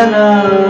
नित्यानन्द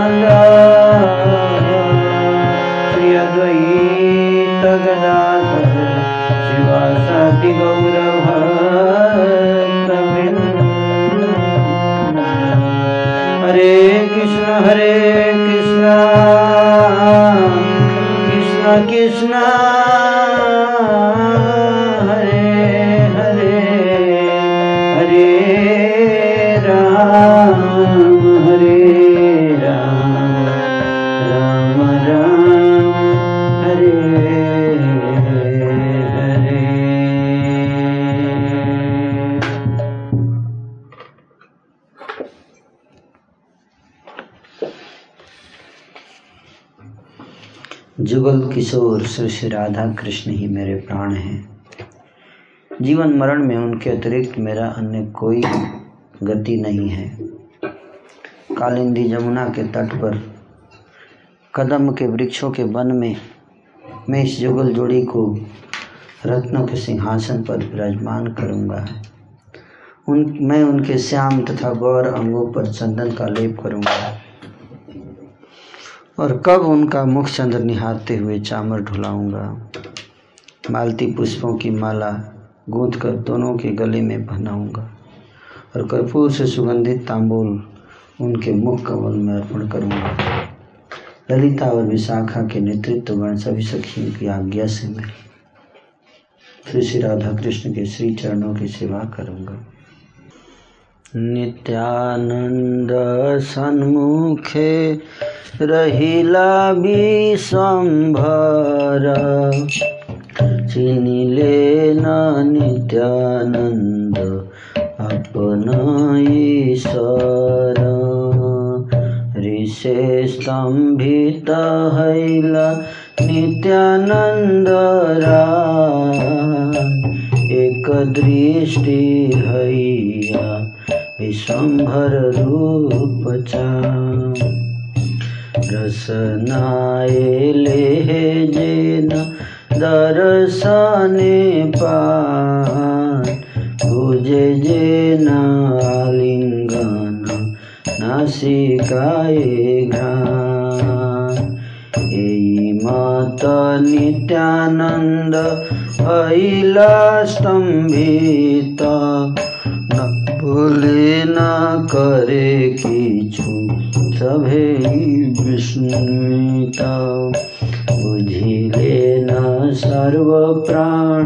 श्री श्री राधा कृष्ण ही मेरे प्राण हैं। जीवन मरण में उनके अतिरिक्त मेरा अन्य कोई गति नहीं है। कालिंदी जमुना के तट पर, कदम के वृक्षों के वन में मैं इस जुगल जोड़ी को रत्नों के सिंहासन पर विराजमान करूँगा। उन, मैं उनके श्याम तथा गौर अंगों पर चंदन का लेप करूँगा। और कब उनका मुख चंद्र निहारते हुए चामर ढुलाऊँगा। मालती पुष्पों की माला गूंथ कर दोनों के गले में पहनाऊँगा। और कर्पूर से सुगंधित तांबूल उनके मुख कमल में अर्पण करूँगा। ललिता और विशाखा के नेतृत्व गण सभी सखियों की आज्ञा से मैं श्री श्री राधा कृष्ण के श्री चरणों की सेवा करूँगा। नित्यानंद सन्मुखे रहिला विश्वम्भर चिनिले न नित्यानन्द अपन ईश्वर। ऋषे स्तम्भित हैला नित्यानन्द एक दृष्टि हैया। विशम्भररूपच जेन जना दरसने पा भुजेना लिङ्गन नाशिका एमात स्तम्भिता ভুলে না করে কিছু তবে বিস্মিতা বুঝিলে না সর্বপ্রাণ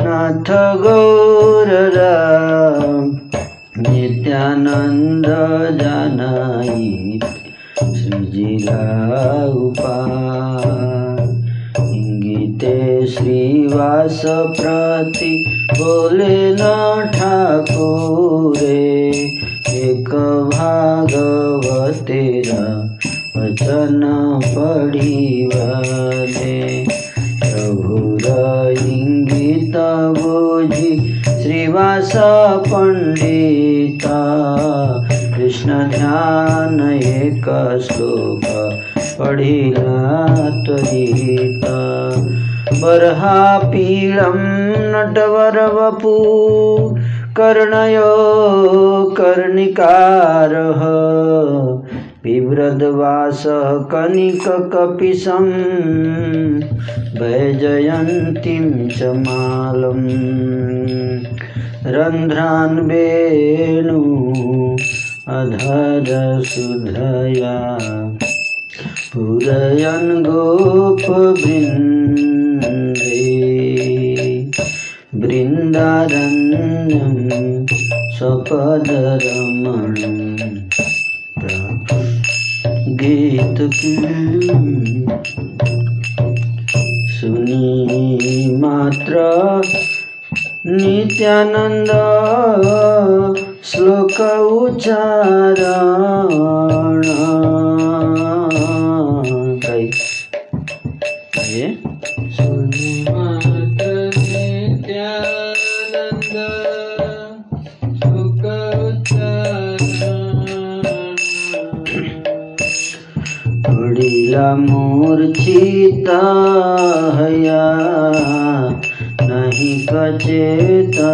নাথ গৌর নিত্যানন্দ জানাই সৃজিলা উপায় ইঙ্গিতে শ্রীবাস প্রতি ठाकुरे एक भागवतेरा वचन बोझि श्रीवास पण्डिता कृष्ण ध्यान एक श्लोक पढिला त्वरिता बर्हा पीडं नटवर वपु कर्णयो कर्णिकारः। बिभ्रद्वासः कनिककपिशं वैजयन्तीं च मालम्। रन्ध्रान् वेणु अधरसुधया पूरयन् गोपवृन्दे बृन्दारण्यं सपदरमणं। गीत सुनी मात्र नित्यानन्द श्लोक उच्चारण। उड़िला मूर्छिता हया नहीं कचेतना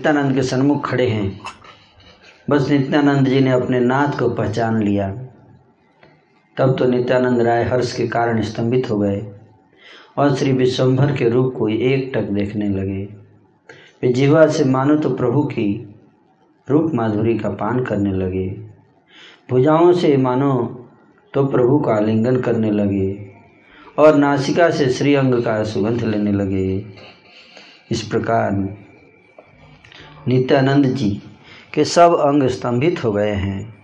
नित्यानंद के सन्मुख खड़े हैं। बस नित्यानंद जी ने अपने नाथ को पहचान लिया। तब तो नित्यानंद राय हर्ष के कारण स्तंभित हो गए और श्री विश्वम्भर के रूप को एक टक देखने लगे। वे जीवा से मानो तो प्रभु की रूप माधुरी का पान करने लगे। भुजाओं से मानो तो प्रभु का आलिंगन करने लगे और नासिका से श्रीअंग का सुगंध लेने लगे। इस प्रकार नित्यानंद जी, के सब अंग स्तंभित हो गए हैं।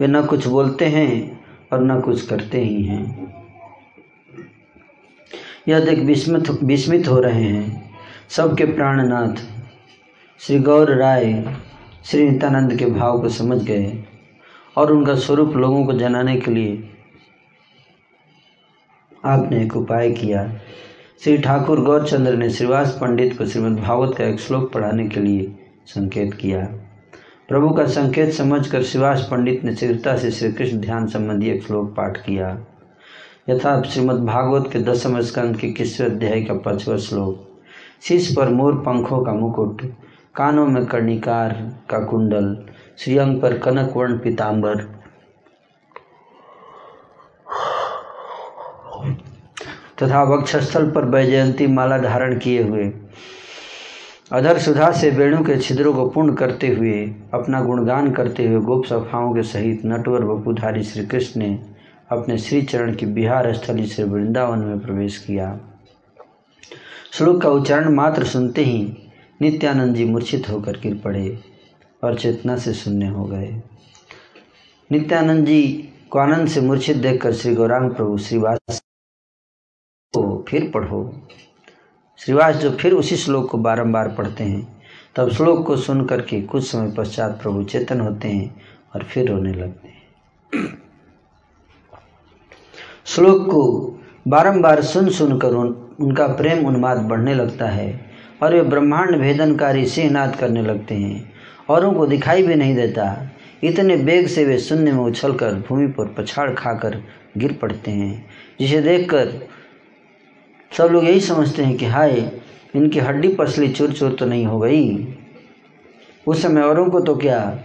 वे न कुछ बोलते हैं और न कुछ करते ही हैं। यह देख विस्मित विस्मित हो रहे हैं। सबके प्राणनाथ, श्री गौर राय, श्री नित्यानंद के भाव को समझ गए और उनका स्वरूप लोगों को जनाने के लिए आपने एक उपाय किया। श्री ठाकुर गौरचंद्र ने श्रीवास पंडित को श्रीमद् भागवत का एक श्लोक पढ़ाने के लिए संकेत किया। प्रभु का संकेत समझकर श्रीवास पंडित ने शीघ्रता से श्री कृष्ण ध्यान संबंधी एक श्लोक पाठ किया। यथा श्रीमद् भागवत के दसम स्कंद के किसवें अध्याय का पांचवा श्लोक। शीश पर मोर पंखों का मुकुट, कानों में कर्णिकार का कुंडल, श्रीअंग पर कनक वर्ण पीताम्बर तथा वक्षस्थल पर वैजयंती माला धारण किए हुए। अधर सुधा से वेणु के छिद्रों को पूर्ण करते हुए, अपना गुणगान करते हुए गोप सफाओं के सहित नटवर वपुधारी श्री कृष्ण ने अपने श्री चरण की बिहार स्थली से वृंदावन में प्रवेश किया। श्लोक का उच्चारण मात्र सुनते ही नित्यानंद जी मूर्छित होकर गिर पड़े और चेतना से शून्य हो गए। नित्यानंद जी को आनंद से मूर्छित देखकर श्री गौरांग प्रभु श्रीवास फिर पढ़ो। श्रीवास जो फिर उसी श्लोक को बारंबार पढ़ते हैं तब श्लोक को सुन करके कुछ समय पश्चात प्रभु चेतन होते हैं और फिर रोने लगते हैं। श्लोक को बारंबार सुन सुनकर उन, उनका प्रेम उन्माद बढ़ने लगता है और वे ब्रह्मांड भेदनकारी सिंहनाद करने लगते हैं। औरों को दिखाई भी नहीं देता। इतने बेग से वे शून्य में उछलकर भूमि पर पछाड़ खाकर गिर पड़ते हैं जिसे देखकर सब लोग यही समझते हैं कि हाय, इनकी हड्डी पसली चूर चूर तो नहीं हो गई। उस समय औरों को तो क्या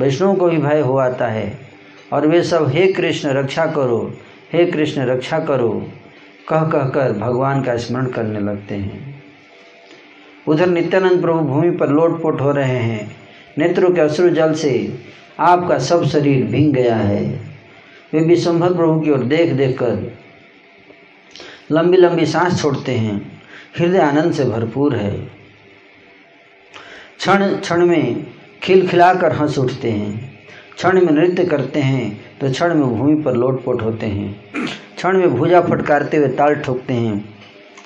वैष्णव को भी भय हो आता है। और वे सब, हे कृष्ण, रक्षा करो, हे कृष्ण, रक्षा करो कह कह कर भगवान का स्मरण करने लगते हैं। उधर नित्यानंद प्रभु भूमि पर लोटपोट हो रहे हैं। नेत्रों के अश्रु जल से आपका सब शरीर भींग गया है। वे विश्वम्भर प्रभु की ओर देख देख कर लंबी लंबी सांस छोड़ते हैं। हृदय आनंद से भरपूर है। क्षण क्षण में खिलखिलाकर हंस उठते हैं। क्षण में नृत्य करते हैं तो क्षण में भूमि पर लोटपोट होते हैं। क्षण में भुजा फटकारते हुए ताल ठोकते हैं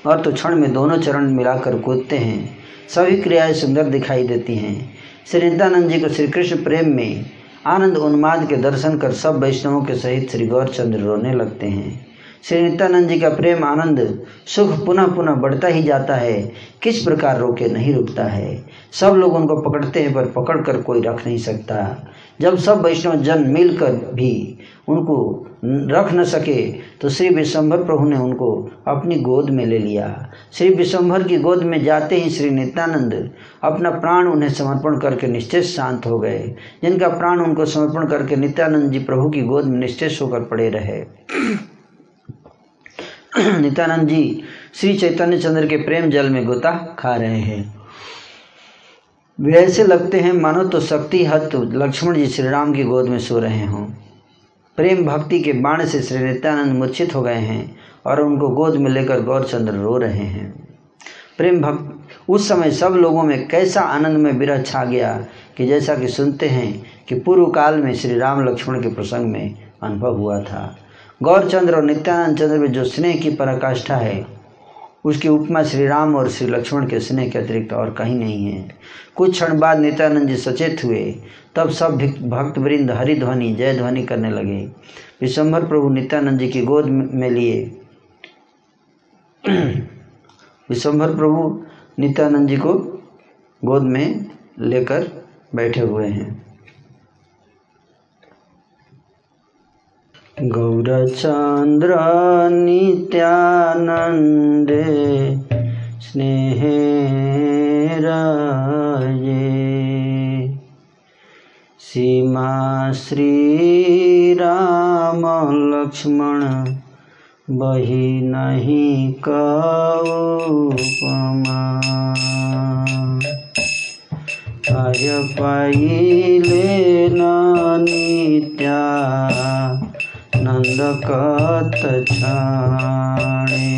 और तो क्षण में दोनों चरण मिलाकर कूदते हैं। सभी क्रियाएँ सुंदर दिखाई देती हैं। श्री नित्यानंद जी को श्री कृष्ण प्रेम में आनंद उन्माद के दर्शन कर सब वैष्णवों के सहित श्री गौरचंद्र रोने लगते हैं। श्री नित्यानंद जी का प्रेम आनंद, सुख पुनः पुनः बढ़ता ही जाता है। किस प्रकार रोके नहीं रुकता है। सब लोग उनको पकड़ते हैं, पर पकड़ कर कोई रख नहीं सकता। जब सब वैष्णव जन मिलकर भी उनको रख न सके तो श्री विश्वम्भर प्रभु ने उनको अपनी गोद में ले लिया। श्री विश्वम्भर की गोद में जाते ही श्री नित्यानंद अपना प्राण उन्हें समर्पण करके निश्चय शांत हो गए। जिनका प्राण उनको समर्पण करके नित्यानंद जी प्रभु की गोद में निश्चय होकर पड़े रहे। नित्यानंद जी, श्री चैतन्य चंद्र के प्रेम जल में गोता खा रहे हैं। वे ऐसे लगते हैं, मानो तो शक्ति हत लक्ष्मण जी श्री राम की गोद में सो रहे हों। प्रेम भक्ति के बाण से श्री नित्यानंद मूर्छित हो गए हैं और उनको गोद में लेकर गौरचंद्र रो रहे हैं। प्रेम भक्त उस समय सब लोगों में कैसा आनंद में विरह छा गया कि जैसा कि सुनते हैं कि पूर्व काल में श्री राम लक्ष्मण के प्रसंग में अनुभव हुआ था। गौरचंद्र और नित्यानंद चंद्र में जो स्नेह की पराकाष्ठा है, उसकी उपमा श्री राम और श्री लक्ष्मण के स्नेह के अतिरिक्त और कहीं नहीं है। कुछ क्षण बाद नित्यानंद जी सचेत हुए, तब सब भक्त वृंद हरिध्वनि जय ध्वनि करने लगे। विश्वम्भर प्रभु नित्यानंद जी की गोद में लिए। विश्वम्भर प्रभु नित्यानंद जी को गोद में लेकर बैठे हुए हैं। गौरचन्द्र नित्यानन्दे स्नेहे राये सीमा श्रीराम लक्ष्मण बही आय पाइले नित्या नंद कत छाणे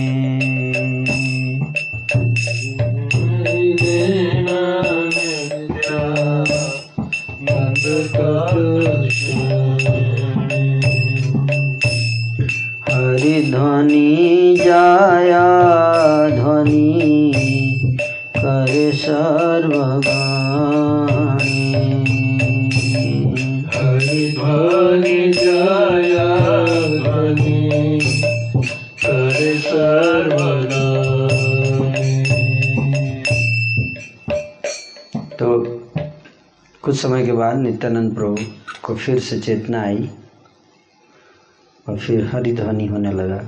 हरि ध्वनि जाया ध्वनि करे सर्वगाने। कुछ समय के बाद नित्यानंद प्रभु को फिर से चेतना आई और फिर हरि ध्वनि होने लगा।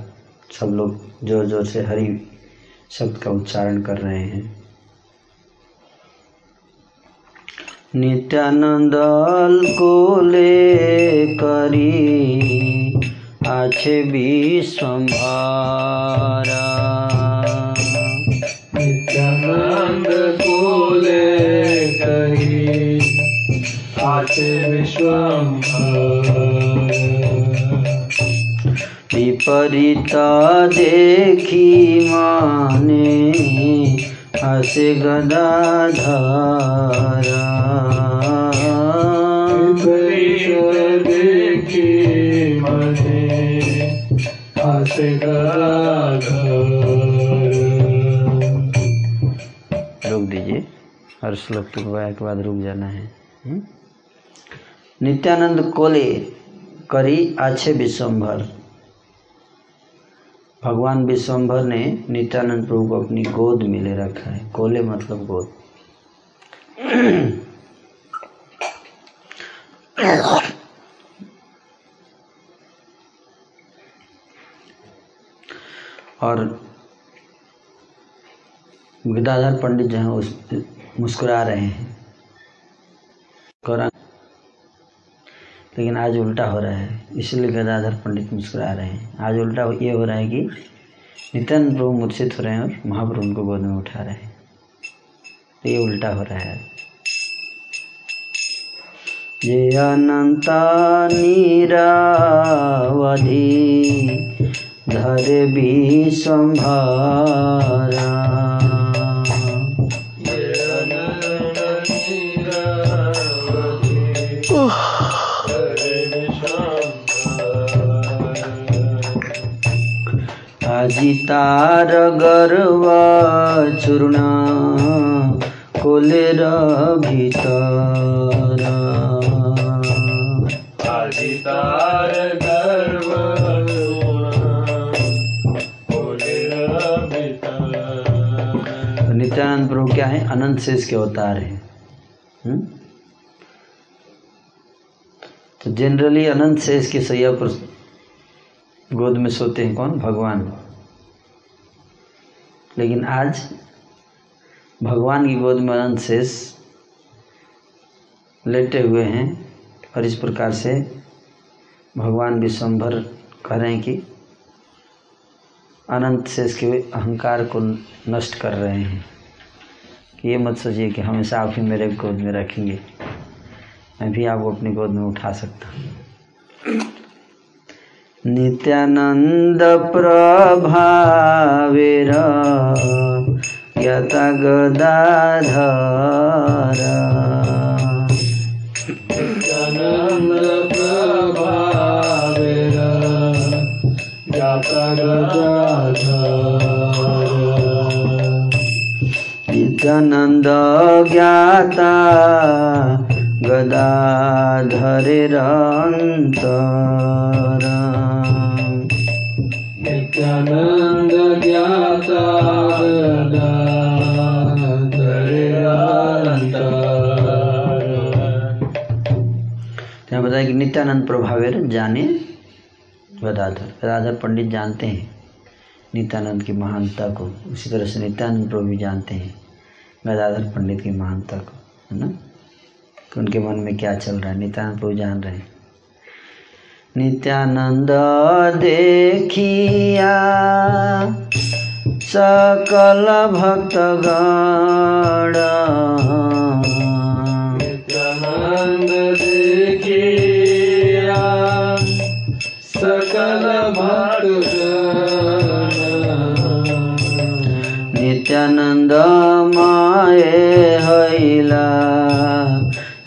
सब लोग ज़ोर ज़ोर से हरि शब्द का उच्चारण कर रहे हैं। नित्यानंद को ले करी आछे विश्वम्भारा नित्यानंद को ले कही आचे विश्वम्भर विपरीत देखी माने हसे गदाधारा। देखी मने आसे गदाधर। रुक दीजिए हर श्लोक के बाद के बाद रुक जाना है। हम्म? नित्यानंद कोले करी आछे विश्वम्भर भगवान विश्वम्भर ने नित्यानंद प्रभु को अपनी गोद में ले रखा है। कोले मतलब गोद। और गदाधर पंडित जो हैं, उस मुस्कुरा रहे हैं। लेकिन आज उल्टा हो रहा है, इसलिए गदाधर पंडित मुस्कुरा रहे हैं। आज उल्टा ये हो रहा है कि नित्यानंद प्रभु मूर्छित हो रहे हैं और महाप्रभु उनको गोद में उठा रहे हैं। तो ये उल्टा हो रहा है। ये अनंता नीरावधि, धरे विश्वम्भारा আজি जितार गरवा चूर्ण कोले भीतर। नित्यानंद प्रभु क्या है? अनंत शेष के अवतार है। हुँ? हम्म? तो जनरली अनंत शेष के सैया पर गोद में सोते हैं कौन? भगवान। लेकिन आज भगवान की गोद में अनंत शेष लेटे हुए हैं और इस प्रकार से भगवान विश्वम्भर कह रहे हैं कि अनंत शेष के अहंकार को नष्ट कर रहे हैं। कि ये मत सोचिए कि हमेशा आप ही मेरे गोद में रखेंगे। मैं भी आपको अपनी गोद में उठा सकता हूँ। नित्यानंद प्रभावेर यता गदाधर आनंद प्रभावेर जाता गदाधर नित्यानंद ज्ञाता गदाधरेर बताया कि नित्यानंद प्रभावेर जाने गदाधर गदाधर पंडित जानते हैं नित्यानंद की महानता को। उसी तरह से नित्यानंद प्रभु भी जानते हैं गदाधर पंडित की महानता को, है ना? कि उनके मन में क्या चल रहा है? नित्यानंद प्रभु जान रहे हैं। नित्यानंद देखिया सकल भक्तगण। नित्यानंद देखिया सकल भक्तगण। नित्यानंद माए हैला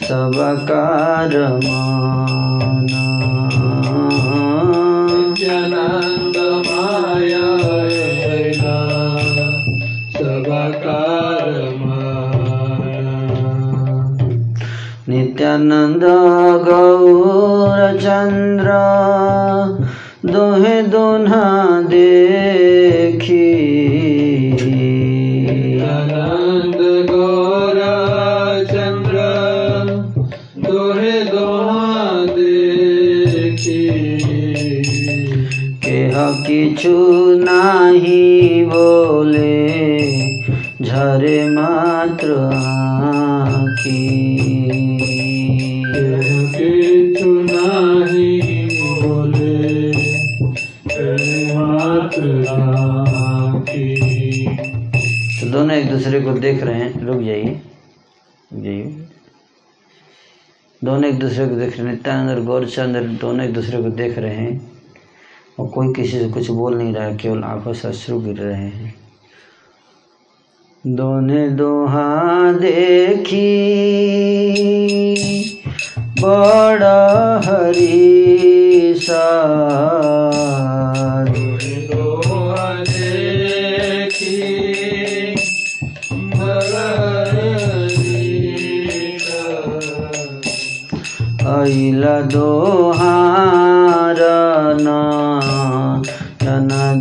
सबकार नित्यानंद गौरचंद्र दोहे दोन्हा देखी। आनंद गौर चंद्र दोहे दोहा देखी। केह किछु नाही बोले झरे मात्र आँखी। किछु दोनों एक दूसरे को देख रहे हैं। रुक जाइए। जाइए। दोनों एक दूसरे को देख रहे हैं। नित्यानंद और गौरचंद्र दोनों एक दूसरे को देख रहे हैं। और कोई किसी से कुछ बोल नहीं रहा, केवल आँखों से अश्रु गिर रहे हैं। दोने दोहा देखी, बड़ा हरी साध ऐला दोहारन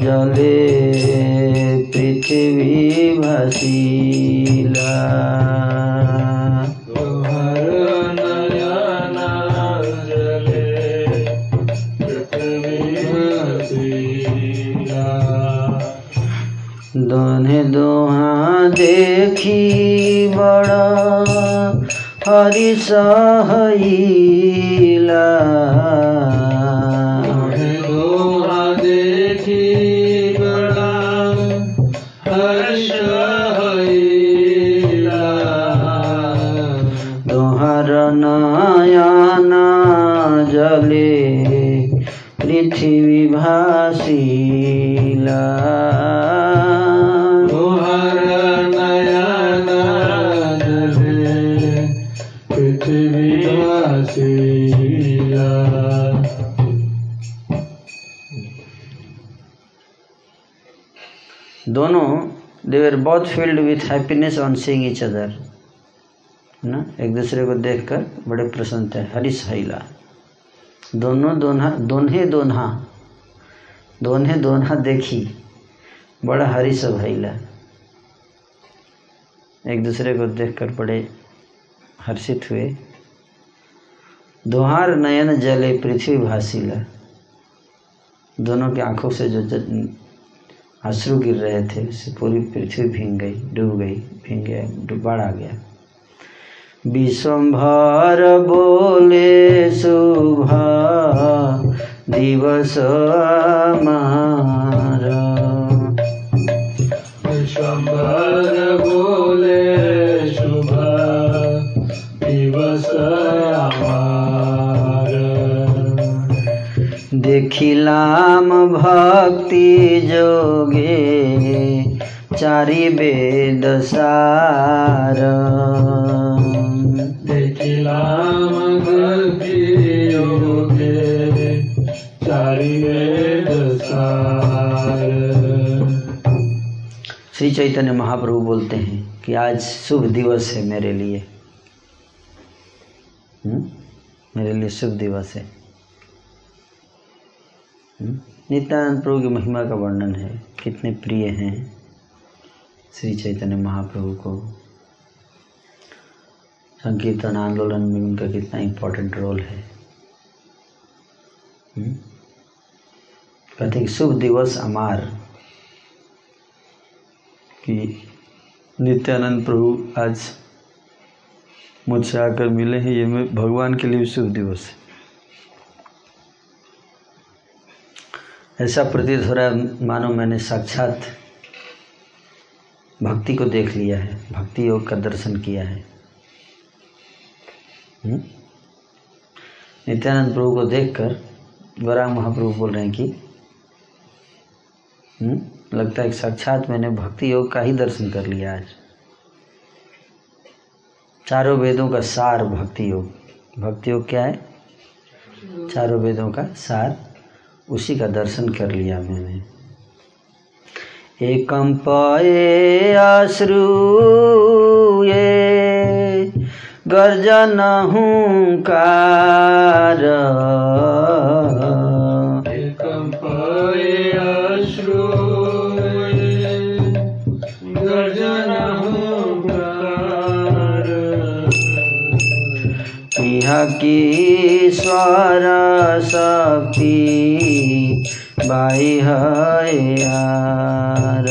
जले पृथ्वी भसिला। दोने दोहा देखी बड़ा हरि सहैला तोहे दोहा देखी बड़ा they were both filled with happiness on seeing each other ना? एक दूसरे को देखकर बड़े प्रसन्न थे। हरिश हैला दोनों दोनहा, दोन्हे दोन्हा दोन्हे दोन्हा देखी। बड़ा हरिश भैला एक दूसरे को देखकर बड़े हर्षित हुए। दोहार नयन जले पृथ्वी भासीला। दोनों की आँखों से ज- अश्रु गिर रहे थे, उससे पूरी पृथ्वी भींग गई, डूब गई, भींग गया, डूब- बाढ़ आ गया। विश्वभर बोले शुभ दिवस मारा विश्वम्भर देखिलाम भक्ति जोगे चारि वेद सार देखिलाम भक्ति योगे चारि वेद सार श्री चैतन्य महाप्रभु बोलते हैं कि आज शुभ दिवस है मेरे लिए हम्म? मेरे लिए शुभ दिवस है? नित्यानंद प्रभु की महिमा का वर्णन है। कितने प्रिय हैं श्री चैतन्य महाप्रभु को। संकीर्तन आंदोलन में उनका कितना इम्पोर्टेंट रोल है। हम्म? कहते हैं शुभ दिवस अमार। कि नित्यानंद प्रभु आज मुझसे आकर मिले हैं। ये मैं भगवान के लिए शुभ दिवस है। ऐसा प्रतीत हो रहा है, मानो मैंने साक्षात भक्ति को देख लिया है, भक्ति योग का दर्शन किया है हम्म? नित्यानंद प्रभु को देखकर गौरांग महाप्रभु बोल रहे हैं कि हम्म? लगता है कि साक्षात मैंने भक्ति योग का ही दर्शन कर लिया आज चारों वेदों का सार भक्ति योग भक्ति योग क्या है चारों वेदों का सार उसी का दर्शन कर लिया मैंने। एकम आश्रु अश्रूये गर्जन हूँ एकम्पये की स्वर शक्ति बाई है यार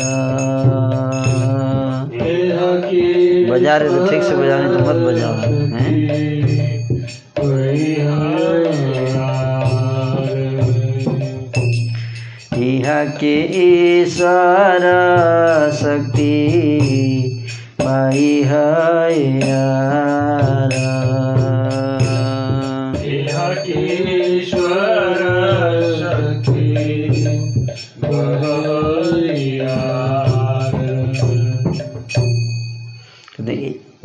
बजा रहे तो ठीक से बजा नहीं तो मत बजाओ, हैं? यार। के ईश्वर शक्ति बाई है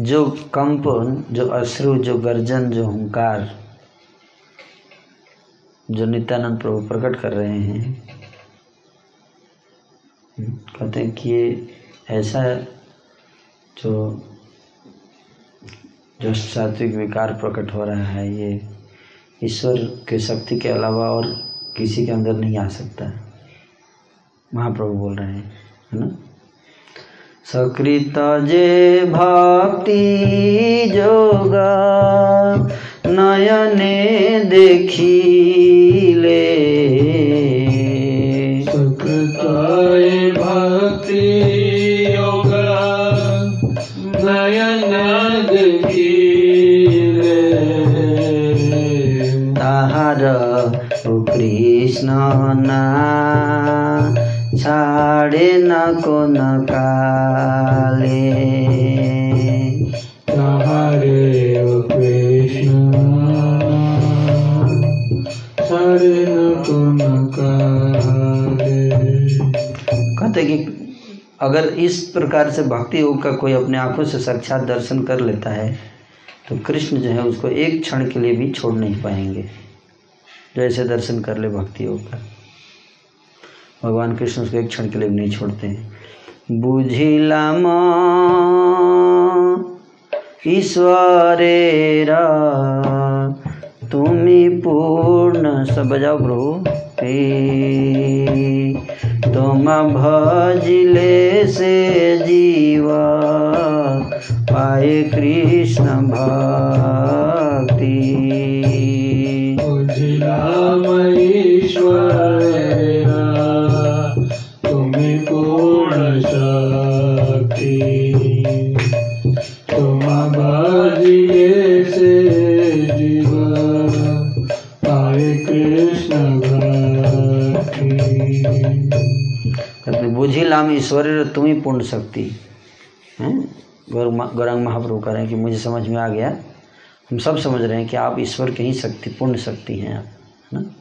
जो कंपन जो अश्रु, जो गर्जन, जो हंकार, जो नित्यानंद प्रभु प्रकट कर रहे हैं, कहते हैं कि ये ऐसा जो जो सात्विक विकार प्रकट हो रहा है, ये ईश्वर के शक्ति के अलावा और किसी के अंदर नहीं आ सकता। महाप्रभु बोल रहे हैं, है ना? सकृत जे भक्ति जोगा नयने देखिले को न काले हरे कृष्ण हरे कुन कहते कि अगर इस प्रकार से भक्ति योग का कोई अपने आँखों से साक्षात दर्शन कर लेता है तो कृष्ण जो है उसको एक क्षण के लिए भी छोड़ नहीं पाएँगे जो ऐसे दर्शन कर ले भक्ति योग का। भगवान कृष्ण उसको एक क्षण के लिए भी नहीं छोड़ते हैं। बुझिला म ईश्वरेर तुम्ही पूर्ण सब बजाओ प्रभु। तुम भजिले से जीवा, पाए कृष्ण भक्ति। ईश्वरा कहते बुझिलाम ईश्वर तुम ही पूर्ण शक्ति। हैं? गौरंग महाप्रभु कह रहे हैं कि मुझे समझ में आ गया। हम सब समझ रहे हैं कि आप ईश्वर के ही शक्ति, पूर्ण शक्ति हैं आप, है ना?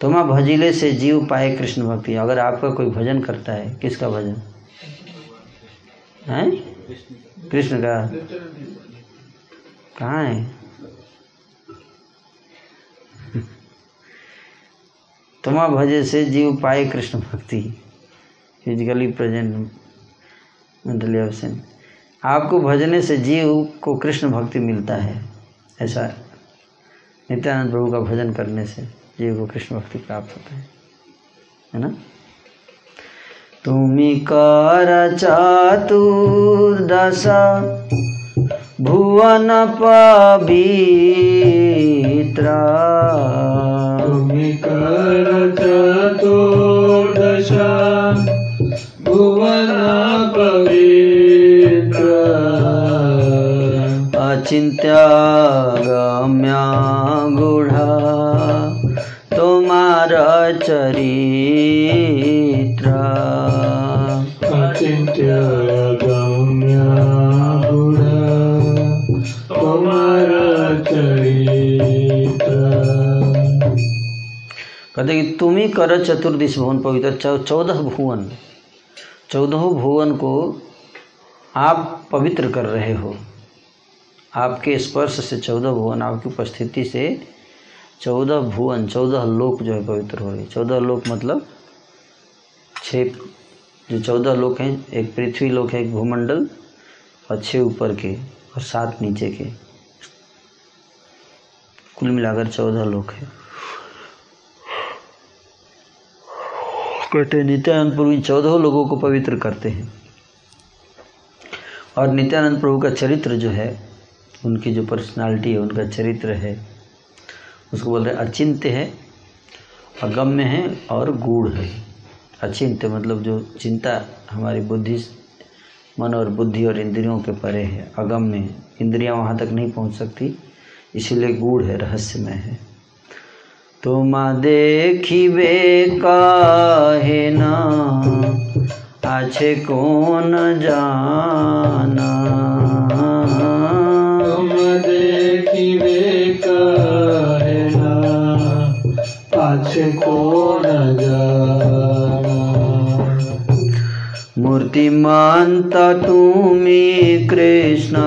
तुम्हा भजिले से जीव पाए कृष्ण भक्ति। अगर आपका कोई भजन करता है, किसका भजन? है? कृष्ण का। कहाँ है? तुम्हा भजे से जीव पाए कृष्ण भक्ति। फिजिकली प्रेजेंट मेंटली एबसेंट आपको भजने से जीव को कृष्ण भक्ति मिलता है, ऐसा नित्यानंद प्रभु का भजन करने से जीव को कृष्ण भक्ति प्राप्त होता है है ना? तुमी कर चतुर्दश, भुवन पवित्र। अचिन्त्य गम्या गुढा। तुम्हार चरित्र। अचिन्त्य गम्य गुण तुम्हारा चरित्र। कहते कि तुम ही कर चतुर्दिश भुवन पवित्र चौदह भुवन। चौदह भुवन को आप पवित्र कर रहे हो। आपके स्पर्श से चौदह भुवन, आपकी उपस्थिति से चौदह भुवन, चौदह लोक जो है पवित्र हो रही चौदह लोक मतलब छः जो चौदह लोक हैं, एक पृथ्वी लोक है, एक भूमंडल और छः ऊपर के और सात नीचे के। कुल मिलाकर चौदह लोक है। कहते नित्यानंद प्रभु इन चौदह लोगों को पवित्र करते हैं। और नित्यानंद प्रभु का चरित्र जो है उनकी जो पर्सनालिटी है, उनका चरित्र है, उसको बोल रहे हैं अचिंत्य है, अगम्य है और गूढ़ है। अचिंत्य मतलब जो चिंता हमारी बुद्धि, मन और बुद्धि और इंद्रियों के परे है, अगम्य है। इंद्रियाँ वहाँ तक नहीं पहुँच सकती, इसीलिए गूढ़ है, रहस्यमय है। तुम देखिबे काहे ना आछे कौन जाना? पाछे को न जाना मूर्तिमंत तुमी कृष्ण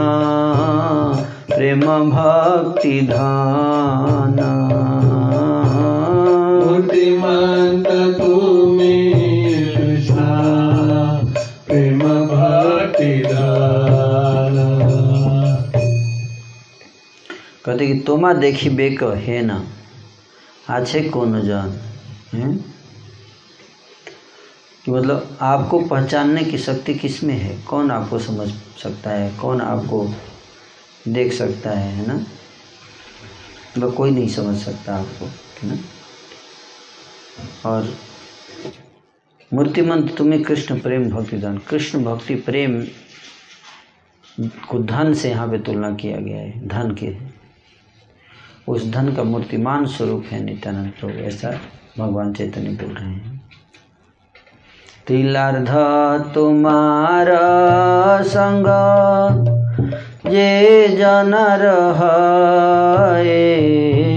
प्रेम भक्ति धाना बुद्धिमंत तुम्ही कृष्णा प्रेम भक्ति दाना कहते कि तोमा देखी बेक है ना? आछे कौन जान? कि मतलब आपको पहचानने की शक्ति किसमें है? कौन आपको समझ सकता है? कौन आपको देख सकता है है ना? मतलब कोई नहीं समझ सकता आपको, है ना? और मूर्तिमंत तुम्हें कृष्ण प्रेम भक्ति दान। कृष्ण भक्ति प्रेम को धन से यहाँ पे तुलना किया गया है, धन के। उस धन का मूर्तिमान स्वरूप है नित्यानंद प्रभु, ऐसा भगवान चैतन्य बोल रहे हैं। तिलार्ध, तुम्हार संग ये जन रहे।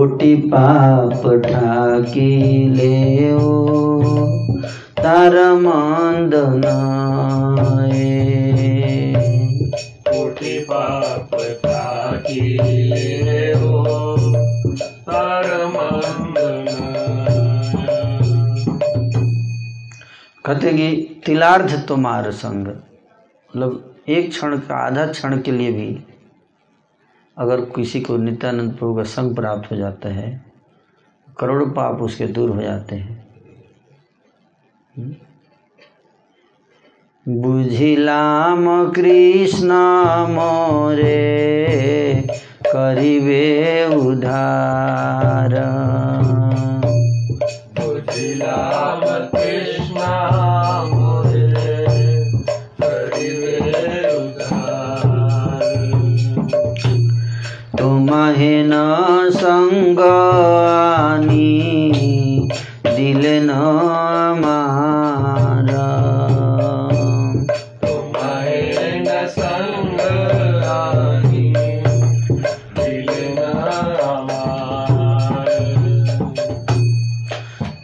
कोटि पाप ठाकी ले तार मंद नाए। कोटि पाप ले तार कहते कि तिलार्ध तुम्हार संग मतलब एक क्षण का आधा क्षण के लिए भी अगर किसी को नित्यानंद प्रभु का संग प्राप्त हो जाता है, करोड़ों पाप उसके दूर हो जाते हैं। बुझिलाम कृष्ण मोरे करिबे उधार। बुझिलाम कृष्ण न संगानी दिल न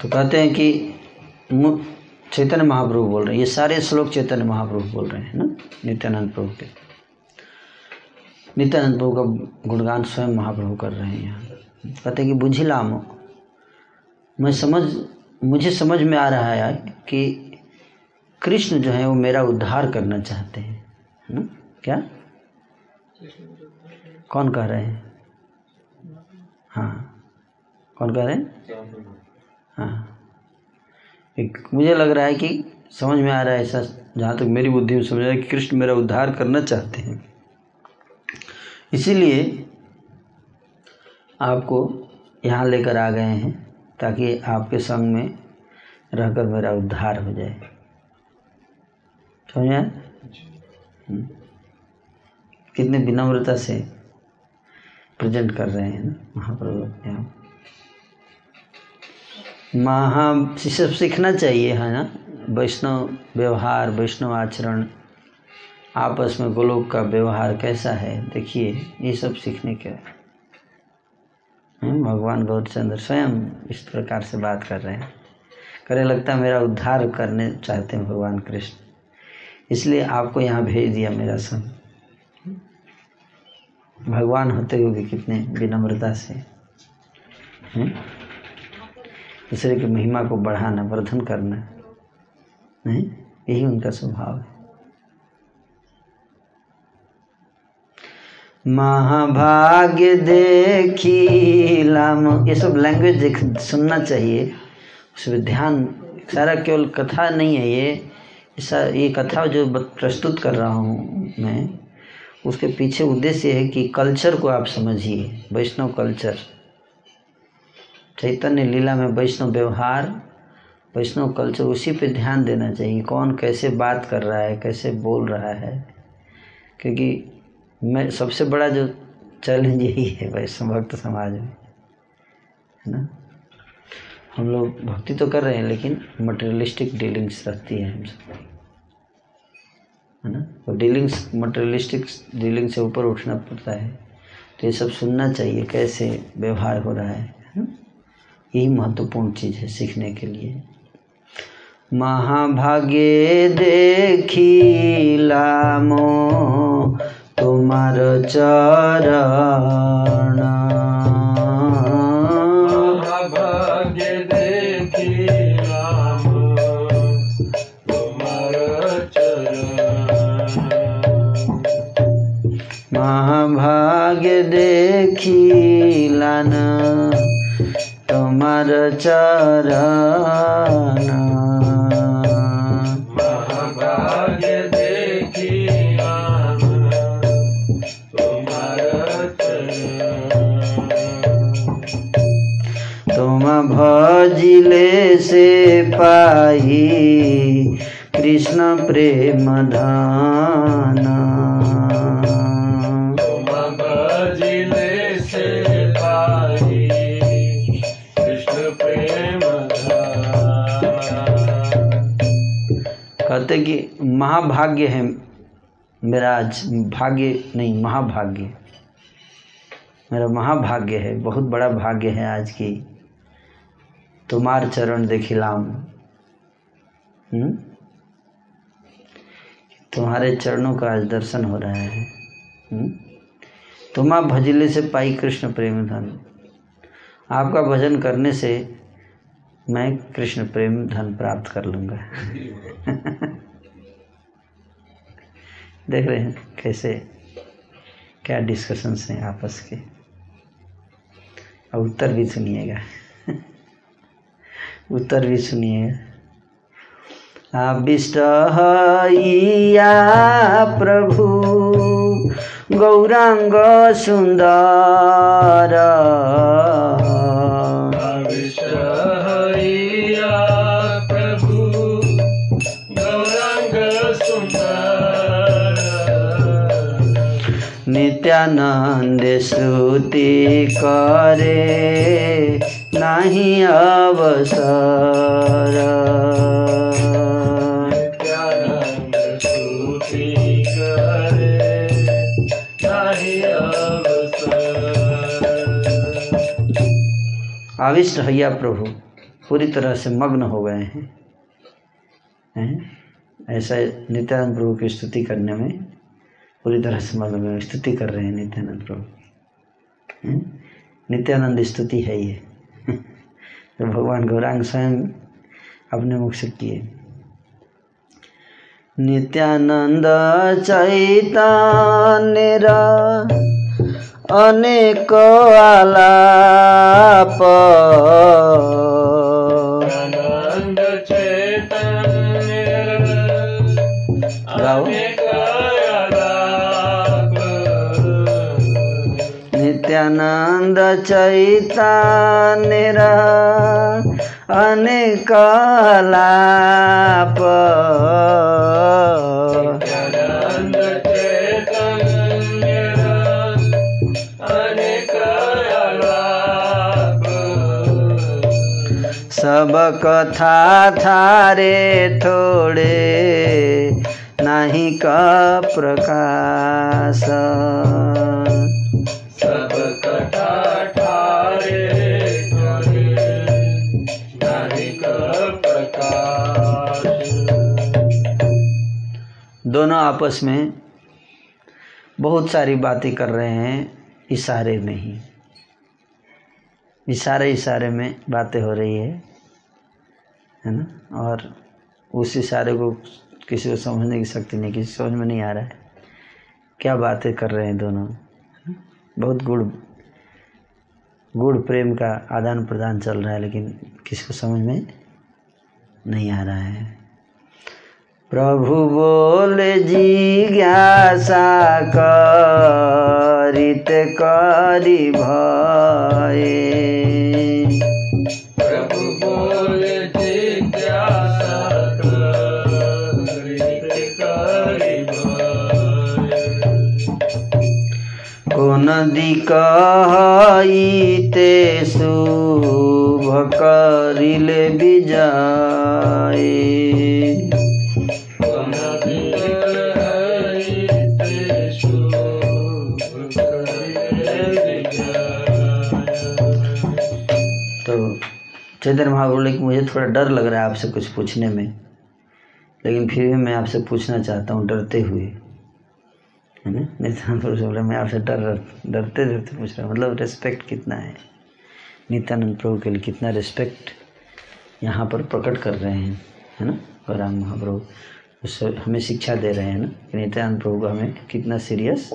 तो कहते हैं कि चैतन्य महाप्रभु बोल रहे हैं। ये सारे श्लोक चैतन्य महाप्रभु बोल रहे हैं ना? नित्यानंद प्रभु के। नित्यानंद प्रभु का गुणगान स्वयं महाप्रभु कर रहे हैं कहते हैं कि बुझिलाम मैं समझ, मुझे समझ में आ रहा है कि कृष्ण जो है वो मेरा उद्धार करना चाहते हैं क्या? कौन कह रहे हैं? हाँ। कौन कह रहे हैं? हाँ। एक, मुझे लग रहा है कि समझ में आ रहा है ऐसा, जहाँ तक मेरी बुद्धि में समझ रहा है कि कृष्ण मेरा उद्धार करना चाहते हैं। इसीलिए आपको यहाँ लेकर आ गए हैं ताकि आपके संग में रहकर मेरा उद्धार हो जाए। समझ? हम्म। कितने विनम्रता से प्रेजेंट कर रहे हैं महाप्रभु अपने आप। महा सब सीखना चाहिए, है ना? वैष्णव व्यवहार, वैष्णव आचरण आपस में गोलोक का व्यवहार कैसा है देखिए ये सब सीखने के हैं, भगवान गौरचंद्र स्वयं इस प्रकार से बात कर रहे हैं। करे लगता मेरा उद्धार करने चाहते हैं भगवान कृष्ण। इसलिए आपको यहाँ भेज दिया मेरा संग। भगवान होते हुए कितने विनम्रता से। हैं? दूसरे की महिमा को बढ़ाना वर्धन करना नहीं यही उनका स्वभाव है। महाभाग्य देखी लाम ये सब लैंग्वेज देख, सुनना चाहिए। उस पर ध्यान, सारा केवल कथा नहीं है ये। ऐसा, ये कथा जो प्रस्तुत कर रहा हूँ मैं, उसके पीछे उद्देश्य है कि कल्चर को आप समझिए, वैष्णव कल्चर चैतन्य लीला में वैष्णव व्यवहार, वैष्णव कल्चर उसी पे ध्यान देना चाहिए, कौन कैसे बात कर रहा है, कैसे बोल रहा है। क्योंकि मैं सबसे बड़ा जो चैलेंज यही है वैष्णव भक्त समाज में, है ना? हम लोग भक्ति तो कर रहे हैं, लेकिन मटेरियलिस्टिक डीलिंग्स रहती है हमसे है ना? तो डीलिंग्स मटेरियलिस्टिक डीलिंग से ऊपर उठना पड़ता है। तो ये सब सुनना चाहिए, कैसे व्यवहार हो रहा है ना? यही महत्वपूर्ण चीज़ है सीखने के लिए। महाभागे देखी लामो तुम्हार चरण महाभाग्य देखी राम तुम्हार भजिले से पाई कृष्ण प्रेम धान। से कृष्ण प्रेम कहते कि महाभाग्य है मेरा आज। भाग्य नहीं महाभाग्य। मेरा महाभाग्य है बहुत बड़ा भाग्य है आज की। तुम्हार चरण देखिलाम हम्म? तुम्हारे चरणों का आज दर्शन हो रहा है। हम्म? तुम्हा भजले से पाई कृष्ण प्रेम धन। आपका भजन करने से मैं कृष्ण प्रेम धन प्राप्त कर लूँगा। देख रहे हैं कैसे, क्या डिस्कशंस हैं आपस के। उत्तर भी सुनिएगा। उत्तर भी सुनिएगा आविष्ट हइया प्रभु गौरांग सुंदर। नित्यानन्द स्तुति करे। नाही अवसर। आविष्ट हैया प्रभु, पूरी तरह से मग्न हो गए हैं। हैं? ऐसा नित्यानंद प्रभु की स्तुति करने में, पूरी तरह से मग्न स्तुति कर रहे हैं नित्यानंद प्रभु। नित्यानंद स्तुति है ये। जो भगवान गौरांग स्वयं अपने मुख से किए। नित्यानंद चैतन्य रा अनेक आलाप। आनन्द चैतन्य गाओ। अनेक आलाप। नित्यानंद चैतन्य अनेक आलाप नित्यानन्द चैतन्य अनेक आलाप सब कथा थारे थोड़े, नाही का प्रकाश। सब कथा दोनों आपस में बहुत सारी बातें कर रहे हैं, इशारे में ही इशारे इशारे में बातें हो रही है है ना? और उस इशारे को किसी को समझने की शक्ति नहीं, किसी समझ में नहीं आ रहा है। क्या बातें कर रहे हैं दोनों? बहुत गुड़ गुड़ प्रेम का आदान प्रदान चल रहा है, लेकिन किसी को समझ में नहीं आ रहा है। प्रभु बोल जिज्ञासा करित करि भए प्रभु बोले जिज्ञासा करित करि भय। कोन दिक हईते शुभ करिले विजय चैतन्य महाप्रभु बोले कि मुझे थोड़ा डर लग रहा है आपसे कुछ पूछने में। लेकिन फिर भी मैं आपसे पूछना चाहता हूँ डरते हुए। है ना? नित्यानंद प्रभु बोले, मैं आपसे डर, डरते डरते पूछ रहा हूँ। मतलब रिस्पेक्ट कितना है? नित्यानंद प्रभु के लिए कितना रिस्पेक्ट यहाँ पर प्रकट कर रहे हैं। है ना? गौरांग महाप्रभु उससे हमें शिक्षा दे रहे हैं ना? कि नित्यानंद प्रभु को हमें कितना सीरियस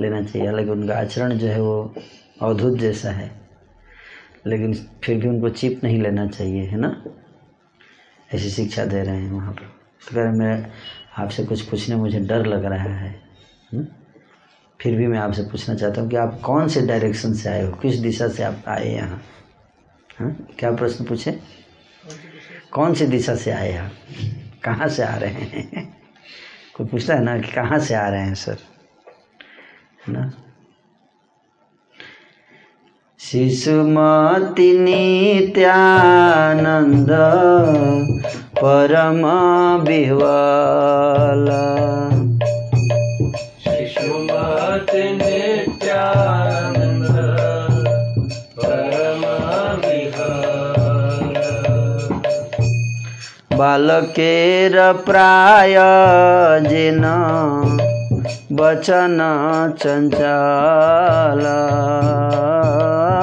लेना चाहिए। हालाँकि उनका आचरण जो है वो अवधूत जैसा है। लेकिन फिर भी उनको चिप नहीं लेना चाहिए, है ना? ऐसी शिक्षा दे रहे हैं वहाँ पर। तो कह रहे मैं आपसे कुछ पूछने, मुझे डर लग रहा है। हुँ? फिर भी मैं आपसे पूछना चाहता हूँ कि आप कौन से डायरेक्शन से आए हो? किस दिशा से आप आए यहाँ? हाँ? क्या प्रश्न पूछे? कौन सी दिशा से आए आप? कहाँ से आ रहे हैं? कोई पूछता है ना कि कहाँ से आ रहे हैं, सर? है ना? शिशुमतिनीत्यानन्द परम विवाला शिशुमतिनीत्यानन्द परम बालकेर प्राय जिन वचन वचनचल तो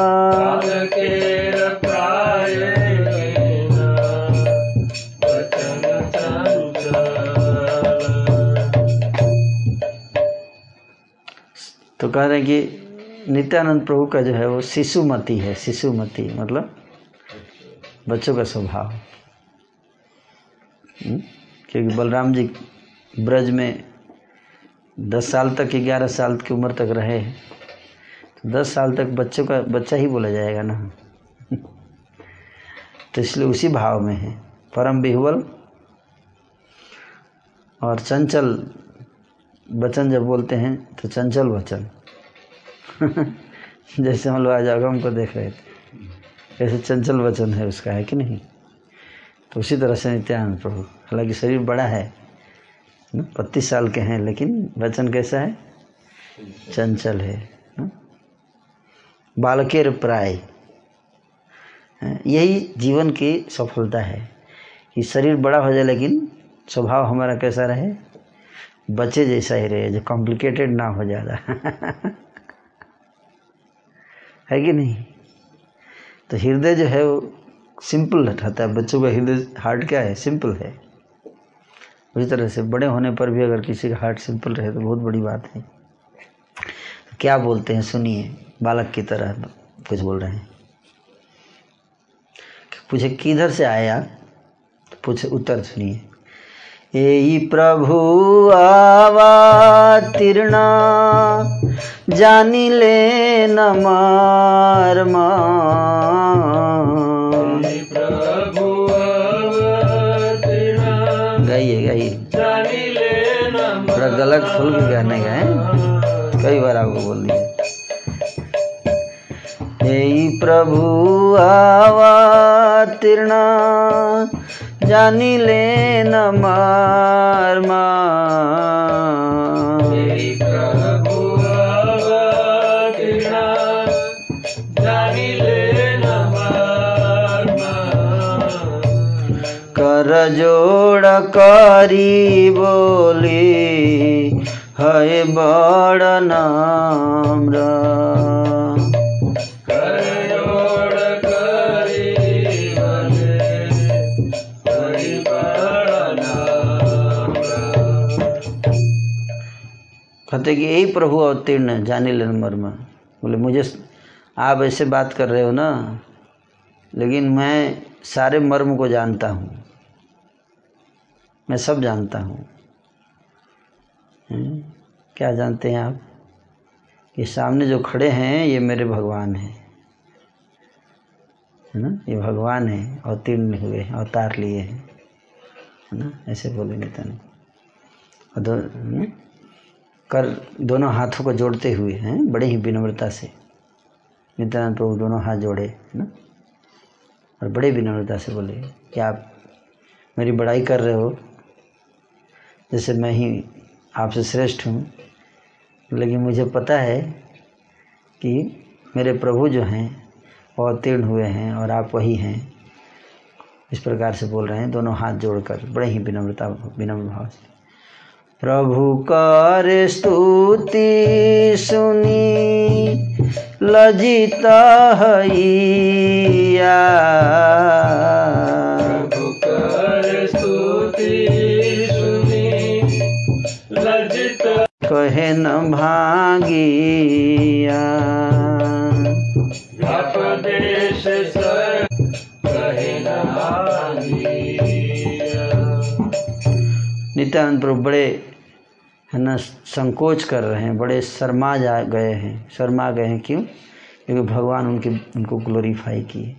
कह रहे हैं कि नित्यानंद प्रभु का जो है वो शिशुमती है, शिशुमती मतलब बच्चों का स्वभाव। हम्म? क्योंकि बलराम जी ब्रज में दस साल तक, ग्यारह साल की उम्र तक रहे तो दस साल तक बच्चों का बच्चा ही बोला जाएगा ना। तो इसलिए उसी भाव में है। परम बिहुबल और चंचल वचन जब बोलते हैं तो चंचल वचन। जैसे हम लोग आज अगम को देख रहे थे कैसे चंचल वचन है उसका, है कि नहीं? तो उसी तरह से नित्यानंद प्रभु, हालाँकि शरीर बड़ा है बत्तीस साल के हैं, लेकिन वचन कैसा है? चंचल है? बालकेर प्राय। यही जीवन की सफलता है कि शरीर बड़ा हो जाए, लेकिन स्वभाव हमारा कैसा रहे? बच्चे जैसा ही रहे, जो कॉम्प्लिकेटेड ना हो ज़्यादा। है कि नहीं? तो हृदय जो है वो सिंपल रहता है। बच्चों का हृदय हार्ट क्या है? सिंपल है। उसी तरह से बड़े होने पर भी अगर किसी का हार्ट सिंपल रहे तो बहुत बड़ी बात है। तो क्या बोलते हैं, सुनिए। बालक की तरह कुछ बोल रहे हैं। पूछे किधर से आए आप? तो पूछे उत्तर सुनिए। यही प्रभु आवातीर्णा जानी ले न मारमा प्रभु गाइए गाइए। थोड़ा गलत खोल के गाने गए। कई बार आपको बोल दिया। यही प्रभु आवातीर्णा जानी ले न मारमा तेरी प्रभु जानी ले कर जोड़ करी बोली है बड़ नाम्रा करयोड़ कहते कि यही प्रभु अवतीर्ण जाने लेन मर्म। बोले, मुझे आप ऐसे बात कर रहे हो ना, लेकिन मैं सारे मर्म को जानता हूँ। मैं सब जानता हूँ। क्या जानते हैं आप? ये सामने जो खड़े हैं, ये मेरे भगवान हैं। है ना? ये भगवान है, अवतीर्ण हुए हैं, अवतार लिए हैं। है ना? ऐसे बोलेंगे तने। और कर दोनों हाथों को जोड़ते हुए हैं, बड़े ही विनम्रता से। नित्यानंद प्रभु दोनों हाथ जोड़े, है ना? और बड़े विनम्रता से बोले, कि आप मेरी बड़ाई कर रहे हो, जैसे मैं ही आपसे श्रेष्ठ हूँ। लेकिन मुझे पता है कि मेरे प्रभु जो हैं अवतीर्ण हुए हैं और आप वही हैं। इस प्रकार से बोल रहे हैं, दोनों हाथ जोड़कर, बड़े ही विनम्रता, विनम्र भाव से। प्रभु कर स्तुति सुनी लजिता हैया प्रभु कर स्तुति सुनी लज्जित कहे न भागिया देश सर कहे न भागिया। नित्यानंद प्रभु बड़े है ना संकोच कर रहे हैं बड़े शर्मा जा गए हैं। शर्मा गए हैं क्यों? क्योंकि भगवान उनके उनको ग्लोरीफाई किए।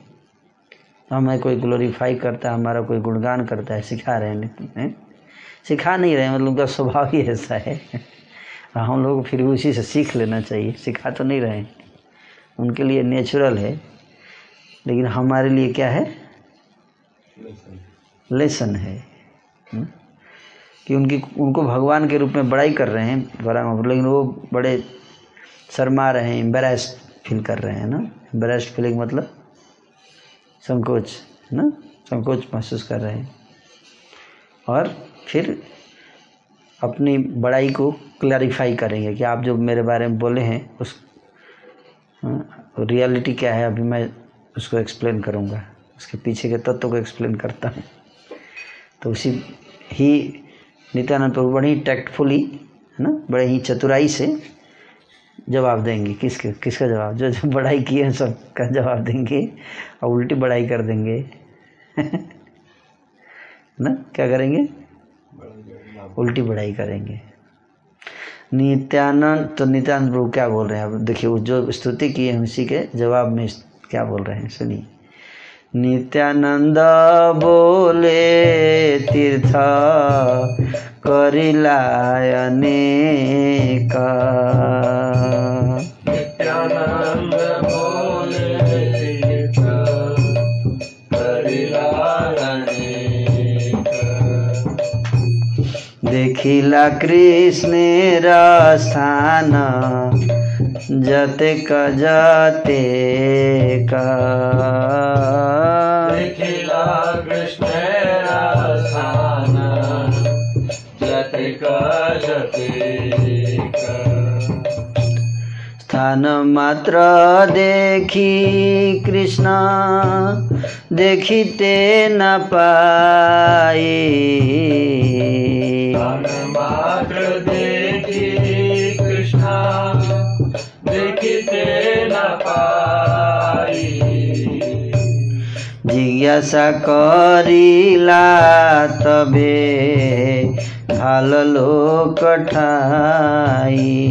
हमें कोई ग्लोरीफाई करता है हमारा कोई गुणगान करता है सिखा रहे हैं हैं? सिखा नहीं रहे मतलब उनका स्वभाव ही ऐसा है। हम लोग फिर भी उसी से सीख लेना चाहिए सिखा तो नहीं रहे हैं। उनके लिए नेचुरल है लेकिन हमारे लिए क्या है? लेसन है। हम्म? कि उनकी, उनको भगवान के रूप में बड़ाई कर रहे हैं, बड़ा लेकिन वो बड़े शर्मा रहे हैं एम्बेरेस्ड फील कर रहे हैं ना? एम्बेरेस्ड फीलिंग मतलब संकोच है ना? संकोच महसूस कर रहे हैं। और फिर अपनी बड़ाई को क्लैरिफाई करेंगे कि आप जो मेरे बारे में बोले हैं, उस रियलिटी क्या है, अभी मैं उसको एक्सप्लेन करूँगा। उसके पीछे के तत्व को एक्सप्लेन करता हूँ। तो उसी, ही नित्यानंद प्रभु बड़े ही टैक्टफुली है ना, बड़े ही चतुराई से जवाब देंगे। किसके, किसका जवाब? जो जो बड़ाई की है सब का जवाब देंगे और उल्टी बड़ाई कर देंगे। ना, क्या करेंगे? उल्टी बढ़ाई करेंगे। नित्यानंद तो नित्यानंद प्रभु क्या बोल रहे हैं? अब देखिए, वो जो स्तुति की है, उसी के जवाब में क्या बोल रहे हैं? सुनिए। नित्यानन्द बोले तीर्थ करिलायनेक नित्यानन्द बोले तीर्थ देखिला कृष्ण र देखिला कृष्णेरा स्थान जतिक जतिक स्थान मात्र देखी कृष्ण देखिते न पाए मात्र देखी देखिते न पाई जिज्ञासा करिला तबे भाल लोक ठाई।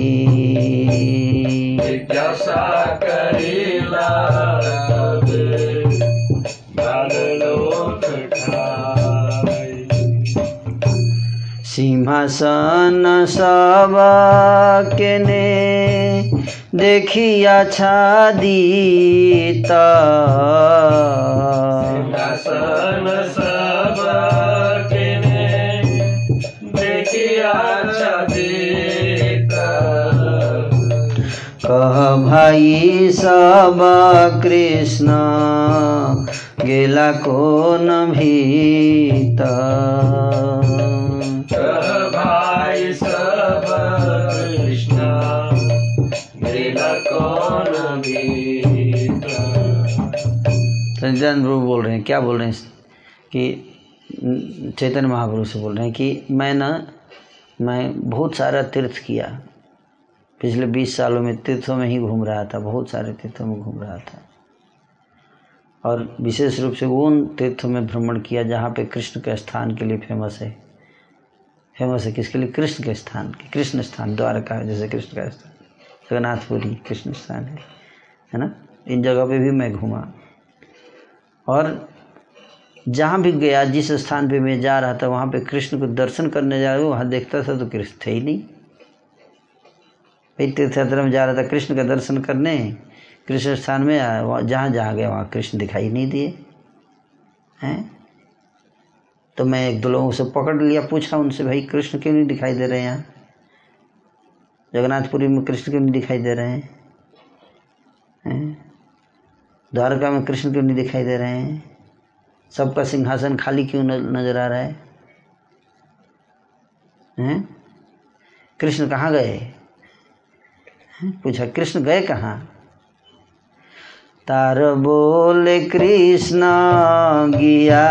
जिज्ञासा करिला तबे देखिया छादित कह भाई सब कृष्ण गेला भीत। कह भाई सब संजन प्रभु बोल रहे हैं, क्या बोल रहे हैं कि चैतन्य महाप्रभु से बोल रहे हैं कि मैं ना मैं बहुत सारा तीर्थ किया। पिछले बीस सालों में तीर्थों में ही घूम रहा था, बहुत सारे तीर्थों में घूम रहा था। और विशेष रूप से उन तीर्थों में भ्रमण किया जहाँ पे कृष्ण के स्थान के लिए फ़ेमस है। फ़ेमस है किसके लिए? कृष्ण के स्थान के कृष्ण स्थान, द्वारका, जैसे कृष्ण का स्थान। जगन्नाथपुरी कृष्ण स्थान है है ना? इन जगह पे भी मैं घूमा। और जहाँ भी गया, जिस स्थान पे मैं जा रहा था, वहाँ पे कृष्ण को दर्शन करने जा रहा हूँ, वहाँ देखता था तो कृष्ण थे ही नहीं। भाई तीर्थ यात्रा में जा रहा था, कृष्ण का दर्शन करने, कृष्ण स्थान में, जहाँ जहाँ गया, वहाँ कृष्ण दिखाई नहीं दिए। हैं? तो मैं एक दो लोगों से पकड़ लिया, पूछा उनसे, भाई, कृष्ण क्यों नहीं दिखाई दे रहे हैं यहाँ? जगन्नाथपुरी में कृष्ण क्यों नहीं दिखाई दे रहे हैं। द्वारका में कृष्ण क्यों नहीं दिखाई दे रहे हैं। सबका सिंहासन खाली क्यों नज़र आ रहा है? कृष्ण कहाँ गए? पूछा, कृष्ण गए कहाँ? तार बोले कृष्ण गिया,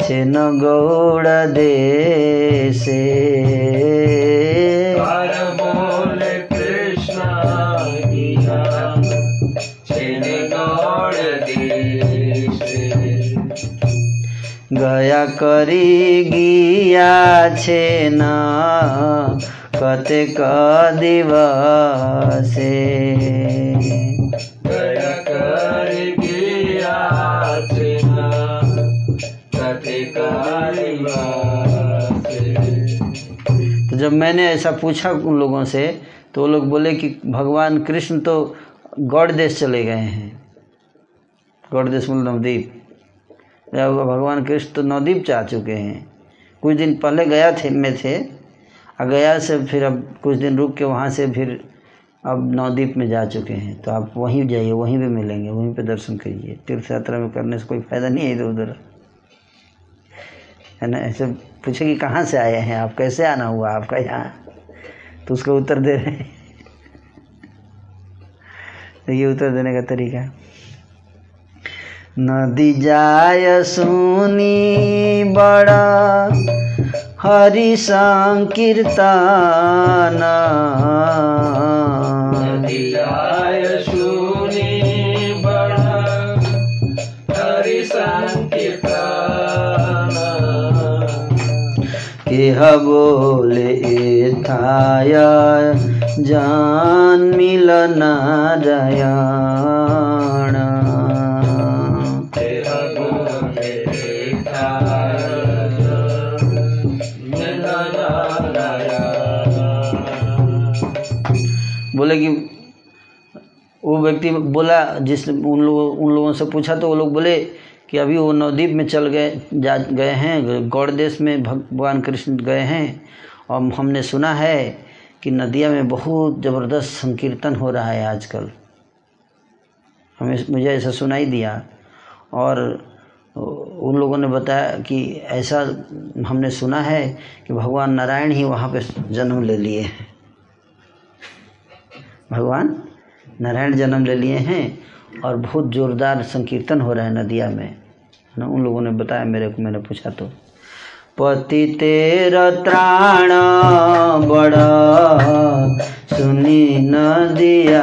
छेन गौड़ दे कर गया करी गिया गिया छिन कथिकारी वासे तो जब मैंने ऐसा पूछा उन लोगों से तो वो लोग बोले कि भगवान कृष्ण तो गौड़ देश चले गए हैं। गौड़ देश मतलब नवद्वीप जब भगवान कृष्ण तो नवदीप जा चुके हैं। कुछ दिन पहले गया थे, में थे। और गया से फिर अब कुछ दिन रुक के वहाँ से फिर अब नवद्वीप में जा चुके हैं। तो आप वहीं जाइए, वहीं पे मिलेंगे, वहीं पे दर्शन करिए। तीर्थ यात्रा में करने से कोई फ़ायदा नहीं है इधर उधर। है ना? ऐसे पूछे कि कहाँ से आए हैं? आप कैसे आना हुआ आपका यहाँ? तो उसका उत्तर दे रहे हैं। तो ये उत्तर देने का तरीका नदी जाय सुनी बड़ा हरि संकीर्तन। सुनी बड़ा हरि संकीर्तन। एह बोले एथाया जान मिल नारायण बोले कि वो व्यक्ति बोला, जिस उन लोगों उन लोगों से पूछा तो वो लोग बोले कि अभी वो नवद्वीप में चल गए, जा, गए हैं, गौड़ देश में भगवान कृष्ण गए हैं। और हमने सुना है कि नदिया में बहुत ज़बरदस्त संकीर्तन हो रहा है आजकल। हमें मुझे ऐसा सुनाई दिया। और उन लोगों ने बताया कि ऐसा हमने सुना है कि भगवान नारायण ही वहाँ पे जन्म ले लिए हैं। भगवान नारायण जन्म ले लिए हैं और बहुत जोरदार संकीर्तन हो रहा है नदिया में। है ना? उन लोगों ने बताया मेरे को, मैंने पूछा तो। पति तेरा त्राण बड़ा सुनी नदिया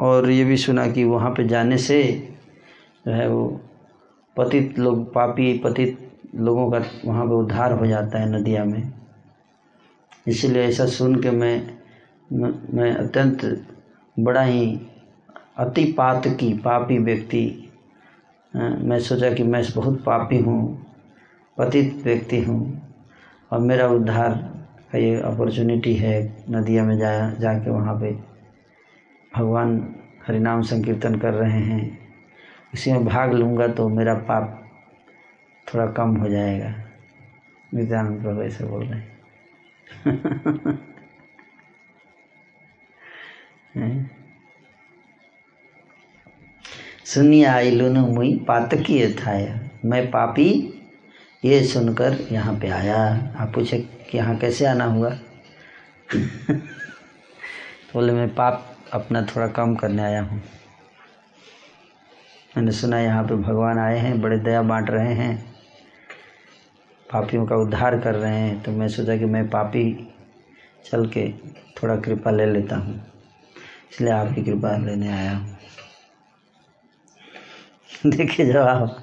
और ये भी सुना कि वहाँ पे जाने से जो है वो पतित लोग, पापी पतित लोगों का वहाँ पे उद्धार हो जाता है नदिया में। इसीलिए ऐसा सुन के मैं मैं अत्यंत बड़ा ही अति पात की पापी व्यक्ति मैं सोचा कि मैं बहुत पापी हूँ, पतित व्यक्ति हूँ, और मेरा उद्धार का ये अपॉर्चुनिटी है नदिया में जा, जाके वहाँ पे। भगवान हरिनाम संकीर्तन कर रहे हैं। इसी में भाग लूँगा तो मेरा पाप थोड़ा कम हो जाएगा। नित्यानंद प्रभु ऐसे बोल रहे हैं। हैं? सुनिए आइलू न मुई पातकी थाया। मैं पापी, ये सुनकर यहाँ पे आया। आप पूछे कि यहाँ कैसे आना हुआ तो बोले, मैं पाप अपना थोड़ा कम करने आया हूँ। मैंने सुना यहाँ पे भगवान आए हैं, बड़े दया बांट रहे हैं, पापियों का उद्धार कर रहे हैं। तो मैं सोचा कि मैं पापी चल के थोड़ा कृपा ले लेता हूँ, इसलिए आपकी कृपा लेने आया हूँ। देखिए जवाब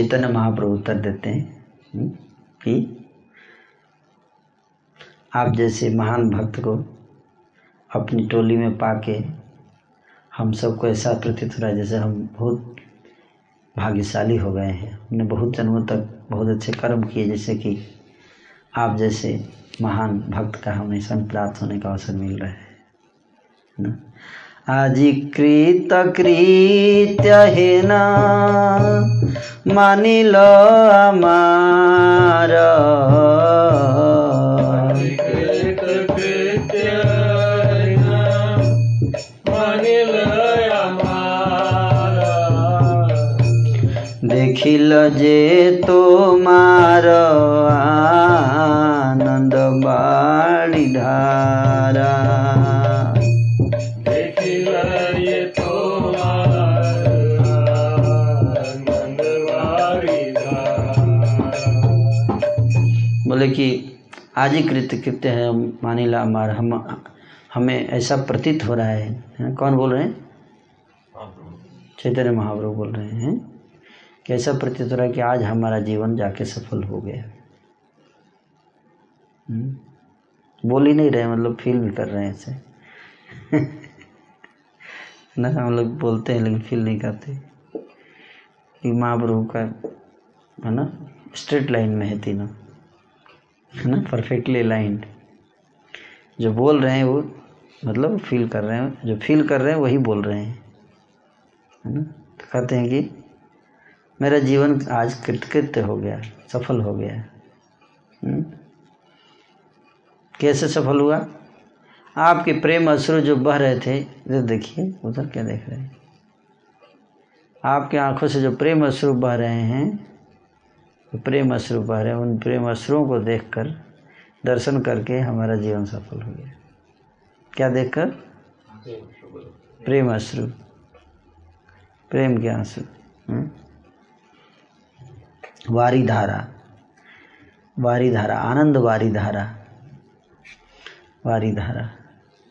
चैतन्य महाप्रभु उत्तर देते हैं हम्म, कि आप जैसे महान भक्त को अपनी टोली में पाके हम सबको ऐसा प्रतीत हो रहा है जैसे हम बहुत भाग्यशाली हो गए हैं। हमने बहुत जन्मों तक बहुत अच्छे कर्म किए जैसे कि आप जैसे महान भक्त का हमें सन प्राप्त होने का अवसर मिल रहा है ना? अधिकृत कृत्य है ना। मानिल अमार। कृत कृत्य मानिल हमारा बोले कि आज ही कृत्य कृत्य है मानिला हमार हम हमें ऐसा प्रतीत हो रहा है, हैं? कौन बोल रहे हैं चैतन्य महाप्रभु बोल रहे हैं कि ऐसा प्रतीत हो रहा है कि आज हमारा जीवन जाके सफल हो गया हम्म? बोल ही नहीं रहे मतलब फील भी कर रहे हैं ऐसे ना हम लोग बोलते हैं लेकिन फील नहीं करते कि महाप्रभु का है ना स्ट्रेट लाइन में है तीनों है ना? परफेक्टली लाइंड जो बोल रहे हैं वो मतलब फील कर रहे हैं, जो फील कर रहे हैं वही बोल रहे हैं। है ना? तो कहते हैं कि मेरा जीवन आज कृतकृत्य हो गया, सफल हो गया। हम्म? कैसे सफल हुआ? आपके प्रेम अश्रु जो बह रहे थे, इधर देखिए, उधर क्या देख रहे हैं? आपके आँखों से जो प्रेम अश्रु बह रहे हैं प्रेम अश्रु बह रहे हैं, उन प्रेम अश्रुओं को देखकर दर्शन करके हमारा जीवन सफल हो गया। क्या देखकर? प्रेम अश्रु। प्रेम के आँसू। हम्म? वारी धारा वारी धारा आनंद वारी धारा वारी धारा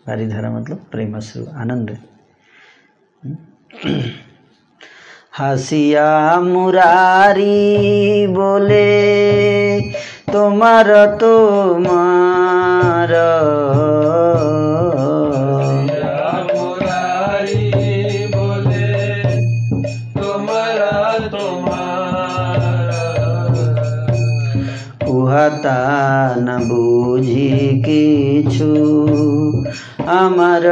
वारी धारा मतलब प्रेम अश्रु, आनंद। হাসিয়া মুরারি বলে তোমার তোমার উহাতা না বুঝি কিছু আমার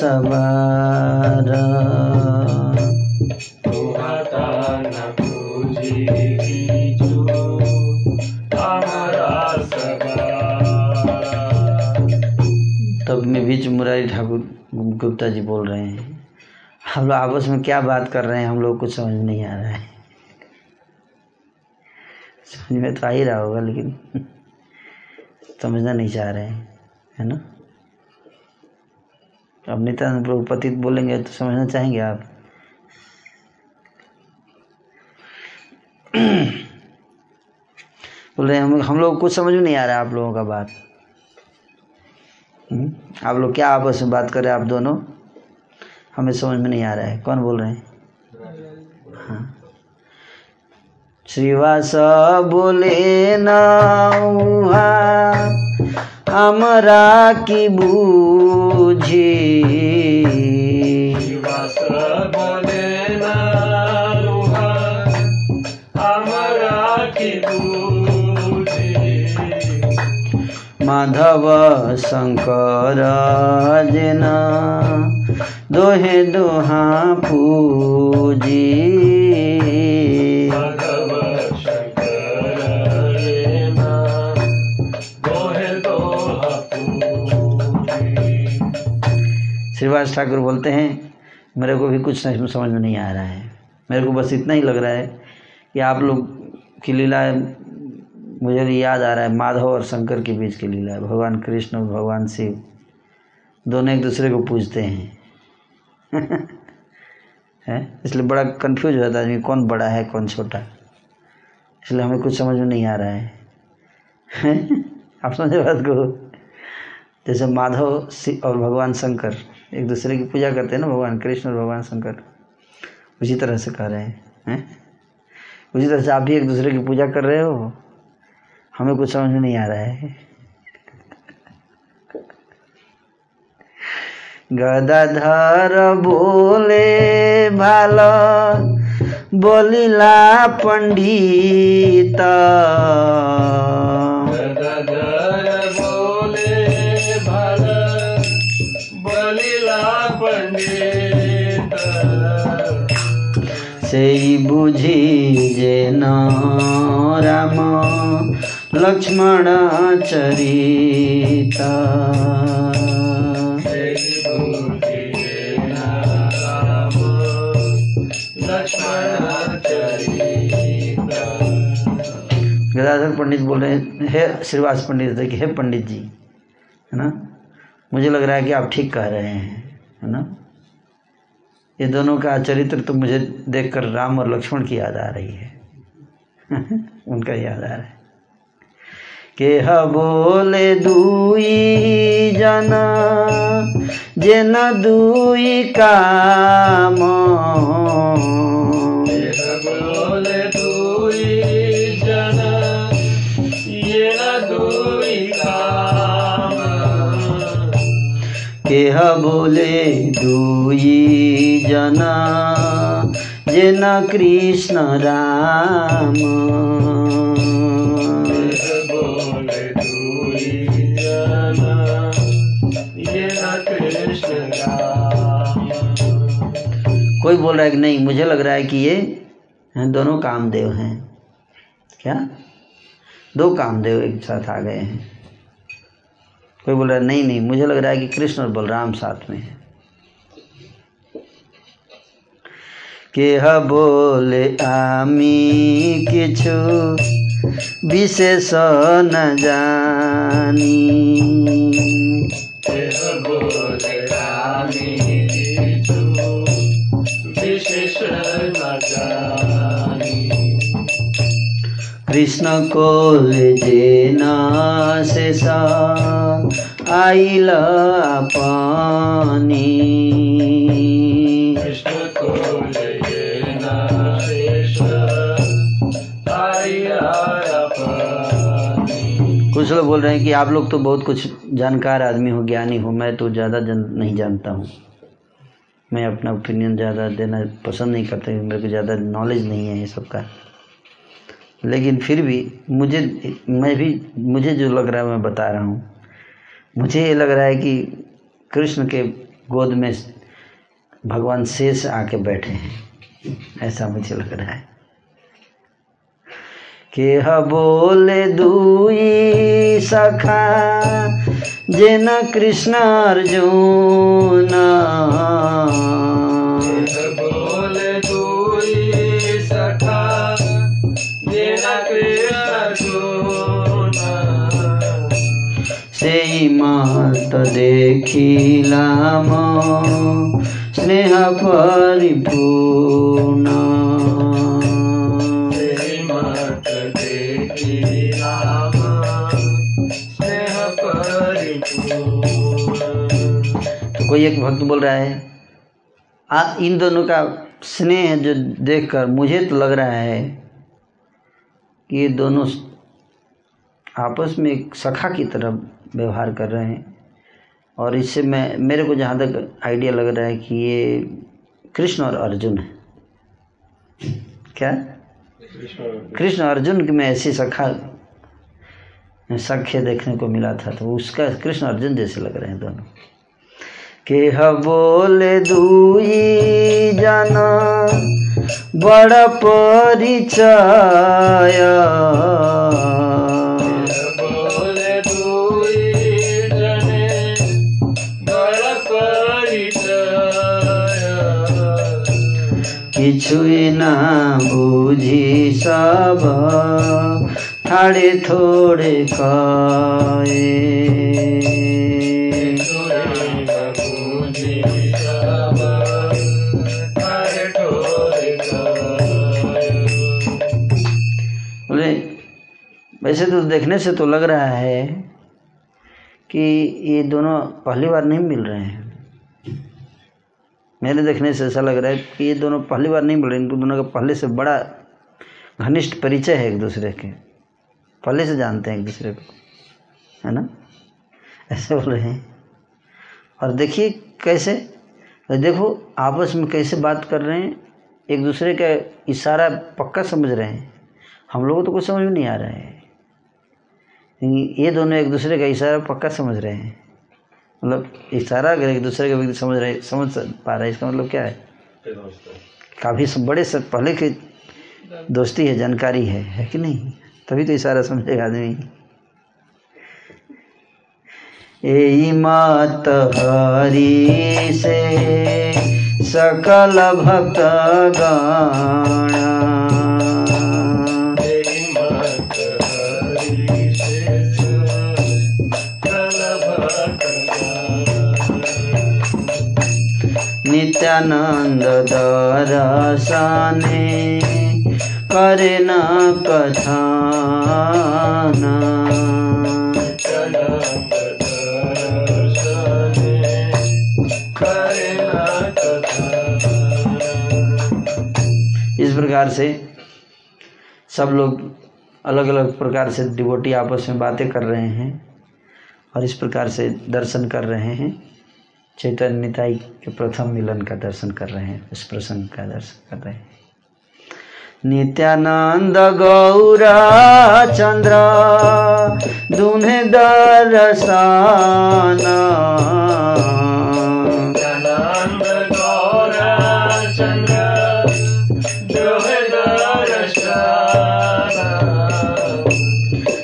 সবার तब में बीच मुरारी ठाकुर गुप्ता जी बोल रहे हैं। हम लोग आपस में क्या बात कर रहे हैं, हम लोग कुछ समझ नहीं आ रहा है। समझ में तो आ ही रहा होगा, लेकिन समझना नहीं चाह रहे हैं, है ना? अब नित्यानंद प्रभु बोलेंगे तो समझना चाहेंगे आप? बोल रहे हैं, हम हम लोग कुछ समझ में नहीं आ रहा है आप लोगों का बात? आप लोग क्या आपस में बात कर रहे हैं? आप दोनों? हमें समझ में नहीं आ रहा है। कौन बोल रहे हैं? हाँ। श्रीवास बोले नमरा की बूझी। माधव शंकर जना। दोहे दोहा पूजी। दोहे दोहा श्रीवास ठाकुर बोलते हैं मेरे को भी कुछ समझ में नहीं आ रहा है। मेरे को बस इतना ही लग रहा है कि आप लोग की लीला मुझे भी याद आ रहा है माधव और शंकर के बीच की लीला है। भगवान कृष्ण और भगवान शिव, दोनों एक दूसरे को पूजते हैं। है? इसलिए बड़ा कंफ्यूज हो जाता है आदमी, कौन बड़ा है, कौन छोटा इसलिए हमें कुछ समझ में नहीं आ रहा है। आप समझे बात को? जैसे माधव शिव और भगवान शंकर एक दूसरे की पूजा करते हैं ना, भगवान कृष्ण और भगवान शंकर। उसी तरह से कर रहे हैं? उसी तरह से आप भी एक दूसरे की पूजा कर रहे हो? हमें कुछ समझ नहीं आ रहा है। गदाधर बोले भाल बोलिला पंडित। बोलिला पंडित। से बुझी जे न राम। लक्ष्मणाचरिता। गदाधर पंडित बोल रहे हैं श्रीवास पंडित थे कि हे पंडित जी, है ना? मुझे लग रहा है कि आप ठीक कह रहे हैं, है ना? ये दोनों का चरित्र तो मुझे देखकर राम और लक्ष्मण की याद आ रही है। उनका याद आ रहा है। के बोले दुई जना जे न दुई काम। यह बोले दुई जन ये न दुई काम। केह बोले कोई बोल रहा है कि नहीं, मुझे लग रहा है कि ये दोनों कामदेव हैं। क्या? दो कामदेव एक साथ आ गए हैं। कोई बोल रहा है, नहीं नहीं, मुझे लग रहा है कि कृष्ण और बलराम साथ में हैं। के बोले, आमी किछु विशेष न जानी बोले, आमी कृष्ण को जे से सा से पानी। कुछ लोग बोल रहे हैं कि आप लोग तो बहुत कुछ जानकार आदमी हो ज्ञानी हो मैं तो ज़्यादा जन, नहीं जानता हूँ। मैं अपना ओपिनियन ज़्यादा देना पसंद नहीं करता मेरे को ज़्यादा नॉलेज नहीं है ये सब का। लेकिन फिर भी मुझे, मैं भी, मुझे जो लग रहा है मैं बता रहा हूँ। मुझे ये लग रहा है कि कृष्ण के गोद में भगवान शेष आके बैठे हैं। ऐसा मुझे लग रहा है। केह बोले दुई सखा, जेन कृष्ण अर्जुन। দেখিলাম স্নেহ পরিপূর্ণ मत देखी राम स्नेह परिपूर्ण तो कोई एक भक्त बोल रहा है आ इन दोनों का स्नेह जो देखकर मुझे तो लग रहा है कि ये दोनों आपस में एक सखा की तरह व्यवहार कर रहे हैं और इससे मैं, मेरे को जहाँ तक आइडिया लग रहा है कि ये कृष्ण और अर्जुन है। क्या? कृष्ण अर्जुन में ऐसी सखा, सख्य देखने को मिला था तो उसका कृष्ण अर्जुन जैसे लग रहे हैं दोनों। केह बोले दुई जाना, बड़ा परिचय। কিছুই না বুঝি সব থাড়ে থোড়ে কয়ে बोले वैसे तो देखने से तो लग रहा है कि ये दोनों पहली बार नहीं मिल रहे हैं मेरे देखने से ऐसा लग रहा है कि ये दोनों पहली बार नहीं मिल रहे, इनको दोनों का पहले से बड़ा घनिष्ठ परिचय है एक दूसरे के। पहले से जानते हैं एक दूसरे को, है ना? ऐसे बोल रहे हैं। और देखिए कैसे देखो आपस में कैसे बात कर रहे हैं, एक दूसरे का इशारा पक्का समझ रहे हैं। हम लोगों को तो कुछ समझ में नहीं आ रहा है। ये दोनों एक दूसरे का इशारा पक्का समझ रहे हैं। मतलब इशारा अगर एक दूसरे का व्यक्ति समझ रहे, समझ पा रहे इसका मतलब क्या है? काफ़ी बड़े से पहले की दोस्ती है, जानकारी है है कि नहीं? तभी तो इशारा समझेगा आदमी। ए मात हरि से सकल भक्त नित्यानंद दरसाने करे न कथान इस प्रकार से सब लोग अलग अलग प्रकार से डिबोटी आपस में बातें कर रहे हैं और इस प्रकार से दर्शन कर रहे हैं। चैतन्य निताई के प्रथम मिलन का दर्शन कर रहे हैं इस प्रसंग का दर्शन कर रहे हैं। नित्यानंद गौरा चंद्र दुने दर्शना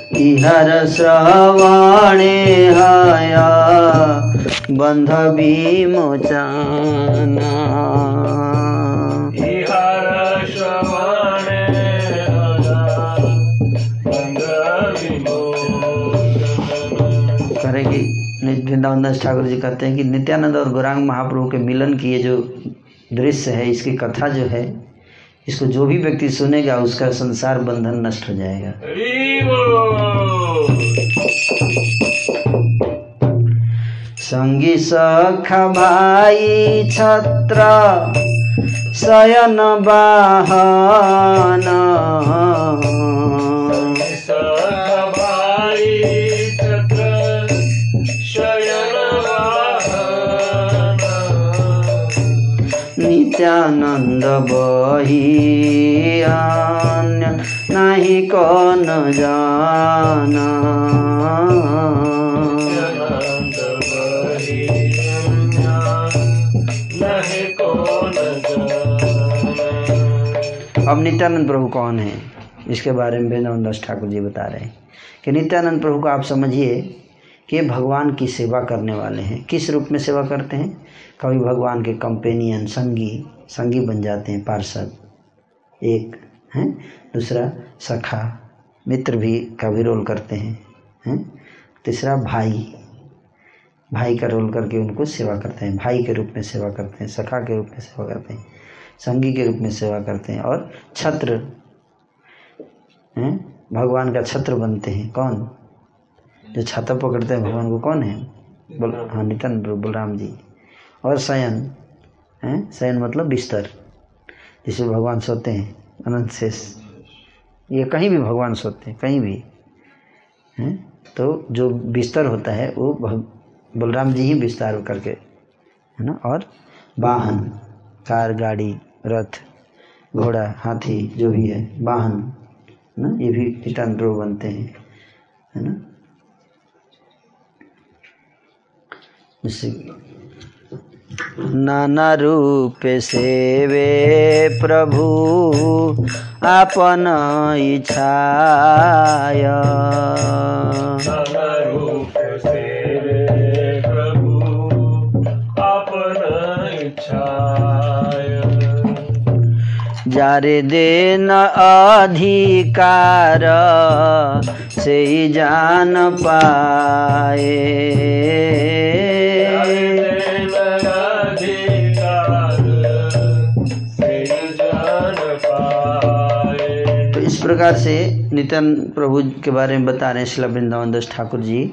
है इहर श्रवणे हया। बंध विमोचना करेगी वृंदावन ठाकुर जी कहते हैं कि नित्यानंद और गौरांग महाप्रभु के मिलन की ये जो दृश्य है, इसकी कथा जो है, इसको जो भी व्यक्ति सुनेगा, उसका संसार बंधन नष्ट हो जाएगा। सङ्गी सखभाइ छत्र शयन बाहन नित्यानन्द बही अन्य नाही कन जाना। अब नित्यानंद प्रभु कौन है? इसके बारे में वृंदावन दास ठाकुर जी बता रहे हैं कि नित्यानंद प्रभु को आप समझिए कि भगवान की सेवा करने वाले हैं। किस रूप में सेवा करते हैं? कभी भगवान के कंपेनियन, संगी संगी बन जाते हैं, पार्षद, एक, हैं? दूसरा, सखा, मित्र भी का भी रोल करते हैं हैं? तीसरा, भाई भाई का रोल करके उनको सेवा करते हैं, भाई के रूप में सेवा करते हैं, सखा के रूप में सेवा करते हैं। संगी के रूप में सेवा करते हैं और छत्र, हैं? भगवान का छत्र बनते हैं। कौन? जो छाता पकड़ते हैं, भगवान को कौन है? बोल हाँ नितन बलराम जी। और शयन हैं? शयन मतलब बिस्तर जिसमें भगवान सोते हैं, अनंत शेष। ये कहीं भी भगवान सोते हैं, कहीं भी, हैं? तो जो बिस्तर होता है, वो भग, बलराम जी ही विस्तार करके, है ना? और वाहन, कार, गाड़ी रथ, घोड़ा, हाथी जो भी है, वाहन, ना? ये भी ध्रुव बनते हैं, है ना? जैसे नाना रूप से वे प्रभु आपन इच्छाया। जारे देन अधिकार से ही जान पाए। तो इस प्रकार से नित्यान प्रभु के बारे में बता रहे हैं शिला वृंदावन दास ठाकुर जी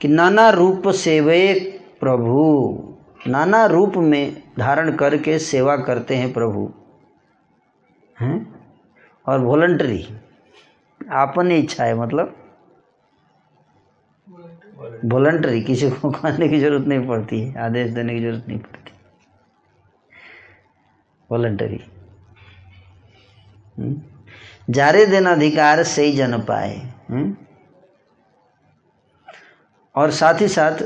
कि नाना रूप सेवे प्रभु नाना रूप में धारण करके सेवा करते हैं प्रभु। हैं और वॉलंटरी आपन इच्छा है मतलब? वॉलंटरी किसी को कहने की ज़रूरत नहीं पड़ती, आदेश देने की ज़रूरत नहीं पड़ती। वॉलंटरी जारे दिन अधिकार से ही जन पाए हम्म? और साथ ही साथ,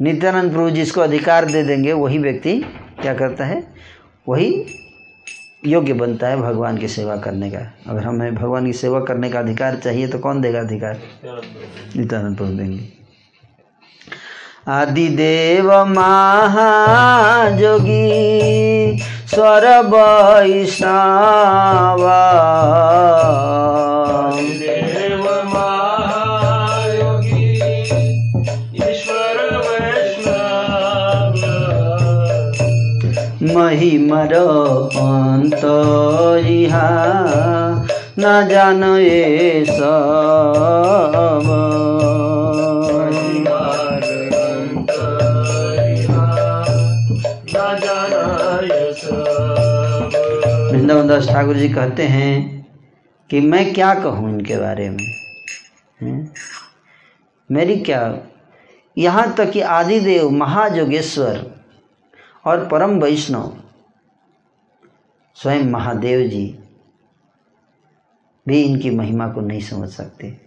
नित्यानंद प्रभु जिसको अधिकार दे देंगे, वही व्यक्ति क्या करता है? वही योग्य बनता है भगवान की सेवा करने का। अगर हमें भगवान की सेवा करने का अधिकार चाहिए तो कौन देगा अधिकार? नित्यानंद प्रभु देंगे। आदिदेव महाजोगी, स्वर वैष्णवा। अंतरिहा न जानाय सब। वृंदावन दास ठाकुर जी कहते हैं कि मैं क्या कहूँ इनके बारे में? हैं? मेरी क्या? यहाँ तक कि आदिदेव महाजोगेश्वर और परम वैष्णव स्वयं महादेव जी भी इनकी महिमा को नहीं समझ सकते।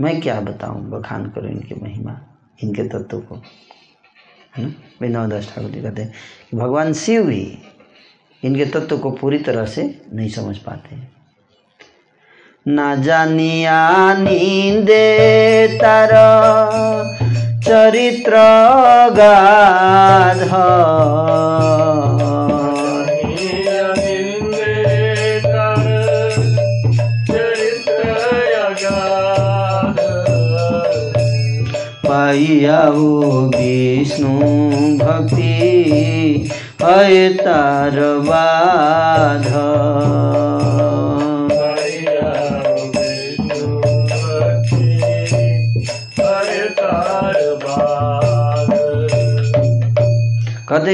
मैं क्या बताऊँ बखान करूँ इनकी महिमा, इनके तत्व को? है ना? वृंदावन दास ठाकुर जी कहते हैं भगवान शिव भी इनके तत्व को पूरी तरह से नहीं समझ पाते ना जानिया नींदे तार चरित्र गाध पाइयाऊ विष्णु भक्ति है तार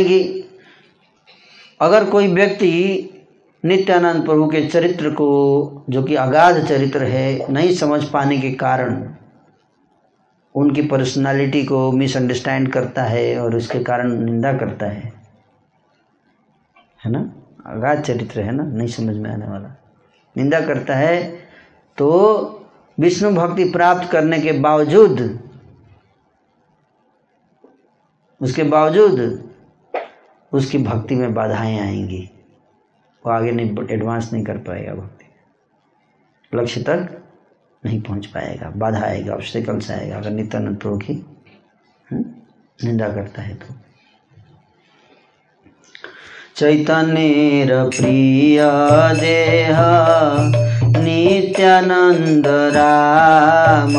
कहते अगर कोई व्यक्ति नित्यानंद प्रभु के चरित्र को, जो कि अगाध चरित्र है, नहीं समझ पाने के कारण उनकी पर्सनालिटी को मिसअंडरस्टैंड करता है और उसके कारण निंदा करता है है ना? अगाध चरित्र है ना? नहीं समझ में आने वाला। निंदा करता है तो विष्णु भक्ति प्राप्त करने के बावजूद, उसके बावजूद उसकी भक्ति में बाधाएँ आएँगी। वो आगे नहीं एडवांस नहीं कर पाएगा भक्ति। लक्ष्य तक नहीं पहुँच पाएगा। बाधा आएगा ऑब्स्टिकल्स आएगा। अगर नित्यानंद प्रभु की हम्म, निंदा करता है तो। चैतन्य प्रिय देह नित्यानंद राम।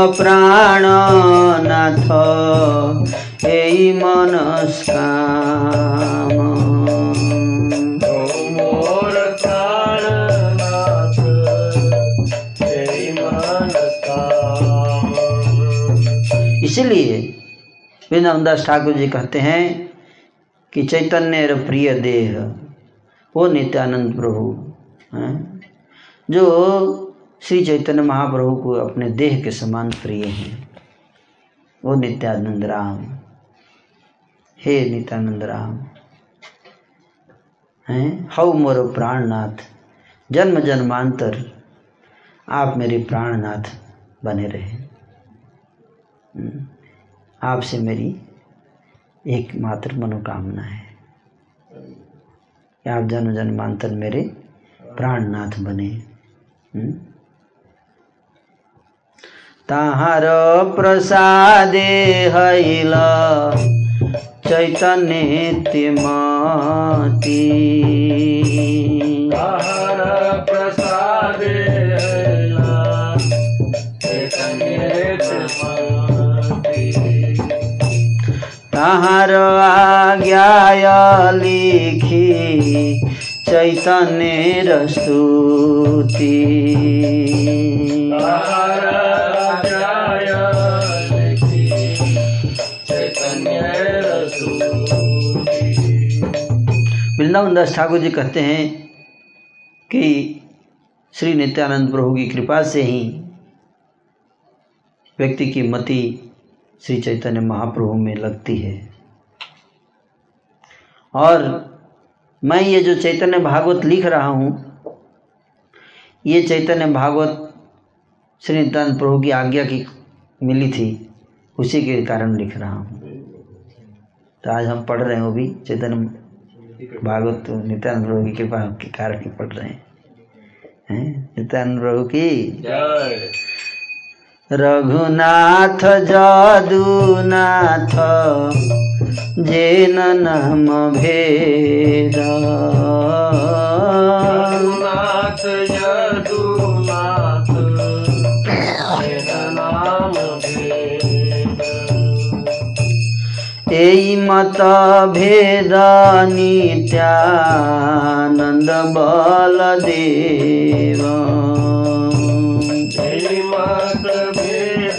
मोर प्राणनाथ এই মনস্কাম मोर प्राणनाथ जय मन काम इसलिए वृंदावन दास ठाकुर जी कहते हैं कि चैतन्य र प्रिय देह वो नित्यानंद प्रभु हैं जो श्री चैतन्य महाप्रभु को अपने देह के समान प्रिय हैं। वो नित्यानंद राम। हे नित्यानंद राम। हैं? हौ मोर प्राणनाथ। जन्म जन्मांतर आप मेरे प्राणनाथ बने रहे। हम्म, आपसे मेरी एकमात्र मनोकामना है कि आप जन्म जन्मांतर मेरे प्राणनाथ बने। हम्म? ताहार प्रसादे हैल चैतन्य मती। आहार प्रसादे हैला चैतन्य समाधि ताहार आज्ञाय लिखी चैतन्य स्तुति। वृंदावन दास ठाकुर जी कहते हैं कि श्री नित्यानंद प्रभु की कृपा से ही व्यक्ति की मति श्री चैतन्य महाप्रभु में लगती है। और मैं ये जो चैतन्य भागवत लिख रहा हूँ, ये चैतन्य भागवत श्री नित्यानंद प्रभु की आज्ञा की मिली थी, उसी के कारण लिख रहा हूँ। तो आज हम पढ़ रहे हैं भी चैतन्य भागवत तो नित्यानंद प्रभु की कृपा के कारण ही पढ़ रहे हैं। हैं? नित्यानंद प्रभु की? रघुनाथ जादुनाथ जेन नाम भेद। रघुनाथ तेरा नाम भेद से मत भेद नित्यानंद बलदेव। मत भेद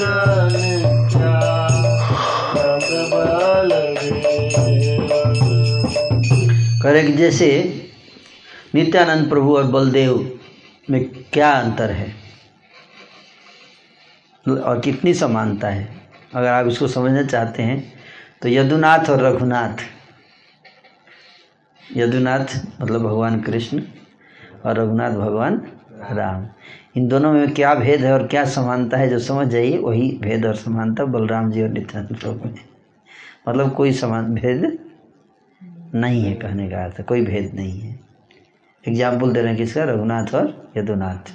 करे कि जैसे नित्यानंद प्रभु और बलदेव में क्या अंतर है? और कितनी समानता है? अगर आप इसको समझना चाहते हैं तो यदुनाथ और रघुनाथ। यदुनाथ मतलब भगवान कृष्ण और रघुनाथ भगवान राम। इन दोनों में क्या भेद है और क्या समानता है, जो समझ जाइए, वही भेद और समानता बलराम जी और नित्यानंद प्रभु में मतलब कोई समान भेद नहीं है कहने का अर्थ, कोई भेद नहीं है। एग्ज़ाम्पल दे रहे हैं किसका? रघुनाथ और यदुनाथ।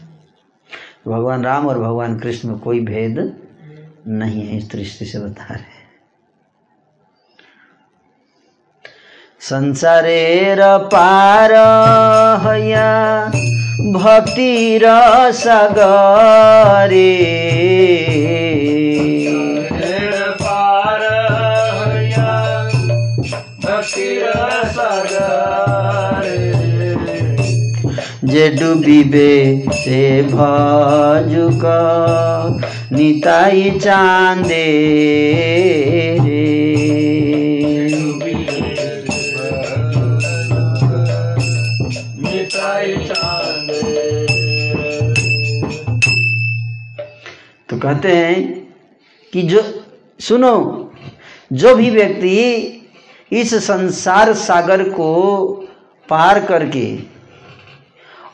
भगवान राम और भगवान कृष्ण में कोई भेद नहीं है, इस दृष्टि से बता रहे हैं। संसारेर पार हया भक्ति सागरे। पार हया भक्तिर जे डूबिबे से भजुक निताई चांदे रे। तो कहते हैं कि जो, सुनो, जो भी व्यक्ति इस संसार सागर को पार करके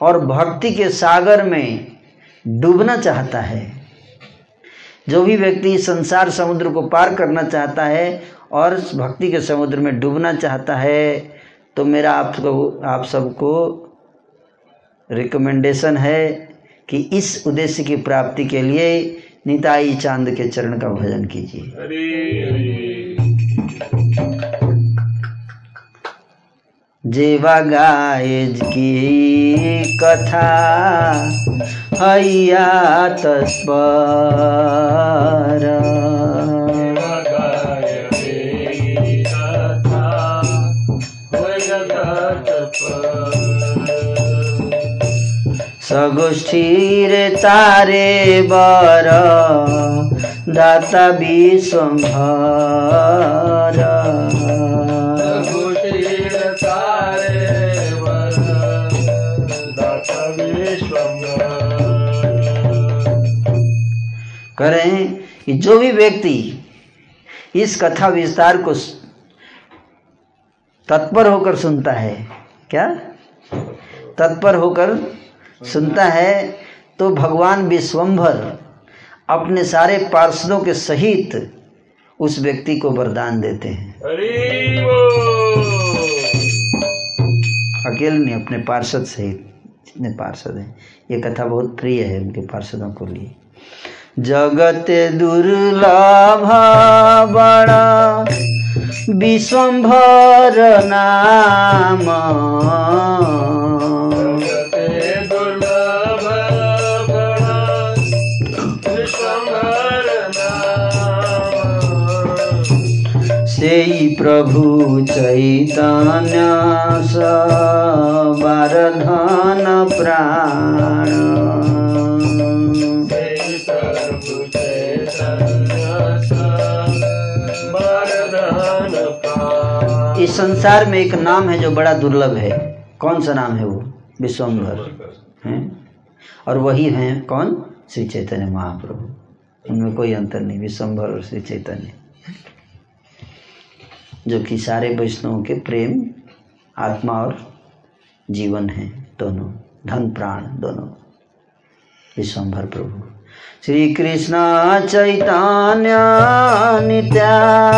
और भक्ति के सागर में डूबना चाहता है, जो भी व्यक्ति संसार समुद्र को पार करना चाहता है और भक्ति के समुद्र में डूबना चाहता है तो मेरा आप सबको आप सबको रिकमेंडेशन है कि इस उद्देश्य की प्राप्ति के लिए निताई चाँद के चरण का भजन कीजिए। जेवा गाय की कथा हैया सगोष्ठीर तारे बर दाता विश्वभर करें कि जो भी व्यक्ति इस कथा विस्तार को तत्पर होकर सुनता है क्या? तत्पर होकर सुनता है तो भगवान विश्वम्भर अपने सारे पार्षदों के सहित उस व्यक्ति को वरदान देते हैं। अकेले नहीं अपने पार्षद सहित जितने पार्षद हैं। ये कथा बहुत प्रिय है उनके पार्षदों को लिए। जगत दुर्लभ बड़ा विश्वम्भर नाम। प्रभु चैतन्य सबारधन प्राण। इस संसार में एक नाम है जो बड़ा दुर्लभ है। कौन सा नाम है वो? विश्वम्भर हैं? और वही हैं कौन? श्री चैतन्य महाप्रभु। उनमें कोई अंतर नहीं विश्वम्भर और श्री चैतन्य। जो कि सारे वैष्णवों के प्रेम, आत्मा और जीवन है दोनों, धन, प्राण दोनों। विश्वभर प्रभु। श्री कृष्ण चैतन्य, नित्या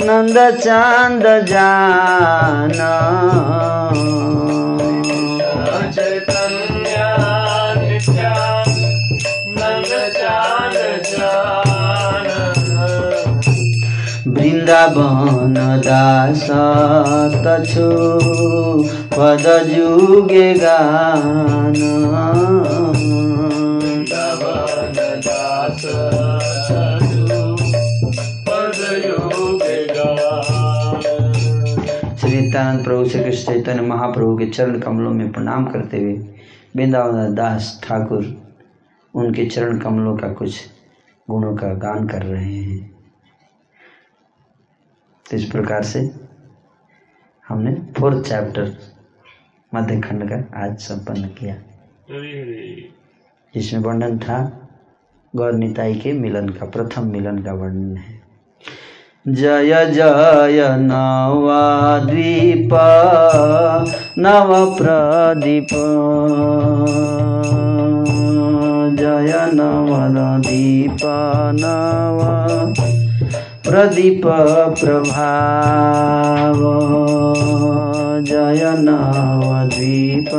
नंद चाँद जान। वृंदावन दास तछु पद जुगे गान। श्री नित्यानंद प्रभु श्री कृष्ण चैतन्य महाप्रभु के चरण कमलों में प्रणाम करते हुए वृंदावन दास ठाकुर उनके चरण कमलों का कुछ गुणों का गान कर रहे हैं। तो इस प्रकार से हमने फोर्थ चैप्टर मध्य खंड का आज संपन्न किया। जिसमें वर्णन था गौर निताई के मिलन का प्रथम मिलन का वर्णन है। जय जय नवाद्वीप नव प्रदीप। जय नवदीप नव प्रदीप प्रभाव जय नवद्वीप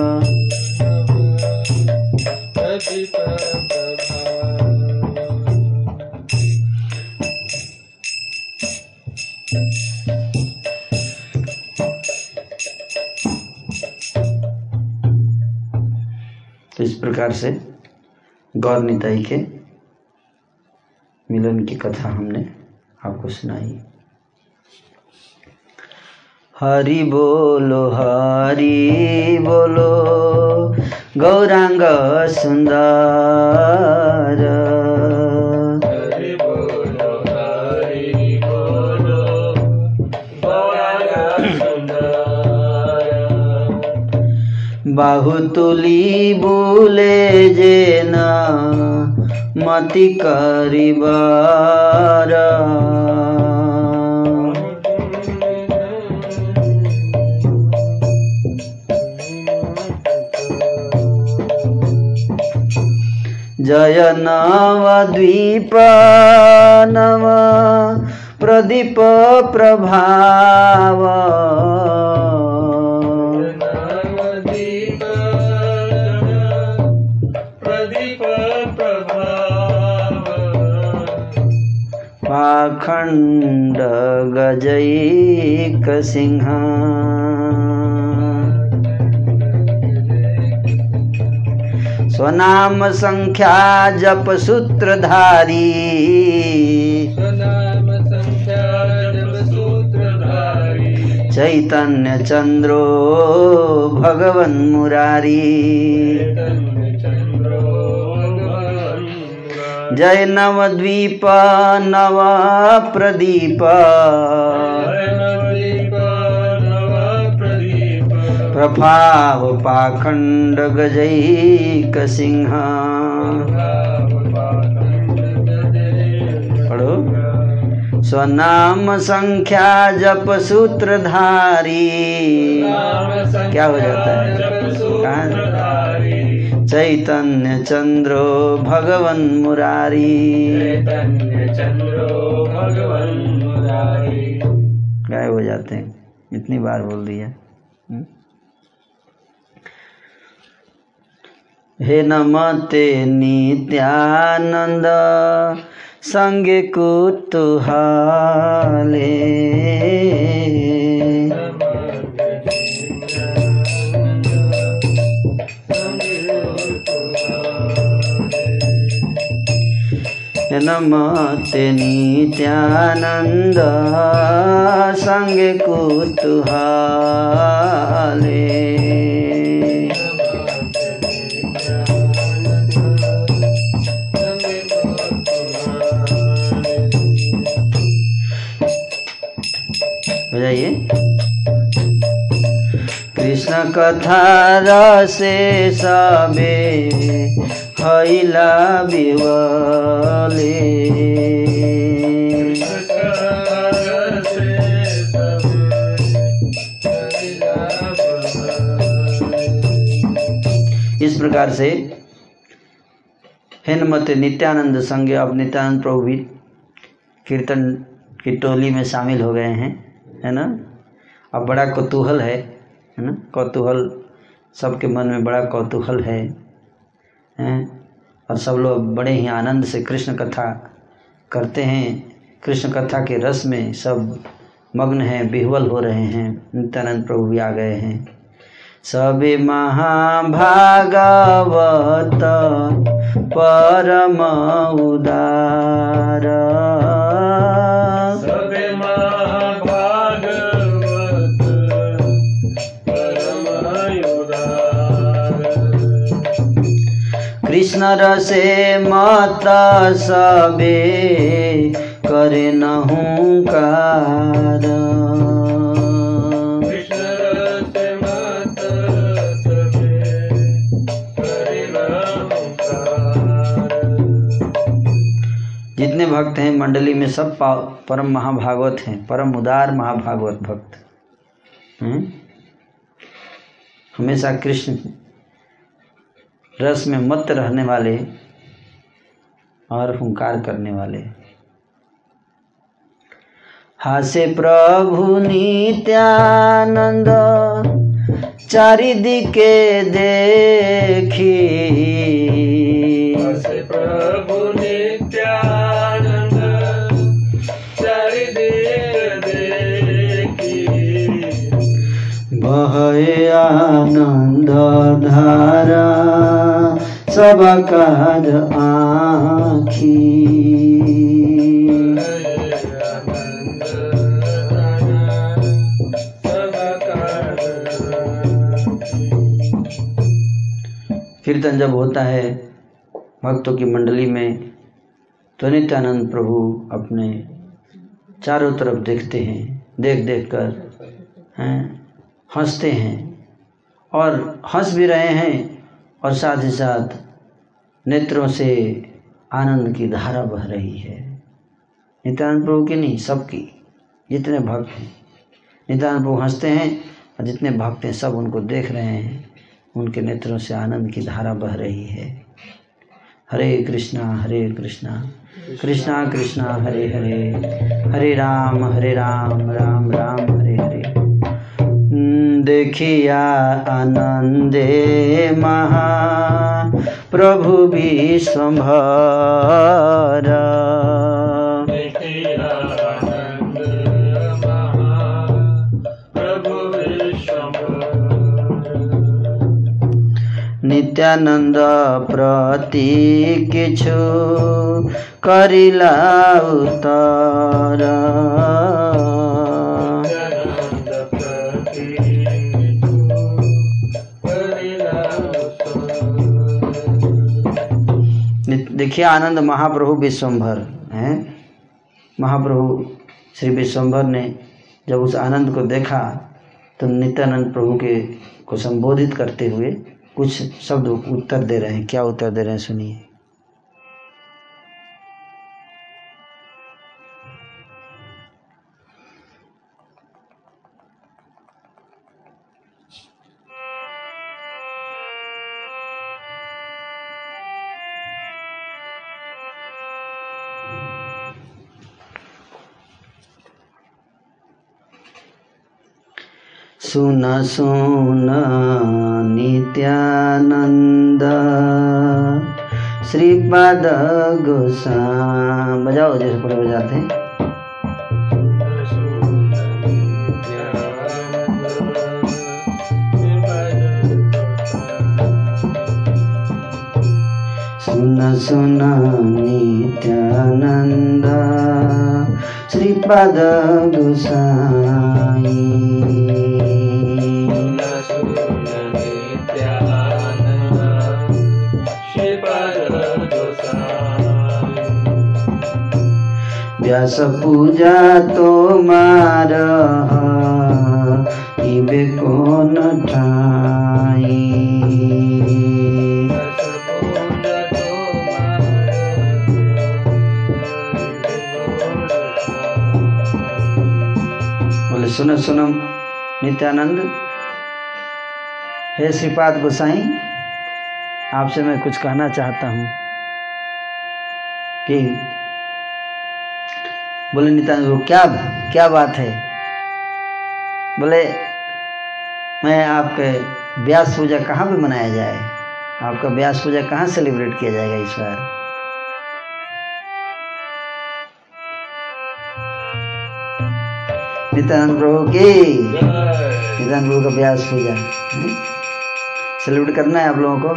तो इस प्रकार से गौर निताई के मिलन की कथा हमने आपको सुनाई हरि बोलो हरि बोलो गौरांग सुंदर। हरि बोलो हरि बोलो गौरांग सुंदर। बाहुतुली बोले जेना मतिकरीबर जयनवद्वीपनव प्रदीप प्रभा पाखण्ड गजैक सिंह। स्वनाम संख्या जप सूत्रधारी। स्वनाम संख्या जप सूत्रधारी। चैतन्य चंद्रो भगवन मुरारी। जय नवद्वीप नव प्रदीप। प्रभाव पाखंड गजैक सिंह। पढ़ो। स्वनाम संख्या जप सूत्रधारी। क्या हो जाता है? चैतन्य चंद्रो भगवन मुरारी। चैतन्य चंद्रो भगवन मुरारी। गायब हो जाते हैं। इतनी बार बोल दिया। हम्म? हे नमते नित्यानंद संगे कुतुहाले। नमते नित्यानंद संगे कुतुहाले। हो जाइए कृष्ण कथा रसे सबे हैला बिवले इस प्रकार से हेनमत नित्यानंद संग अब नित्यानंद प्रभु भी कीर्तन की टोली में शामिल हो गए हैं, है ना? अब बड़ा कौतूहल है है ना? कौतूहल सबके मन में बड़ा कौतूहल है। हैं और सब लोग बड़े ही आनंद से कृष्ण कथा करते हैं। कृष्ण कथा के रस में सब मग्न हैं, बिहवल हो रहे हैं, नित्यानंद प्रभु भी आ गए हैं। सबे महाभागवत परम उदार। कृष्ण रसे माता सबे करे सभे करे। जितने भक्त हैं मंडली में सब परम महाभागवत हैं परम उदार महाभागवत भक्त। हैं हमेशा कृष्ण रस में मत रहने वाले और हुंकार करने वाले। हासे प्रभु नित्यानंद चारिदिके देखी। असे प्रभु नित्यानंद चारिदिक देखी। बहे आनंद धारा। सब काज आखी। कीर्तन जब होता है, भक्तों की मंडली में तो नित्यानंद प्रभु अपने चारों तरफ़ देखते हैं, देख देख कर हैं, हँसते हैं और हंस भी रहे हैं और साथ ही साथ नेत्रों से आनंद की धारा बह रही है। नित्यानंद प्रभु की नहीं, सबकी, जितने भक्त हैं। नित्यानंद प्रभु हँसते हैं और जितने भक्त हैं, सब उनको देख रहे हैं। उनके नेत्रों से आनंद की धारा बह रही है। हरे कृष्णा हरे कृष्णा कृष्णा कृष्णा, हरे हरे हरे राम हरे राम राम राम, हरे हरे। देखिया आनंदे महा प्रभु विश्वभर नित्यानन्द प्रति किछु करिला उतारा। देखिए, आनंद महाप्रभु विश्वम्भर हैं। महाप्रभु श्री विश्वम्भर ने जब उस आनंद को देखा तो नित्यानंद प्रभु के को संबोधित करते हुए कुछ शब्द उत्तर दे रहे हैं। क्या उत्तर दे रहे हैं, सुनिए। सुन सुन नित्यानंद श्रीपाद गोसा। बजाओ, जैसे पूरे बजाते हैं। सुन सुन नित्यानंद श्रीपाद गोसाई व्यास पूजा तो मार इबे कोन ठाई? बोले, सुनो सुनो, नित्यानंद। हे श्रीपाद गोसाई, आपसे मैं कुछ कहना चाहता हूँ कि बोले नित्यानंद प्रभु, क्या क्या बात है? बोले मैं आपके ब्यास पूजा कहाँ पे मनाया जाए? आपका ब्यास पूजा कहाँ सेलिब्रेट किया जाएगा इस बार? नित्यानंद प्रभु की नित्यानंद प्रभु का ब्यास पूजा सेलिब्रेट करना है आप लोगों को?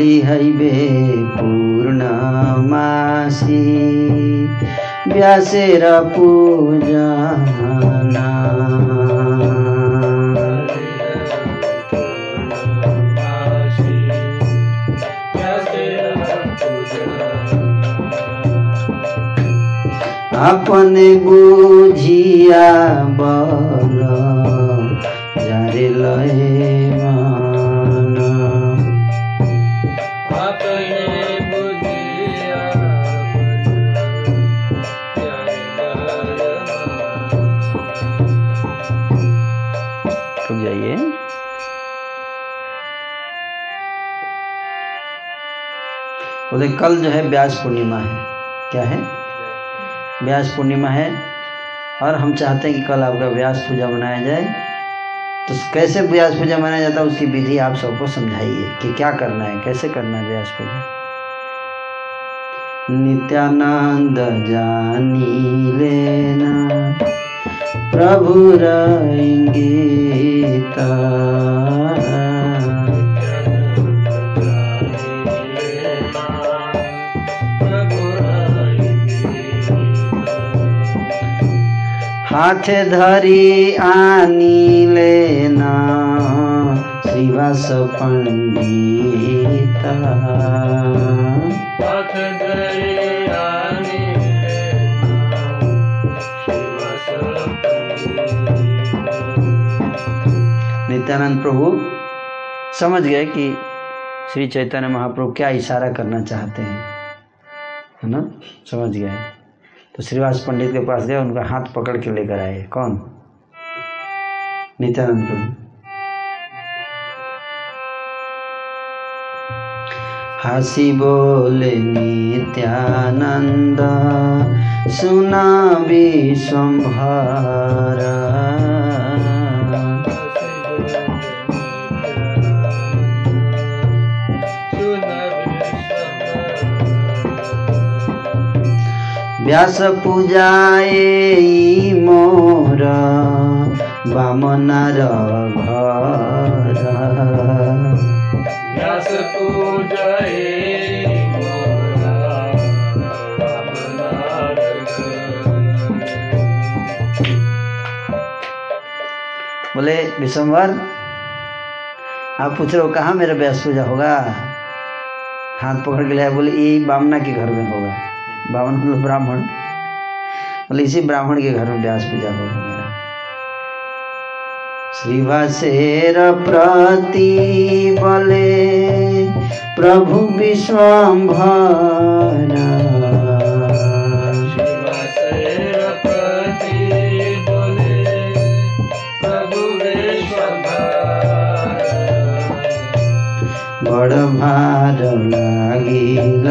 काली हैबे पूर्णमासी व्यासेर पूजना अपने बुझिया बल जारे लए कल जो है ब्यास पूर्णिमा है। क्या है? व्यास पूर्णिमा है। और हम चाहते हैं कि कल आपका व्यास पूजा मनाया जाए। तो कैसे व्यास पूजा मनाया जाता है उसकी विधि आप सबको समझाइए कि क्या करना है, कैसे करना है व्यास पूजा? नित्यानंद जानी लेना, प्रभु इंगीता हाथ धरी आनी लेना श्रीवास पंडिता नित्यानंद प्रभु समझ गए कि श्री चैतन्य महाप्रभु क्या इशारा करना चाहते हैं है ना? समझ गए। तो श्रीवास पंडित के पास गए, उनका हाथ पकड़ के लेकर आए। कौन? नित्यानंद प्रभु। हसी बोले नित्यानंद सुना विश्वम्भर व्यास पूजाए मोर बामनार घर। व्यास पूजाए बोले विशंवर आप पूछ रहे हो कहाँ मेरा व्यास पूजा होगा? हाथ पकड़ के लाया बोले यही बामना के घर में होगा। बामन मतलब ब्राह्मण। बोले इसी ब्राह्मण के घर में व्यास पूजा होगा मेरा। श्री श्रीवासेर प्रति बले प्रभु विश्वम्भर बोले प्रभु विश्वम्भर बड़ भार लागिल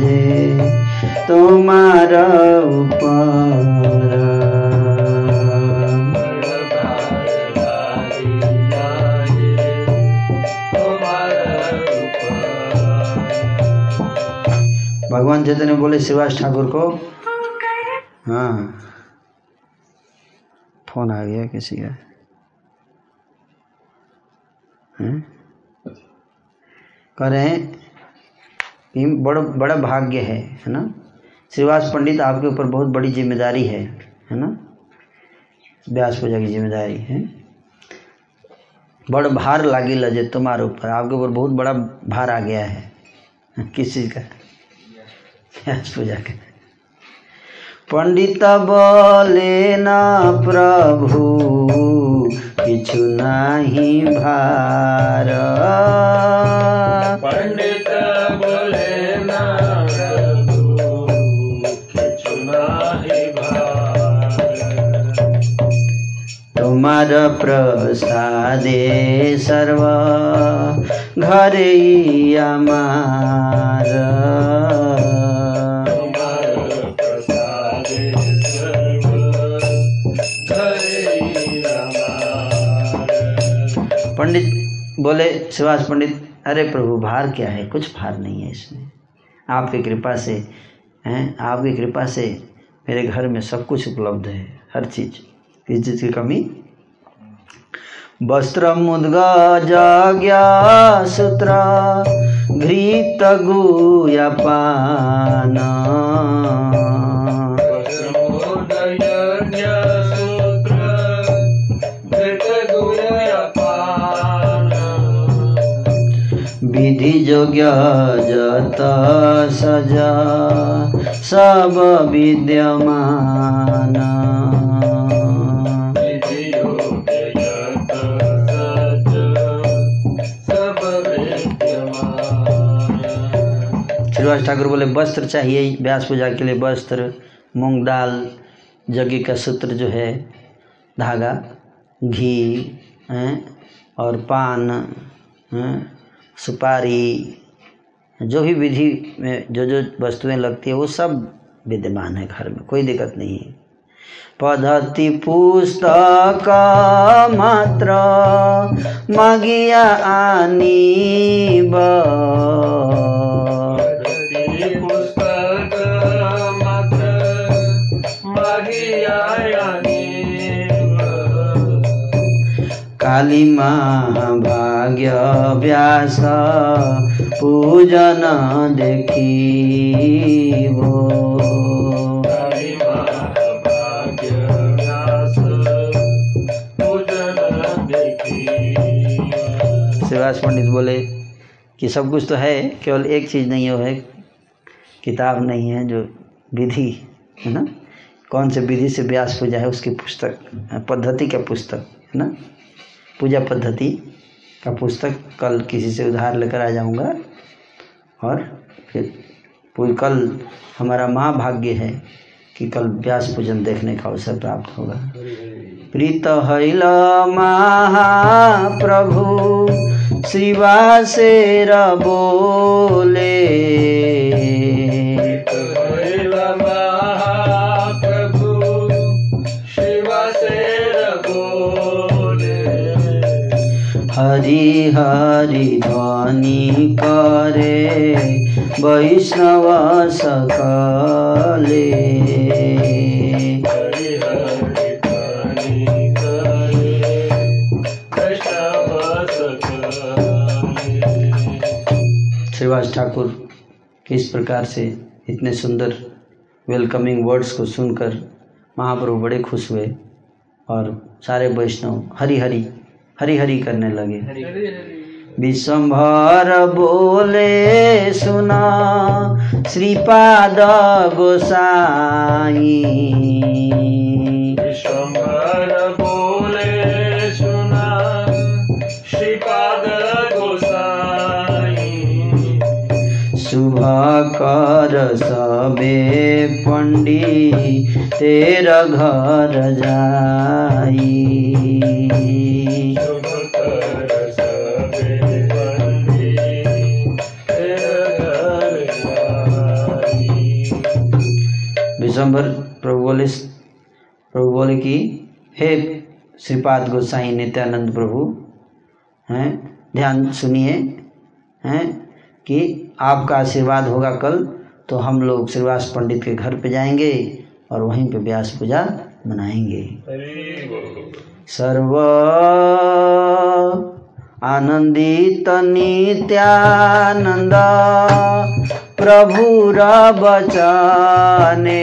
जे। তোমার উপর भगवान चैतन्य बोले शिवाज ठाकुर को हाँ फोन आ गया किसी का हैं? कह रहे हैं कि बड़ा बड़ा भाग्य है है ना श्रीवास पंडित आपके ऊपर बहुत बड़ी ज़िम्मेदारी है है ना? व्यास पूजा की ज़िम्मेदारी है। बड़ भार लागी लजे तुम्हारे ऊपर। आपके ऊपर बहुत बड़ा भार आ गया है। किस चीज़ का? व्यास पूजा का। पंडित बोले न प्रभु, किछु नाही भार। प्रसादे सर्व हरे रामार पंडित बोले, सुभाष पंडित, अरे प्रभु, भार क्या है? कुछ भार नहीं है इसमें। आपकी कृपा से, हैं? आपकी कृपा से मेरे घर में सब कुछ उपलब्ध है, हर चीज़। किस चीज़ की कमी? वस्त्र मुद्ग जाग्या सूत्र घृत गुयपान विधि योग्य जत सजा सब विद्यमान। श्रीवास ठाकुर बोले, वस्त्र चाहिए व्यास पूजा के लिए वस्त्र, मूंग दाल यज्ञ का सूत्र जो है, धागा, घी और पान सुपारी, जो भी विधि में जो जो वस्तुएँ लगती है, वो सब विद्यमान है घर में, कोई दिक्कत नहीं है। पद्धति पुस्तक मात्र, मागिया आनीब पुस्तक काली महाभाग्य व्यास पूजन देखिबो शिवास पंडित बोले कि सब कुछ तो है केवल एक चीज़ नहीं है किताब नहीं है जो विधि है ना? कौन से विधि से व्यास पूजा है उसकी पुस्तक पद्धति का पुस्तक है ना? पूजा पद्धति का पुस्तक कल किसी से उधार लेकर आ जाऊँगा। और फिर पूरी कल हमारा महाभाग्य है कि कल व्यास पूजन देखने का अवसर प्राप्त होगा। प्रीत हैल महाप्रभु श्रीवासेर बोले हरि हरि ध्वनि करे वैष्णव सकले। श्रीवास ठाकुर किस प्रकार से इतने सुंदर वेलकमिंग वर्ड्स को सुनकर महाप्रभु बड़े खुश हुए और सारे वैष्णव हरी हरि हरि हरी करने लगे। विश्वभर बोले सुना श्रीपाद गोसाई। विश्वम्भर बोले सुना श्रीपाद गोसाई। शुभ कर सबे पंडी तेरा घर जाई। विश्वम्भर प्रभु बोले प्रभु बोले कि, हे श्रीपाद गोसाई नित्यानंद प्रभु, हैं, ध्यान सुनिए, हैं, कि आपका आशीर्वाद होगा कल तो हम लोग श्रीवास पंडित के घर पे जाएँगे और वहीं पे व्यास पूजा मनाएँगे। सर्व आनंदित नित्यानंद प्रभुर बचने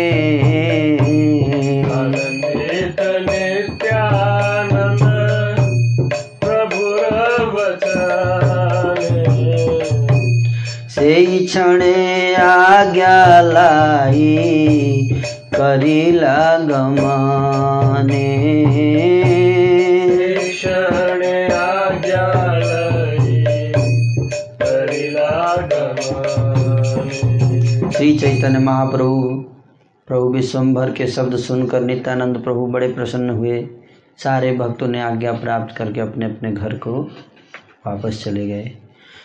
से क्षणे आज्ञा लाई करिला गमने श्री चैतन्य महाप्रभु, प्रभु विश्वम्भर के शब्द सुनकर नित्यानंद प्रभु बड़े प्रसन्न हुए। सारे भक्तों ने आज्ञा प्राप्त करके अपने अपने घर को वापस चले गए।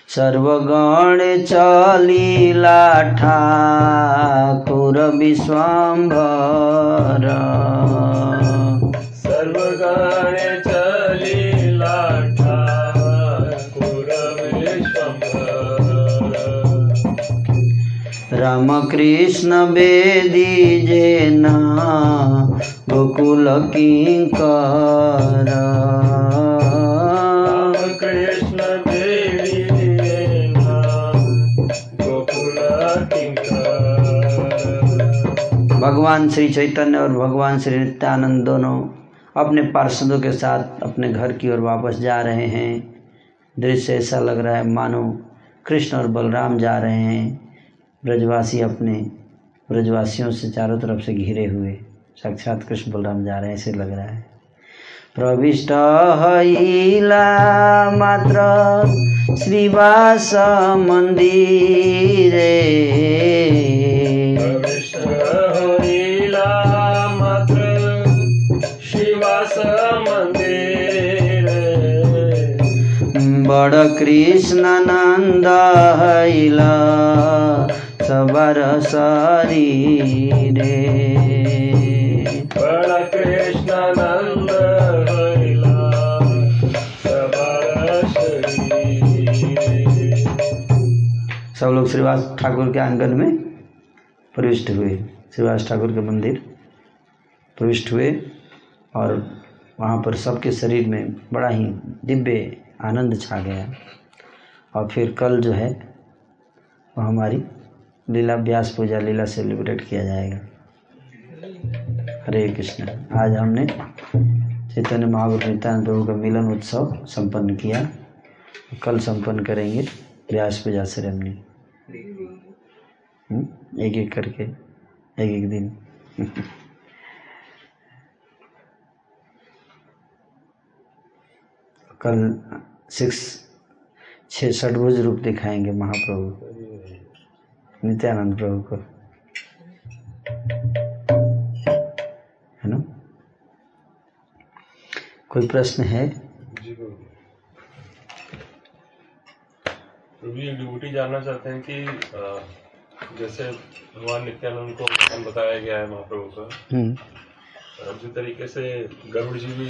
सर्वगण चलीला ठाकुर विश्वम्भर सर्वगण रामकृष्ण बेदी जेना गोकुल किंकर। कृष्ण बेदी भगवान श्री चैतन्य और भगवान श्री नित्यानंद दोनों अपने पार्षदों के साथ अपने घर की ओर वापस जा रहे हैं। दृश्य ऐसा लग रहा है मानो कृष्ण और बलराम जा रहे हैं। ब्रजवासी अपने ब्रजवासियों से चारों तरफ़ से घिरे हुए साक्षात कृष्ण बलराम जा रहे हैं ऐसे लग रहा है। प्रविष्ट हईला मात्र श्रीवास मंदिर। बड कृष्ण नन्द हईला सबर शरीरे बड़ा कृष्ण नंद होईला सबर शरीर सब लोग श्रीवास ठाकुर के आँगन में प्रविष्ट हुए। श्रीवास ठाकुर के मंदिर प्रविष्ट हुए और वहाँ पर सबके शरीर में बड़ा ही दिव्य आनंद छा गया। और फिर कल जो है वो हमारी लीला व्यास पूजा लीला सेलिब्रेट किया जाएगा। हरे कृष्ण। आज हमने चैतन्य महाप्रभु नित्यानंद प्रभु का मिलन उत्सव संपन्न किया। कल संपन्न करेंगे व्यास पूजा सेरेमनी हम्म, एक एक करके एक एक दिन। कल सिक्स छः षटभुज रूप दिखाएँगे महाप्रभु। नित्यानंद प्रभु को। है ना? कोई प्रश्न है? ये डिवोटी जानना चाहते हैं कि जैसे भगवान नित्यानंद को बताया गया है महाप्रभु का हम्म, उसी तरीके से गरुड़ जी भी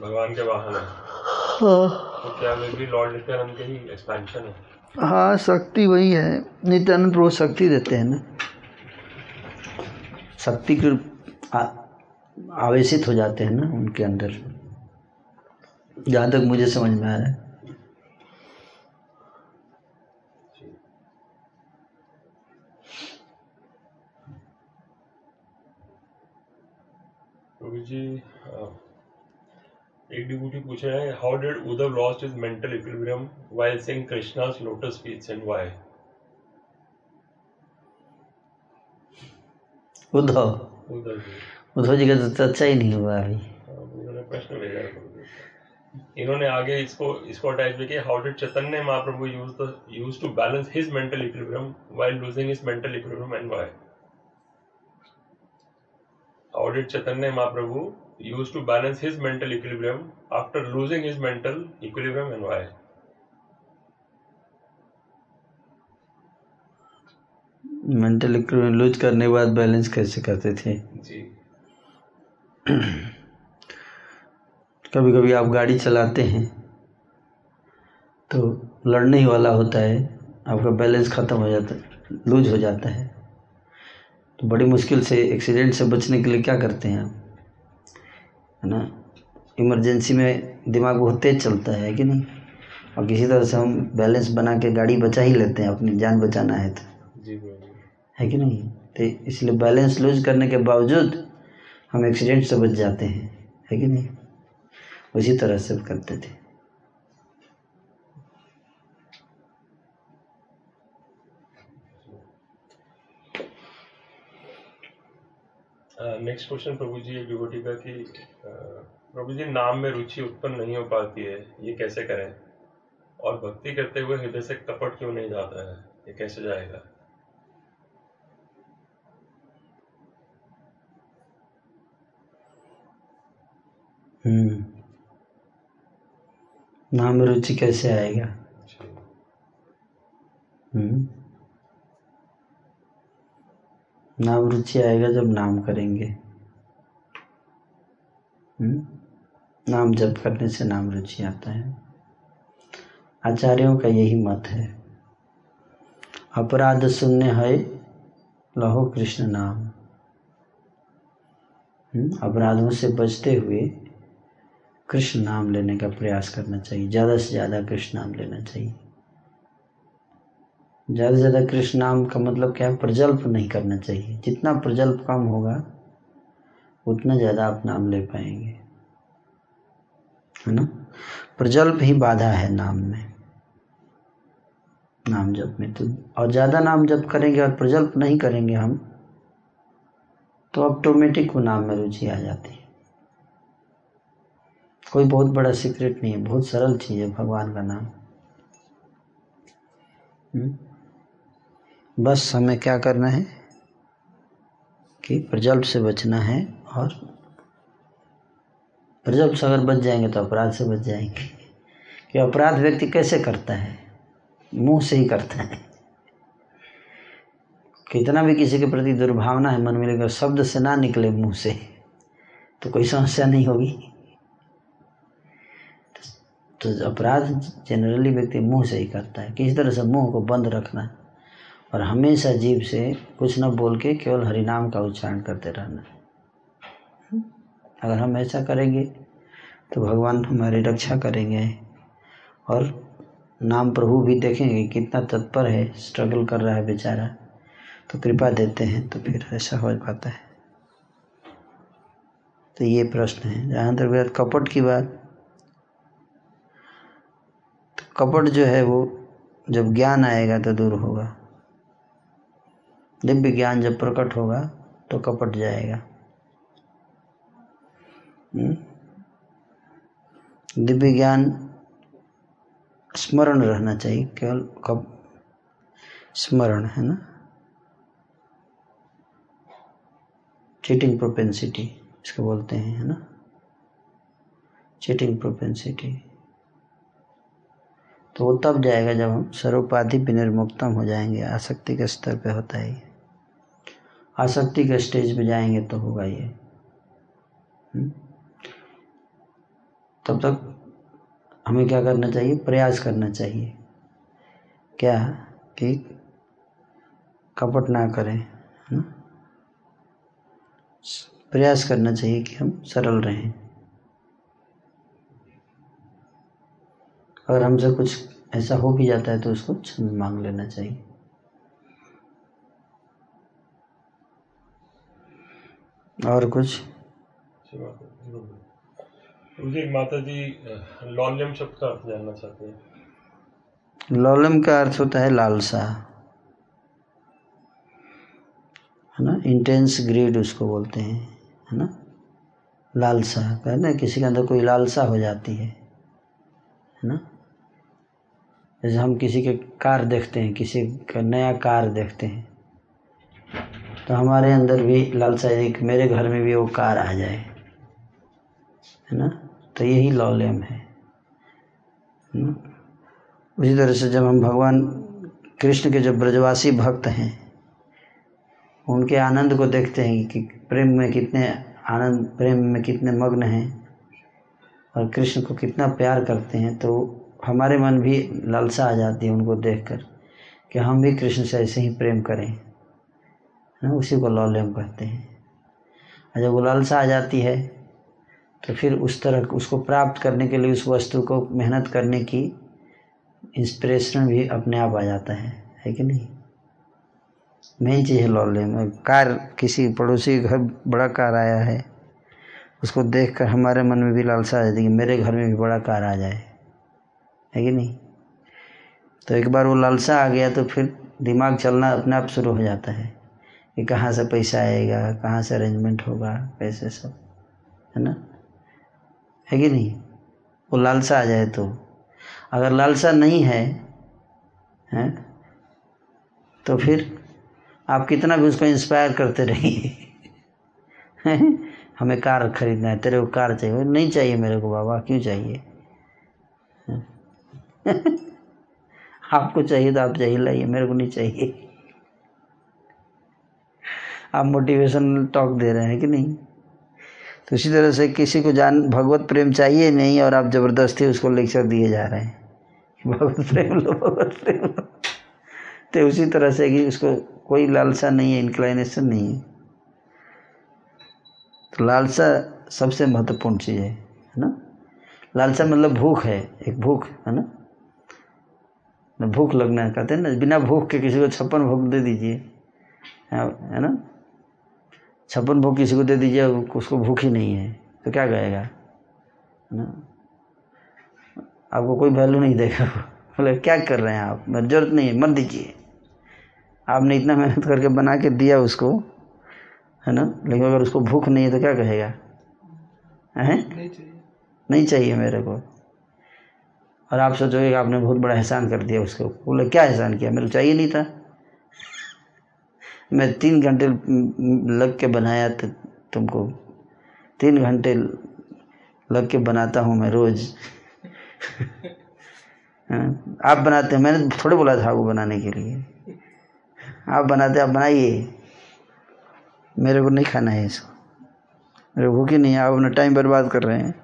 भगवान के वाहन है तो क्या वे भी लॉर्ड नित्यानंद के ही एक्सपेंशन है? हाँ शक्ति वही है। नित्यानंद प्रभु शक्ति देते हैं ना। शक्ति के आवेशित हो जाते हैं ना उनके अंदर। जहाँ तक मुझे समझ में आ रहा है। जी एक डिवोटी पूछ रहे हैं how did Uddhav lost his mental equilibrium while seeing Krishna's lotus feets and why Uddhav. Uddhav ji. का तो चर्चा ही नहीं हुआ अभी। हाँ, उन्होंने प्रश्न भेजा इन्होंने आगे इसको इसको अटैच भी किया how did Chaitanya Mahaprabhu use the use to balance his mental equilibrium while losing his mental equilibrium and why How did Chaitanya Mahaprabhu use to balance his mental equilibrium after losing his mental equilibrium and why? Mental equilibrium lose करने के बाद balance कैसे करते थे? जी। कभी कभी आप गाड़ी चलाते हैं तो लड़ने ही वाला होता है आपका बैलेंस ख़त्म हो जाता है लूज हो जाता है। तो बड़ी मुश्किल से एक्सीडेंट से बचने के लिए क्या करते हैं आप? है ना? इमरजेंसी में दिमाग बहुत तेज चलता है कि नहीं? और किसी तरह से हम बैलेंस बना के गाड़ी बचा ही लेते हैं अपनी जान बचाना है तो। जी है कि नहीं? तो इसलिए बैलेंस लूज करने के बावजूद हम एक्सीडेंट से बच जाते हैं है कि नहीं? उसी तरह से करते थे। नेक्स्ट क्वेश्चन प्रभु जी एक डिवोटी का कि प्रभु जी नाम में रुचि उत्पन्न नहीं हो पाती है ये कैसे करें? और भक्ति करते हुए हृदय से कपट क्यों नहीं जाता है? ये कैसे जाएगा? हम्म। नाम में रुचि कैसे आएगा? हम्म। नाम रुचि आएगा जब नाम करेंगे। हम्म? नाम जप करने से नाम रुचि आता है। आचार्यों का यही मत है। अपराध सुनने है लहो कृष्ण नाम। हम्म, अपराधों से बचते हुए कृष्ण नाम लेने का प्रयास करना चाहिए ज़्यादा से ज़्यादा कृष्ण नाम लेना चाहिए। ज़्यादा से ज़्यादा कृष्ण नाम का मतलब क्या है? प्रजल्प नहीं करना चाहिए। जितना प्रजल्प कम होगा, उतना ज़्यादा आप नाम ले पाएँगे। है ना? प्रजल्प ही बाधा है नाम में। नाम जप में तो और ज़्यादा नाम जप करेंगे और प्रजल्प नहीं करेंगे हम तो ऑटोमेटिक वो नाम में रुचि आ जाती। है कोई बहुत बड़ा सीक्रेट नहीं है, बहुत सरल चीज़ है भगवान का नाम। हुँ? बस हमें क्या करना है कि प्रजल्प से बचना है और प्रजल्प से अगर बच जाएँगे तो अपराध से बच जाएँगे। कि अपराध व्यक्ति कैसे करता है? मुँह से ही करता है। कितना भी किसी के प्रति दुर्भावना है, मन में लेकर शब्द से ना निकले मुँह से तो कोई समस्या नहीं होगी। तो अपराध जनरली व्यक्ति मुँह से ही करता है। किसी तरह से मुँह को बंद रखना। और हमेशा जीव से कुछ न बोल के केवल हरिनाम का उच्चारण करते रहना। अगर हम ऐसा करेंगे तो भगवान हमारी रक्षा करेंगे और नाम प्रभु भी देखेंगे कितना तत्पर है स्ट्रगल कर रहा है बेचारा। तो कृपा देते हैं तो फिर ऐसा हो पाता है। तो ये प्रश्न है। जहाँ तक बात कपट की बात। तो कपट जो है वो जब ज्ञान आएगा तो दूर होगा। दिव्य ज्ञान जब प्रकट होगा तो कपट जाएगा। हम्म? दिव्य ज्ञान स्मरण रहना चाहिए, केवल कब? स्मरण, है ना? चीटिंग प्रोपेंसिटी, इसको बोलते हैं, है ना? Cheating propensity. तो वो तब जाएगा जब हम सर्वोपाधि विनिर्मुक्तम हो जाएँगे, आसक्ति के स्तर पे होता है। आसक्ति के स्टेज पे जाएँगे तो होगा ये। हम्म? तब तक हमें क्या करना चाहिए? प्रयास करना चाहिए। क्या? कि कपट ना करें ना? प्रयास करना चाहिए कि हम सरल रहें। अगर हमसे कुछ ऐसा हो भी जाता है तो उसको क्षमा मांग लेना चाहिए। और कुछ? मुझे माता जी लॉल्यम शब्द का अर्थ जानना चाहते हैं। लॉलम का अर्थ होता है लालसा। है ना? इंटेंस ग्रीड उसको बोलते हैं है ना? लालसा कहते ना किसी के अंदर कोई लालसा हो जाती है है ना? जैसे हम किसी के कार देखते हैं किसी का नया कार देखते हैं तो हमारे अंदर भी लालसा एक मेरे घर में भी वो कार आ जाए, है ना? तो यही लॉलेम है उसी तरह से जब हम भगवान कृष्ण के जो ब्रजवासी भक्त हैं, उनके आनंद को देखते हैं कि प्रेम में कितने आनंद, प्रेम में कितने मग्न हैं और कृष्ण को कितना प्यार करते हैं तो हमारे मन भी लालसा आ जाती है उनको देखकर कि हम भी कृष्ण से ऐसे ही प्रेम करें। ना उसी को लौल्यम कहते हैं। जब वो लालसा आ जाती है तो फिर उस तरह उसको प्राप्त करने के लिए उस वस्तु को मेहनत करने की इंस्पिरेशन भी अपने आप आ जाता है है कि नहीं? मेन चीज़ है लौल्यम कार, किसी पड़ोसी घर बड़ा कार आया है, उसको देख कर हमारे मन में भी लालसा आ जाती है कि मेरे घर में भी बड़ा कार आ जाए, है कि नहीं? तो एक बार वो लालसा आ गया तो फिर दिमाग चलना अपने आप शुरू हो जाता है। कि कहाँ से पैसा आएगा, कहाँ से अरेंजमेंट होगा कैसे सब, है ना? है कि नहीं? वो लालसा आ जाए तो। अगर लालसा नहीं है, हैं तो फिर आप कितना भी उसको इंस्पायर करते रहिए। हमें कार खरीदना है, तेरे को कार चाहिए। नहीं चाहिए मेरे को बाबा, क्यों चाहिए? आपको चाहिए तो आप चाहिए, लाइए, मेरे को नहीं चाहिए। आप मोटिवेशनल टॉक दे रहे हैं कि नहीं? तो इसी तरह से किसी को जान, भगवत प्रेम चाहिए नहीं और आप ज़बरदस्ती उसको लेक्चर दिए जा रहे हैं। भगवत प्रेम लो, भगवत प्रेम लो। तो उसी तरह से कि उसको कोई लालसा नहीं है इंक्लाइनेशन नहीं है। तो लालसा सबसे महत्वपूर्ण चीज़ है है ना? लालसा मतलब भूख है, एक भूख, है ना? भूख लगना है, कहते हैं ना, बिना भूख के किसी को छप्पन भूख दे दीजिए। है ना? छप्पन भूख किसी को दे दीजिए उसको भूख ही नहीं है तो क्या कहेगा? है ना? आपको कोई वैल्यू नहीं देगा। बोले क्या कर रहे हैं आप? ज़रूरत नहीं है मत दीजिए। आपने इतना मेहनत करके बना के दिया उसको है ना? लेकिन अगर उसको भूख नहीं है तो क्या कहेगा? है? नहीं चाहिए। नहीं चाहिए मेरे को। और आप सोचोगे कि आपने बहुत बड़ा एहसान कर दिया उसको। बोले क्या एहसान किया? मेरे को चाहिए नहीं था। मैं तीन घंटे लग के बनाया तो तुमको। तीन घंटे लग के बनाता हूँ मैं रोज़। हाँ, आप बनाते हैं। मैंने थोड़े बोला था आपको बनाने के लिए। आप बनाते आप बनाइए। मेरे को नहीं खाना है इसको। मेरे को भूखी नहीं आप अपना टाइम बर्बाद कर रहे हैं।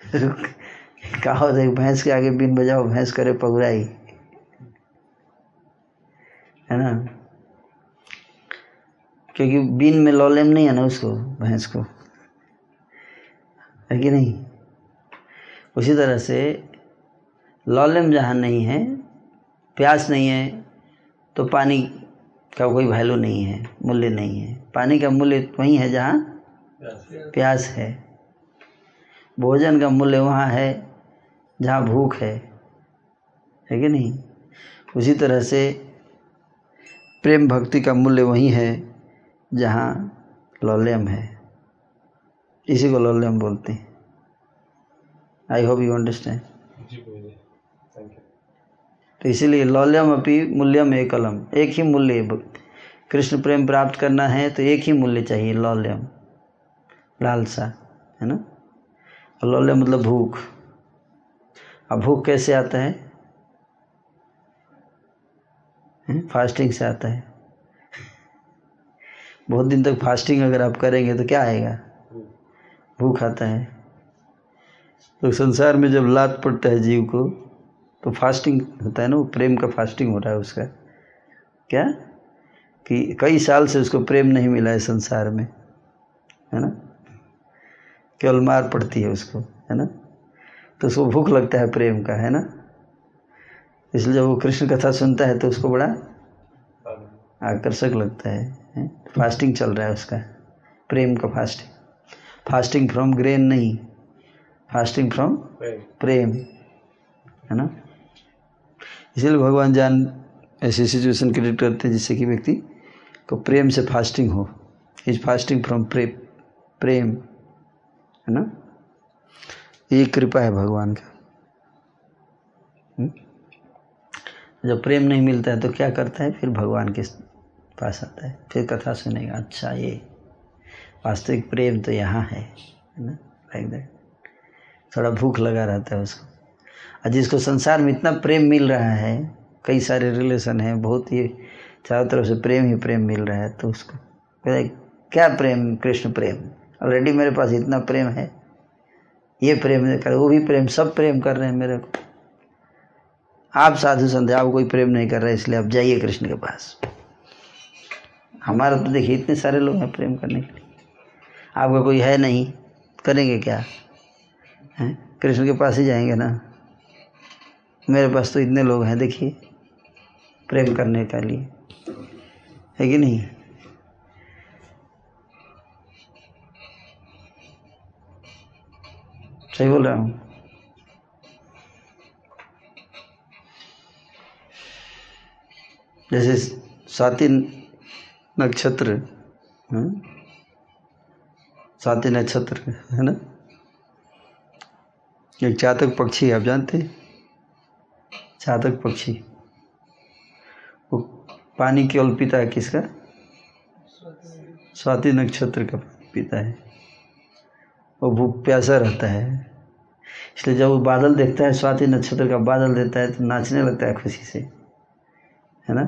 कहा भैंस के आगे बिन बजाओ भैंस करे पगुराई। है ना? क्योंकि बीन में लॉलेम नहीं है ना उसको, भैंस को। है कि नहीं? उसी तरह से लॉलेम जहाँ नहीं है, प्यास नहीं है तो पानी का कोई वैल्यू नहीं है, मूल्य नहीं है। पानी का मूल्य वहीं है जहाँ प्यास है। भोजन का मूल्य वहाँ है, जहाँ भूख है। है कि नहीं? उसी तरह से प्रेम भक्ति का मूल्य वहीं है जहाँ लौल्यम है। इसी को लौल्यम बोलते हैं। आई होप यू अंडरस्टैंड तो इसीलिए लौल्यम अपनी मूल्यम एक कलम एक ही मूल्य कृष्ण प्रेम प्राप्त करना है तो एक ही मूल्य चाहिए लौल्यम। लालसा है ना? और लौल्यम मतलब भूख। अब भूख कैसे आता है? फास्टिंग से आता है। बहुत दिन तक फास्टिंग अगर आप करेंगे तो क्या आएगा? भूख आता है। तो संसार में जब लात पड़ता है जीव को तो फास्टिंग होता है ना, वो प्रेम का फास्टिंग हो रहा है उसका। क्या? कि कई साल से उसको प्रेम नहीं मिला है संसार में, है ना? केवल मार पड़ती है उसको, है ना? तो उसको भूख लगता है प्रेम का, है ना? इसलिए जब वो कृष्ण कथा सुनता है तो उसको बड़ा आकर्षक लगता है, है? फास्टिंग चल रहा है उसका प्रेम का फास्टिंग फास्टिंग फ्रॉम ग्रेन नहीं फास्टिंग फ्रॉम प्रेम है ना? इसलिए भगवान जान ऐसी सिचुएशन क्रिएट करते हैं जिससे कि व्यक्ति को प्रेम से फास्टिंग हो। इज़ फास्टिंग फ्रॉम प्रेम प्रेम है ना? ये कृपा है भगवान का। हम्म? जब प्रेम नहीं मिलता है तो क्या करता है? फिर भगवान के पास आता है। फिर कथा सुनेगा अच्छा ये, वास्तविक प्रेम तो यहाँ है। ना? लाइक दैट थोड़ा भूख लगा रहता है उसको। और जिसको संसार में इतना प्रेम मिल रहा है, कई सारे रिलेशन हैं, बहुत ही चारों तरफ़ से प्रेम ही प्रेम मिल रहा है तो उसको क्या प्रेम, कृष्ण प्रेम? ऑलरेडी मेरे पास इतना प्रेम है। ये प्रेम कर, वो भी प्रेम, सब प्रेम कर रहे हैं मेरे को। आप साधु संत आप कोई प्रेम नहीं कर रहे, इसलिए आप जाइए कृष्ण के पास। हमारा तो देखिए, इतने सारे लोग हैं प्रेम करने के लिए। आपका कोई है नहीं, करेंगे क्या? हैं? कृष्ण के पास ही जाएँगे ना? मेरे पास तो इतने लोग हैं, देखिए, प्रेम करने के लिए। है कि नहीं? सही बोल रहा हूँ? जैसे स्वाति नक्षत्र हाँ? स्वाति नक्षत्र, है ना? एक चातक पक्षी, आप जानते चातक पक्षी। वो पानी केवल पीता है किसका? स्वाति नक्षत्र का पीता है। वो भूख प्यासा रहता है। इसलिए जब वो बादल देखता है, स्वाति नक्षत्र का बादल देता है तो नाचने लगता है खुशी से। है ना?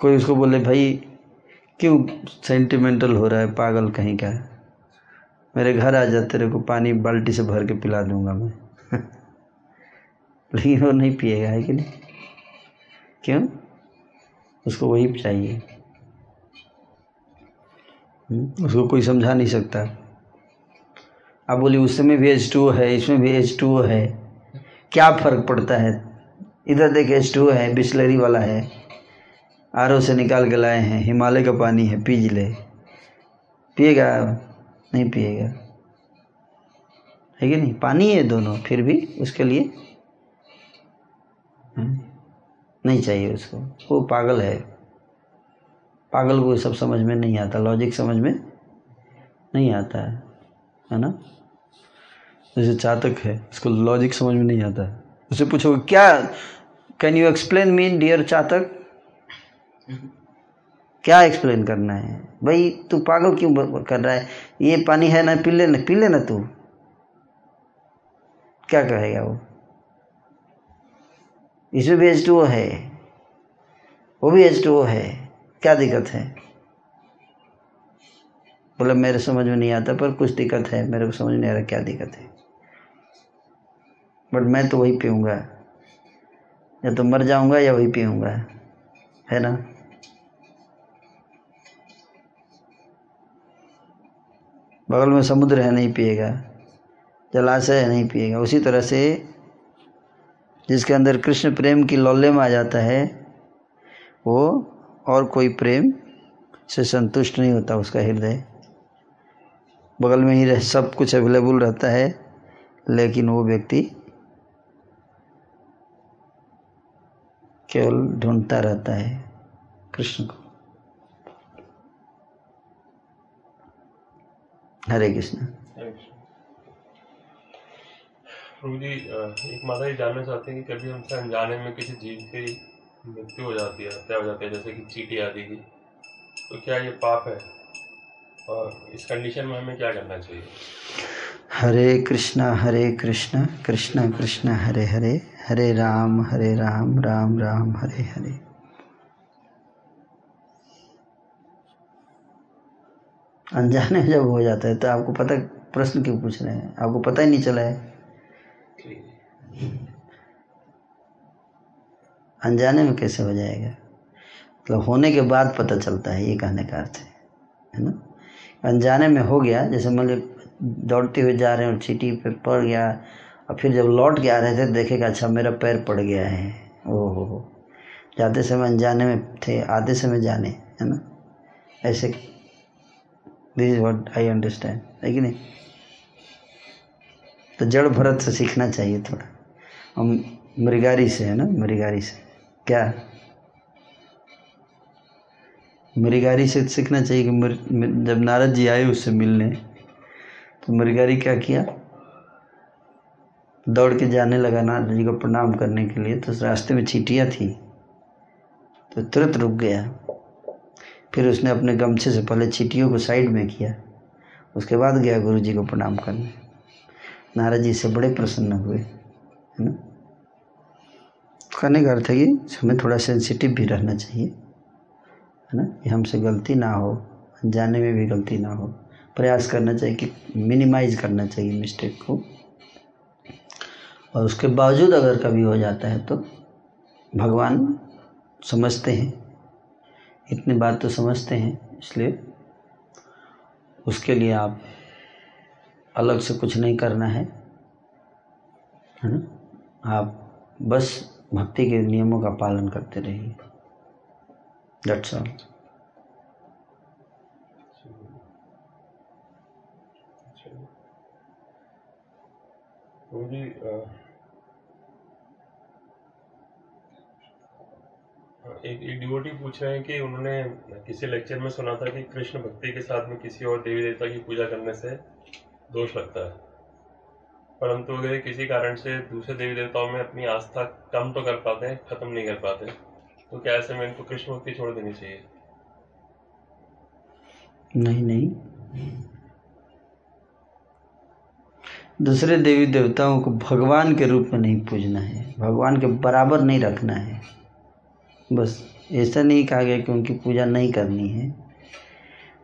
कोई उसको बोले भाई क्यों सेंटिमेंटल हो रहा है? पागल कहीं का मेरे घर आ जा तेरे को पानी बाल्टी से भर के पिला दूँगा मैं। लेकिन वो नहीं पिएगा है कि नहीं? क्यों? उसको वही चाहिए। हम्म, उसको कोई समझा नहीं सकता। आप बोली उसमें भी एच टू है इसमें भी एच टू है। क्या फ़र्क पड़ता है? इधर देख एच टू है बिस्लरी वाला है। आर से निकाल के लाए हैं हिमालय का पानी है पीज ले। पिएगा? नहीं पिएगा। है कि नहीं? पानी है दोनों फिर भी उसके लिए। हम्म, नहीं चाहिए उसको। वो पागल है। पागल को सब समझ में नहीं आता लॉजिक समझ में नहीं आता है है ना? जैसे चातक है, उसको लॉजिक समझ में नहीं आता है। उसे पूछोगे, क्या can you explain mean dear chatak? क्या एक्सप्लेन करना है? भाई, तू पागल क्यों कर रहा है? ये पानी है ना पी ले ना पी ले ना तू? क्या कहेगा वो? इसमें भी एच टू है। वो भी एच टू है। क्या दिक्कत है? बोले, मेरे समझ में नहीं आता, पर कुछ दिक्कत है। मेरे को समझ नहीं आ रहा क्या दिक्कत है। बट मैं तो वही पीऊँगा। या तो मर जाऊँगा या वही पीऊँगा। है ना? बगल में समुद्र है, नहीं पिएगा। जलाशय है, नहीं पिएगा। उसी तरह से जिसके अंदर कृष्ण प्रेम की लौल्य में आ जाता है, वो और कोई प्रेम से संतुष्ट नहीं होता उसका हृदय। बगल में ही रह, सब कुछ अवेलेबल रहता है, लेकिन वो व्यक्ति केवल ढूंढता रहता है कृष्ण को। हरे कृष्ण। जी एक माता जी जानना चाहते हैं कि कभी हमसे अनजाने में किसी जीव की मृत्यु हो जाती है, हत्या हो जाती है, जैसे कि चीटी आदि की तो क्या ये पाप है? और इस कंडीशन में हमें क्या करना चाहिए? हरे कृष्णा हरे कृष्णा कृष्णा कृष्णा हरे हरे हरे राम हरे राम राम राम हरे हरे। अनजाने जब हो जाता है तो आपको पता प्रश्न क्यों पूछ रहे हैं? आपको पता ही नहीं चला है। अनजाने में कैसे हो जाएगा? मतलब होने के बाद पता चलता है ये कहने का अर्थ है है ना? अनजाने में हो गया, जैसे मान ली दौड़ते हुए जा रहे हैं और चीटी पे पड़ गया, और फिर जब लौट के आ रहे थे, देखेगा अच्छा मेरा पैर पड़ गया है। ओहो हो जाते समय अनजाने में थे, आते समय जाने, है ना? ऐसे this is what I understand है कि नहीं? तो जड़ भरत से सीखना चाहिए थोड़ा। हम मृगारी से, है ना? मृगारी से। क्या? मृगारी से सीखना चाहिए कि जब नारद जी आए उससे मिलने तो मृगारी क्या किया? दौड़ के जाने लगा नारद जी को प्रणाम करने के लिए तो रास्ते में चीटियाँ थी तो तुरंत रुक गया। फिर उसने अपने गमछे से पहले चीटियों को साइड में किया, उसके बाद गया गुरु जी को प्रणाम करने। नारद जी से बड़े प्रसन्न हुए, है ना? कहने का अर्थ है कि हमें थोड़ा सेंसिटिव भी रहना चाहिए। है ना, कि हमसे गलती ना हो जाने में भी गलती ना हो। प्रयास करना चाहिए कि मिनिमाइज करना चाहिए मिस्टेक को। और उसके बावजूद अगर कभी हो जाता है तो भगवान समझते हैं। इतनी बात तो समझते हैं, इसलिए उसके लिए आप अलग से कुछ नहीं करना है है ना। आप बस भक्ति के नियमों का पालन करते रहिए। दैट्स ऑल जी एक एक डिवोटी पूछ रहे हैं कि उन्होंने किसी लेक्चर में सुना था कि कृष्ण भक्ति के साथ में किसी और देवी देवता की पूजा करने से दोष लगता है। परंतु अगर किसी कारण से दूसरे देवी देवताओं में अपनी आस्था कम तो कर पाते हैं, खत्म नहीं कर पाते तो क्या ऐसे में इनको कृष्ण भक्ति छोड़ देनी चाहिए? नहीं नहीं। दूसरे देवी देवताओं को भगवान के रूप में नहीं पूजना है। भगवान के बराबर नहीं रखना है। बस ऐसा नहीं कहा गया कि उनकी पूजा नहीं करनी है।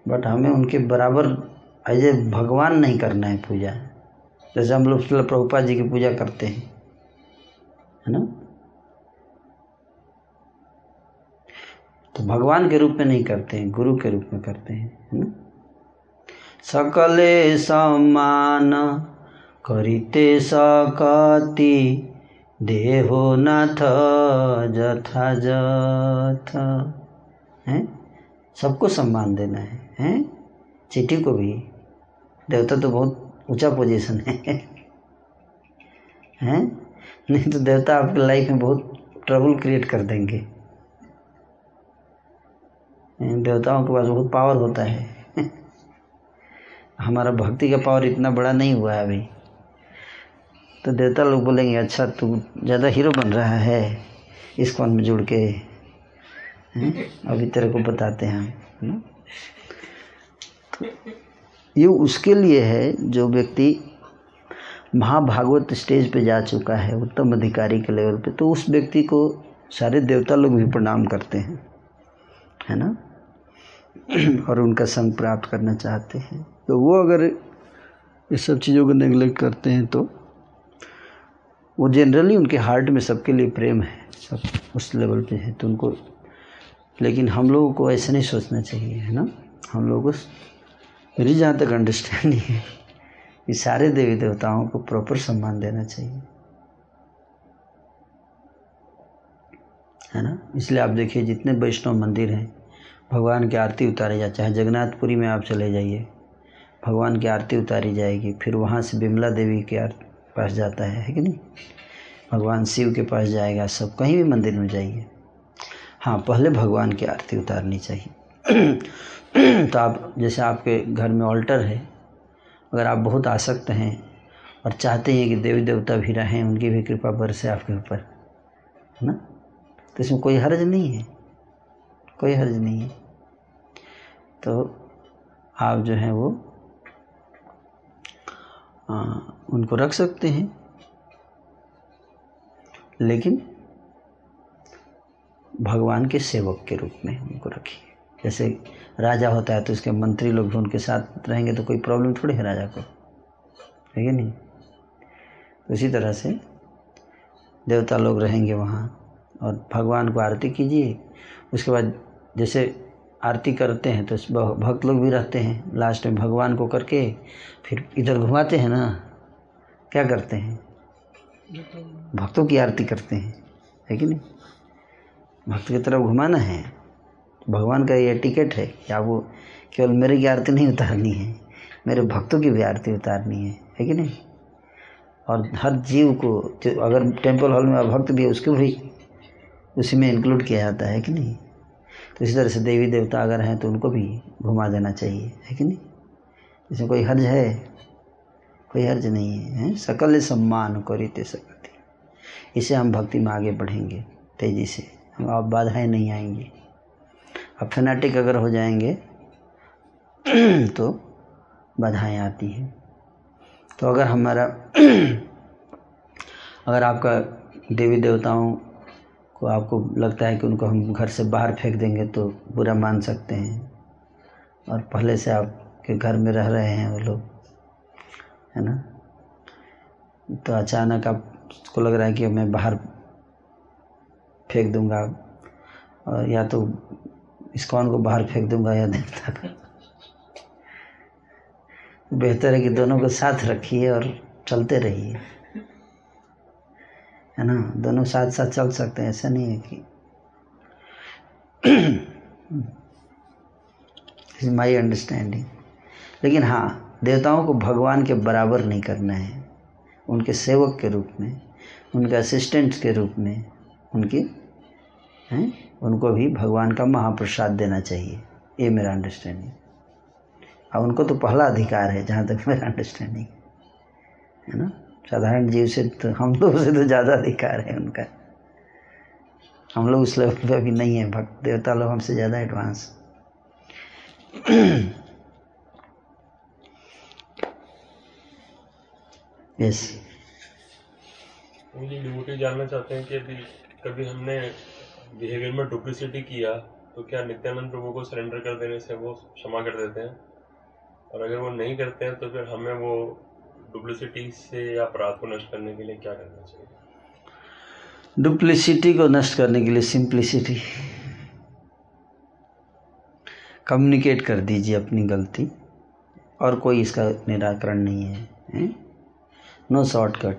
बट हमें उनके बराबर ए भगवान नहीं करना है पूजा। जैसे हम लोग प्रभुपा जी की पूजा करते हैं, है ना? तो भगवान के रूप में नहीं करते हैं, गुरु के रूप में करते हैं, है ना? सकले सम्मान करिते सकति, देहो नाथ जथा जथ हैं? सबको सम्मान देना है, हैं? चिट्ठी को भी। देवता तो बहुत ऊँचा पोजीशन है, हैं? नहीं तो देवता आपके लाइफ में बहुत ट्रबल क्रिएट कर देंगे। देवताओं के पास बहुत पावर होता है। हमारा भक्ति का पावर इतना बड़ा नहीं हुआ है अभी। तो देवता लोग बोलेंगे अच्छा तू ज़्यादा हीरो बन रहा है इस कौन में जुड़ के। अभी तेरे को बताते हैं हम तो ये उसके लिए है, जो व्यक्ति महाभागवत स्टेज पे जा चुका है, उत्तम अधिकारी के लेवल पे तो उस व्यक्ति को सारे देवता लोग भी प्रणाम करते हैं, है ना? और उनका संग प्राप्त करना चाहते हैं। तो वो अगर इस सब चीज़ों को नेगलेक्ट करते हैं तो वो जनरली उनके हार्ट में सबके लिए प्रेम है, सब उस लेवल पे है। तो उनको, लेकिन हम लोगों को ऐसा नहीं सोचना चाहिए, है ना? हम लोगों को मेरी जहाँ तक अंडरस्टैंडिंग है कि सारे देवी देवताओं को प्रॉपर सम्मान देना चाहिए। है ना? इसलिए आप देखिए, जितने वैष्णव मंदिर हैं भगवान की आरती उतारी जाए चाहे जगन्नाथपुरी में आप चले जाइए, भगवान की आरती उतारी जाएगी, फिर वहाँ से बिमला देवी के पास जाता है है कि नहीं? भगवान शिव के पास जाएगा, सब कहीं भी मंदिर में जाइए। हाँ पहले भगवान की आरती उतारनी चाहिए। तो आप, जैसे आपके घर में ऑल्टर है, अगर आप बहुत आसक्त हैं और चाहते हैं कि देवी देवता भी रहें, उनकी भी कृपा बरसे आपके ऊपर, है ना? तो इसमें कोई हर्ज नहीं है। कोई हर्ज नहीं है। तो आप जो हैं वो आ, उनको रख सकते हैं। लेकिन भगवान के सेवक के रूप में उनको रखिए। जैसे राजा होता है तो उसके मंत्री लोग भी उनके साथ रहेंगे तो कोई प्रॉब्लम थोड़ी है राजा को है कि नहीं? तो इसी तरह से देवता लोग रहेंगे वहाँ और भगवान को आरती कीजिए। उसके बाद जैसे आरती करते हैं तो भक्त लोग भी रहते हैं। लास्ट में भगवान को करके फिर इधर घुमाते हैं ना? क्या करते हैं? भक्तों की आरती करते हैं, है कि नहीं? भक्त की तरफ़ घुमाना है। भगवान का ये टिकट है कि आपको केवल मेरे की आरती नहीं उतारनी है, मेरे भक्तों की भी आरती उतारनी है है कि नहीं? और हर जीव को जो अगर टेंपल हॉल में भक्त भी है, उसको भी उसी में इंक्लूड किया जाता है कि नहीं? तो इसी तरह से देवी देवता अगर हैं तो उनको भी घुमा देना चाहिए है कि नहीं? इसमें कोई हर्ज है कोई हर्ज नहीं है, है? सकल सम्मान को करीते सकती। इसे हम भक्ति में आगे बढ़ेंगे तेज़ी से। हम आप बाधाएँ नहीं आएँगी। अब फेनाटिक अगर हो जाएँगे तो बाधाएँ आती हैं। तो अगर हमारा अगर आपका देवी देवताओं को आपको लगता है कि उनको हम घर से बाहर फेंक देंगे तो बुरा मान सकते हैं। और पहले से आपके घर में रह रहे हैं वो लोग, है ना? तो अचानक आपको लग रहा है कि मैं बाहर फेंक दूँगा और या तो इस्कॉन को बाहर फेंक दूँगा या देवता को बेहतर है कि दोनों को साथ रखिए और चलते रहिए। है ना? दोनों साथ साथ चल सकते हैं, ऐसा नहीं है कि माई अंडरस्टैंडिंग लेकिन हाँ देवताओं को भगवान के बराबर नहीं करना है। उनके सेवक के रूप में, उनके असिस्टेंट के रूप में, उनके, हैं? उनको भी भगवान का महाप्रसाद देना चाहिए। ये मेरा अंडरस्टैंडिंग और उनको तो पहला अधिकार है, जहाँ तक मेरा अंडरस्टैंडिंग है ना? साधारण जीव से तो हम लोग से तो ज़्यादा अधिकार है उनका। हम लोग उस लेवल पे अभी नहीं है, भक्त देवता लोग हमसे ज़्यादा एडवांस यस मुझे डिवोटी जानना चाहते हैं कि अभी, कभी हमने बिहेवियर में डुप्लिसिटी किया तो क्या नित्यानंद प्रभु को सरेंडर कर देने से वो क्षमा कर देते हैं? और अगर वो नहीं करते हैं तो फिर हमें वो डुप्लिसिटी से या अपराध को नष्ट करने के लिए क्या करना चाहिए? डुप्लिसिटी को नष्ट करने के लिए सिंप्लिसिटी कम्युनिकेट कर दीजिए अपनी गलती। और कोई इसका निराकरण नहीं है, है? नो शॉर्टकट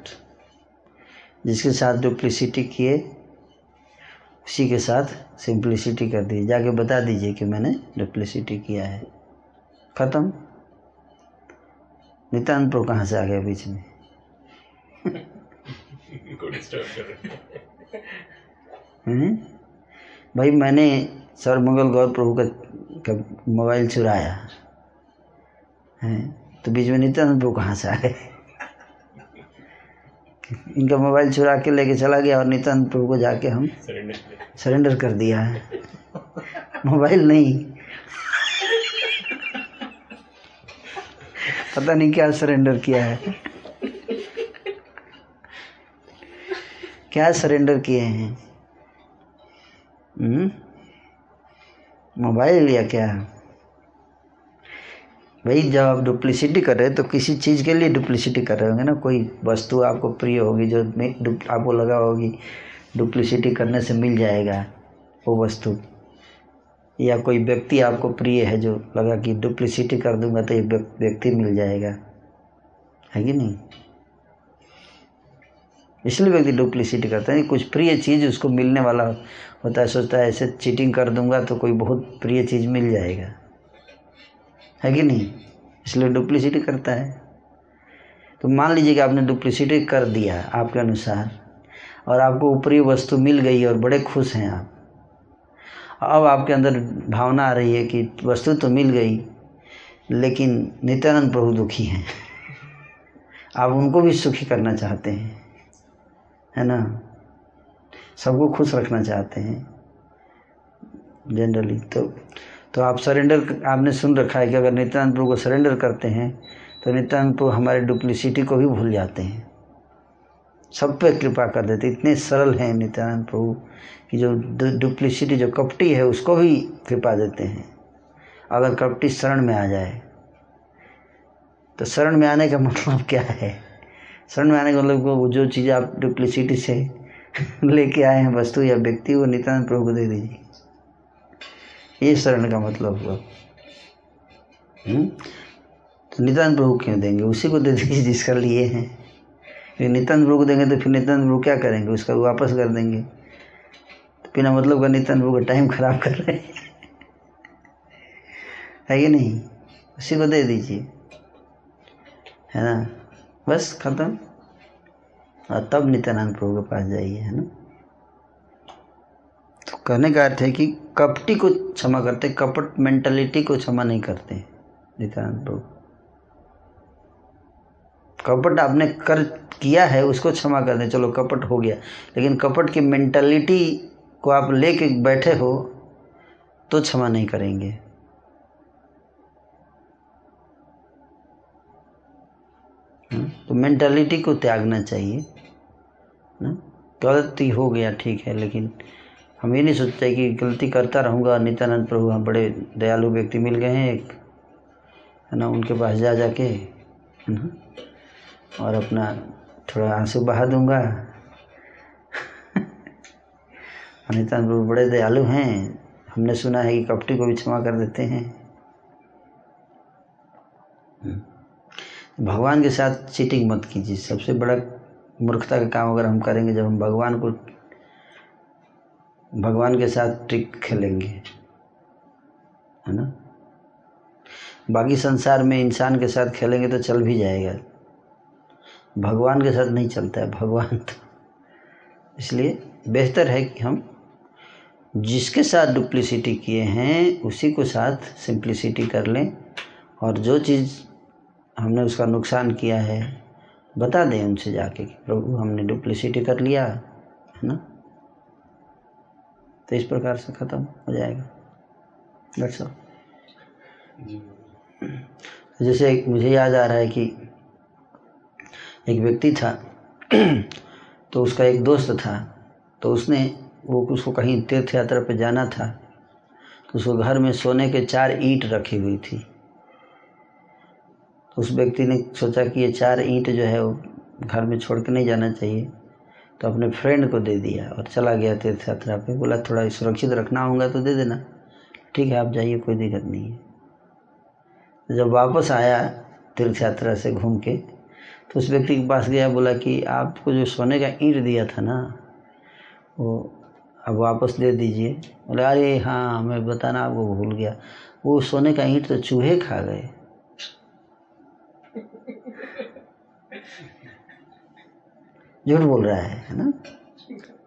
जिसके साथ डुप्लिसिटी किए उसी के साथ सिंप्लिसिटी कर दीजिए। जाके बता दीजिए कि मैंने डुप्लिसिटी किया है। ख़त्म। नित्यानंद प्रो कहाँ से आ गया बीच में? हम्म? भाई मैंने सर्वमंगल गौर प्रभु का, का मोबाइल चुराया। है? तो बीच में नित्यानंद प्रभु कहाँ से आ गए? इनका मोबाइल चुरा के लेके चला गया और नित्यानंद प्रभु को जाके हम सरेंडर कर दिया। है मोबाइल नहीं। पता नहीं क्या सरेंडर किया है। क्या सरेंडर किए हैं? हम्म? मोबाइल या क्या? भाई, जब आप डुप्लिसिटी कर रहे हैं तो किसी चीज़ के लिए डुप्लिसिटी कर रहे होंगे ना। कोई वस्तु आपको प्रिय होगी, जो आपको लगा होगी डुप्लिसिटी करने से मिल जाएगा वो वस्तु। या कोई व्यक्ति आपको प्रिय है जो लगा कि डुप्लिसिटी कर दूँगा तो ये व्यक्ति मिल जाएगा। है कि नहीं? इसलिए व्यक्ति डुप्लिसिटी करता है। कुछ प्रिय चीज़ उसको मिलने वाला होता है, सोचता है, ऐसे चीटिंग कर दूँगा तो कोई बहुत प्रिय चीज़ मिल जाएगा। है कि नहीं? इसलिए डुप्लिसिटी करता है। तो मान लीजिए कि आपने डुप्लिसिटी कर दिया आपके अनुसार और आपको ऊपरी वस्तु मिल गई और बड़े खुश हैं आप। अब आपके अंदर भावना आ रही है कि वस्तु तो मिल गई, लेकिन नित्यानंद प्रभु दुखी हैं। आप उनको भी सुखी करना चाहते हैं, है ना? सबको खुश रखना चाहते हैं। जनरली तो तो आप सरेंडर आपने सुन रखा है कि अगर नित्यानंद प्रभु को सरेंडर करते हैं तो नित्यानंद प्रभु हमारे डुप्लिसिटी को भी भूल जाते हैं। सब पे कृपा कर देते। इतने सरल हैं नित्यानंद प्रभु कि जो डुप्लिसिटी जो कपटी है, उसको भी कृपा देते हैं। अगर कपटी शरण में आ जाए तो शरण में आने का मतलब क्या है? शरण में आने का मतलब जो चीज़ आप डुप्लिसिटी से लेके आए हैं, वस्तु या व्यक्ति, वो नित्यानंद प्रभु को दे दीजिए। ये शरण का मतलब हुआ। हम्म? तो नित्यानंद प्रभु क्यों देंगे? उसी को दे दीजिए जिसका लिए हैं। फिर नित्यानंद प्रभु को देंगे तो फिर नित्यानंद प्रभु क्या करेंगे? उसका वापस कर देंगे। तो बिना मतलब का नित्यानंद प्रभु का टाइम खराब कर रहे हैं। है कि नहीं? उसी को दे दीजिए। है ना? बस खत्म। और तब नित्यानंद प्रभु के पास जाइए, है ना? तो कहने का अर्थ है कि कपटी को क्षमा करते, कपट मेंटलिटी को क्षमा नहीं करते नित्यानंद प्रभु कपट आपने कर किया है उसको क्षमा कर दें। चलो कपट हो गया। लेकिन कपट की मेंटलिटी को आप ले लेके बैठे हो तो क्षमा नहीं करेंगे। हम्म, तो मेंटलिटी को त्यागना चाहिए ना? गलती हो गया ठीक है लेकिन हम ये नहीं सोचते कि गलती करता रहूँगा नित्यानंद प्रभु हम बड़े दयालु व्यक्ति मिल गए हैं एक है ना उनके पास जा जा के है ना? और अपना थोड़ा आँसू बहा दूँगा। प्रभु बड़े दयालु हैं। हमने सुना है कि कपटी को भी क्षमा कर देते हैं। हम्म। भगवान के साथ चीटिंग मत कीजिए। सबसे बड़ा मूर्खता का काम अगर हम करेंगे, जब हम भगवान को, भगवान के साथ ट्रिक खेलेंगे। है ना? बाकी संसार में इंसान के साथ खेलेंगे तो चल भी जाएगा। भगवान के साथ नहीं चलता है भगवान तो। इसलिए बेहतर है कि हम जिसके साथ डुप्लिसिटी किए हैं उसी को साथ सिंप्लिसिटी कर लें और जो चीज़ हमने उसका नुकसान किया है बता दें उनसे जाके कि प्रभु हमने डुप्लिसिटी कर लिया है ना? तो इस प्रकार से ख़त्म हो जाएगा। डॉक्टर साहब जैसे मुझे याद आ रहा है कि एक व्यक्ति था तो उसका एक दोस्त था तो उसने, वो उसको कहीं तीर्थ यात्रा पे जाना था तो उसको घर में सोने के चार ईंट रखी हुई थी। तो उस व्यक्ति ने सोचा कि ये चार ईंट जो है वो घर में छोड़ के नहीं जाना चाहिए तो अपने फ्रेंड को दे दिया और चला गया तीर्थ यात्रा पे। बोला, थोड़ा सुरक्षित रखना होगा तो दे देना। ठीक है, आप जाइए, कोई दिक्कत नहीं है। जब वापस आया तीर्थ यात्रा से घूम के तो उस व्यक्ति के पास गया, बोला कि आपको जो सोने का ईंट दिया था ना, वो अब वापस दे दीजिए। बोले, अरे हाँ मैं बताना आपको भूल गया। वो सोने का ईंट तो चूहे खा गए। झूठ बोल रहा है है ना?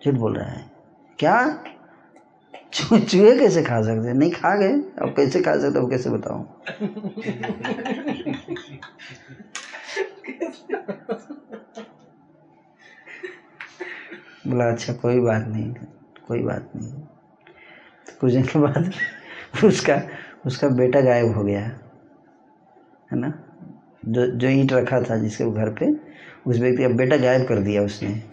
झूठ बोल रहा है। क्या? चूहे कैसे खा सकते नहीं खा गए। अब कैसे खा सकते अब कैसे बताऊँ? बोला अच्छा कोई बात नहीं, कोई बात नहीं। तो कुछ दिन के बाद उसका उसका बेटा गायब हो गया, है ना? जो जो ईंट रखा था जिसके घर पे, उस व्यक्ति का बेटा गायब कर दिया उसने।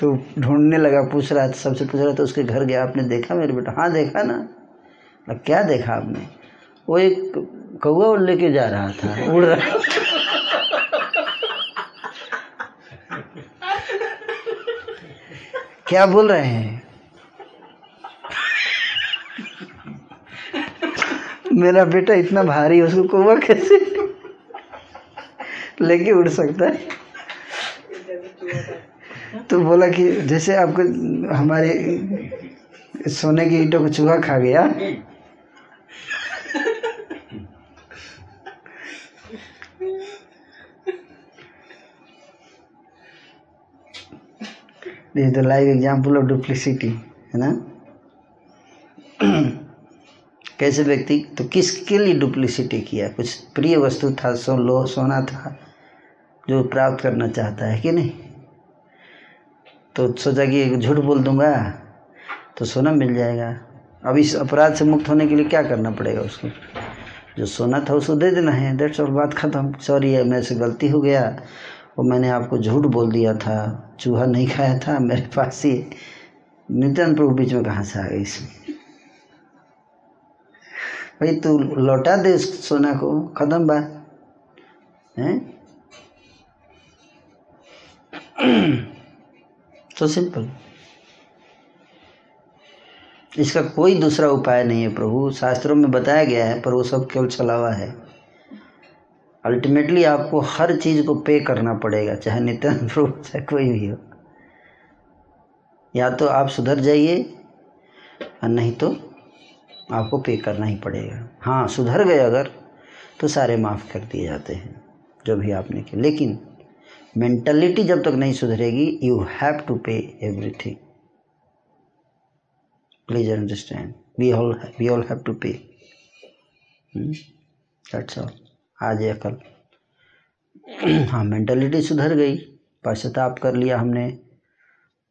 तो ढूँढने लगा, पूछ रहा था सबसे पूछ रहा था उसके घर गया, आपने देखा मेरे बेटा? हाँ देखा ना। क्या देखा आपने? वो एक कौआ लेके जा रहा था, उड़ रहा क्या बोल रहे हैं? मेरा बेटा इतना भारी है, उसको कौवा कैसे लेके उड़ सकता है? तो बोला कि जैसे आपको हमारे सोने की ईंटों को चूहा खा गया this the live example of duplicity है ना? कैसे व्यक्ति तो किसके लिए डुप्लिसिटी किया? कुछ प्रिय वस्तु था, सो लो, सोना था, जो प्राप्त करना चाहता है, कि नहीं? तो सोचा कि झूठ बोल दूँगा तो सोना मिल जाएगा। अब इस अपराध से मुक्त होने के लिए क्या करना पड़ेगा उसको? जो सोना था, उसको दे देना है डेट्स और बात खत्म। सॉरी है मेरे से गलती हो गया, और मैंने आपको झूठ बोल दिया था। चूहा नहीं खाया था, मेरे पास ही नित्यानंद प्रभु बीच में कहाँ से आ गई भाई तू लौटा दे सोना को, खत्म बात। है? तो सिंपल इसका कोई दूसरा उपाय नहीं है प्रभु। शास्त्रों में बताया गया है, पर वो सब केवल छलावा है। अल्टीमेटली आपको हर चीज़ को पे करना पड़ेगा, चाहे नित्यानंद प्रभु चाहे कोई भी हो। या तो आप सुधर जाइए, और नहीं तो आपको पे करना ही पड़ेगा। हाँ सुधर गए अगर तो सारे माफ़ कर दिए जाते हैं, जो भी आपने किया। लेकिन मेंटलिटी जब तक नहीं सुधरेगी you have to pay everything please understand we all we all have to pay that's all आज या कल। हाँ मेंटलिटी सुधर गई। पश्चाताप कर लिया हमने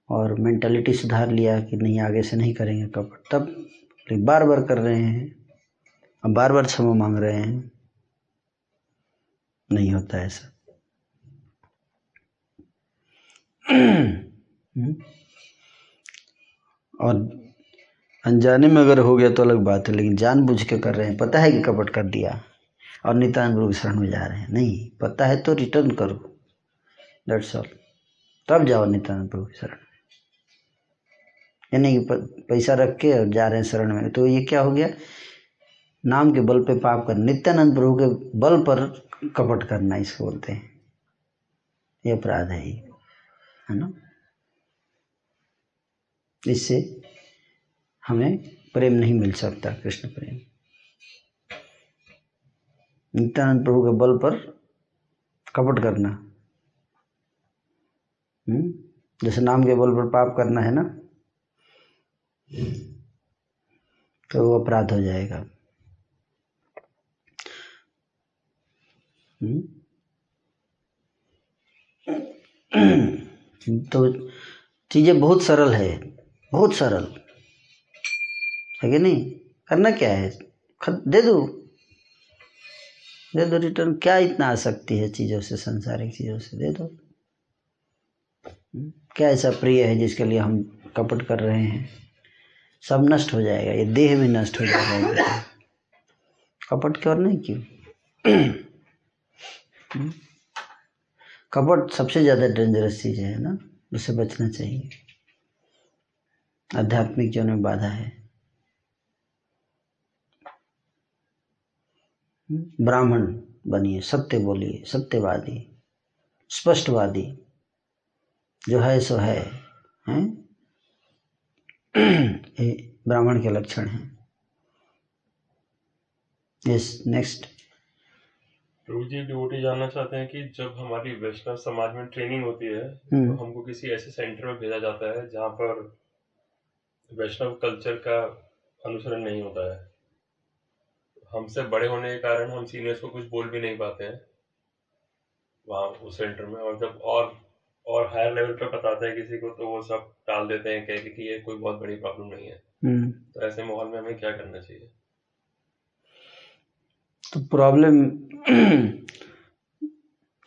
और मेंटलिटी सुधार लिया कि नहीं, आगे से नहीं करेंगे कपट तब बार बार कर रहे हैं। अब बार बार क्षमा मांग रहे हैं। नहीं होता है ऐसा। और अनजाने में अगर हो गया तो अलग बात है, लेकिन जानबूझ के कर रहे हैं। पता है कि कपट कर दिया। और नितान गुरु शरण में जा रहे हैं। नहीं, पता है तो रिटर्न करो। दैट्स ऑल तब जाओ नित्यानंद प्रभु शरण यानी कि पैसा रख के और जा रहे हैं शरण में। तो ये क्या हो गया? नाम के बल पे पाप कर, नित्यानंद प्रभु के बल पर कपट करना इसको बोलते हैं। ये अपराध है। है ना? इससे हमें प्रेम नहीं मिल सकता, कृष्ण प्रेम। नित्यानंद प्रभु के बल पर कपट करना। हम्म? जैसे नाम के बल पर पाप करना है ना तो वो अपराध हो जाएगा। तो चीज़ें बहुत सरल है, बहुत सरल। है कि नहीं? करना क्या है? दे दो। दे दो रिटर्न क्या इतना आसक्ति है चीज़ों से, संसारिक चीज़ों से? दे दो। क्या ऐसा प्रिय है जिसके लिए हम कपट कर रहे हैं? सब नष्ट हो जाएगा, ये देह भी नष्ट हो जाएगा। कपट क्यों नहीं क्यों? कपट सबसे ज़्यादा डेंजरस चीज़ है ना उससे बचना चाहिए। आध्यात्मिक जीवन में बाधा है। ब्राह्मण बनिए सत्य बोलिए सत्यवादी स्पष्टवादी जो है सो है हैं? ये ब्राह्मण के लक्षण हैं। यस नेक्स्ट प्रभु जी डिवोटी जानना चाहते हैं कि जब हमारी वैष्णव समाज में ट्रेनिंग होती है हम्म। तो हमको किसी ऐसे सेंटर में भेजा जाता है जहाँ पर वैष्णव कल्चर का अनुसरण नहीं होता है। हमसे बड़े होने के कारण हम सीनियर्स को कुछ बोल भी नहीं पाते हैं। वहाँ उस सेंटर में और जब और और हायर लेवल पे बताते हैं किसी को तो वो सब टाल देते हैं कह के कि ये कोई बहुत बड़ी प्रॉब्लम नहीं है। हम्म। तो ऐसे माहौल में हमें क्या करना चाहिए? तो प्रॉब्लम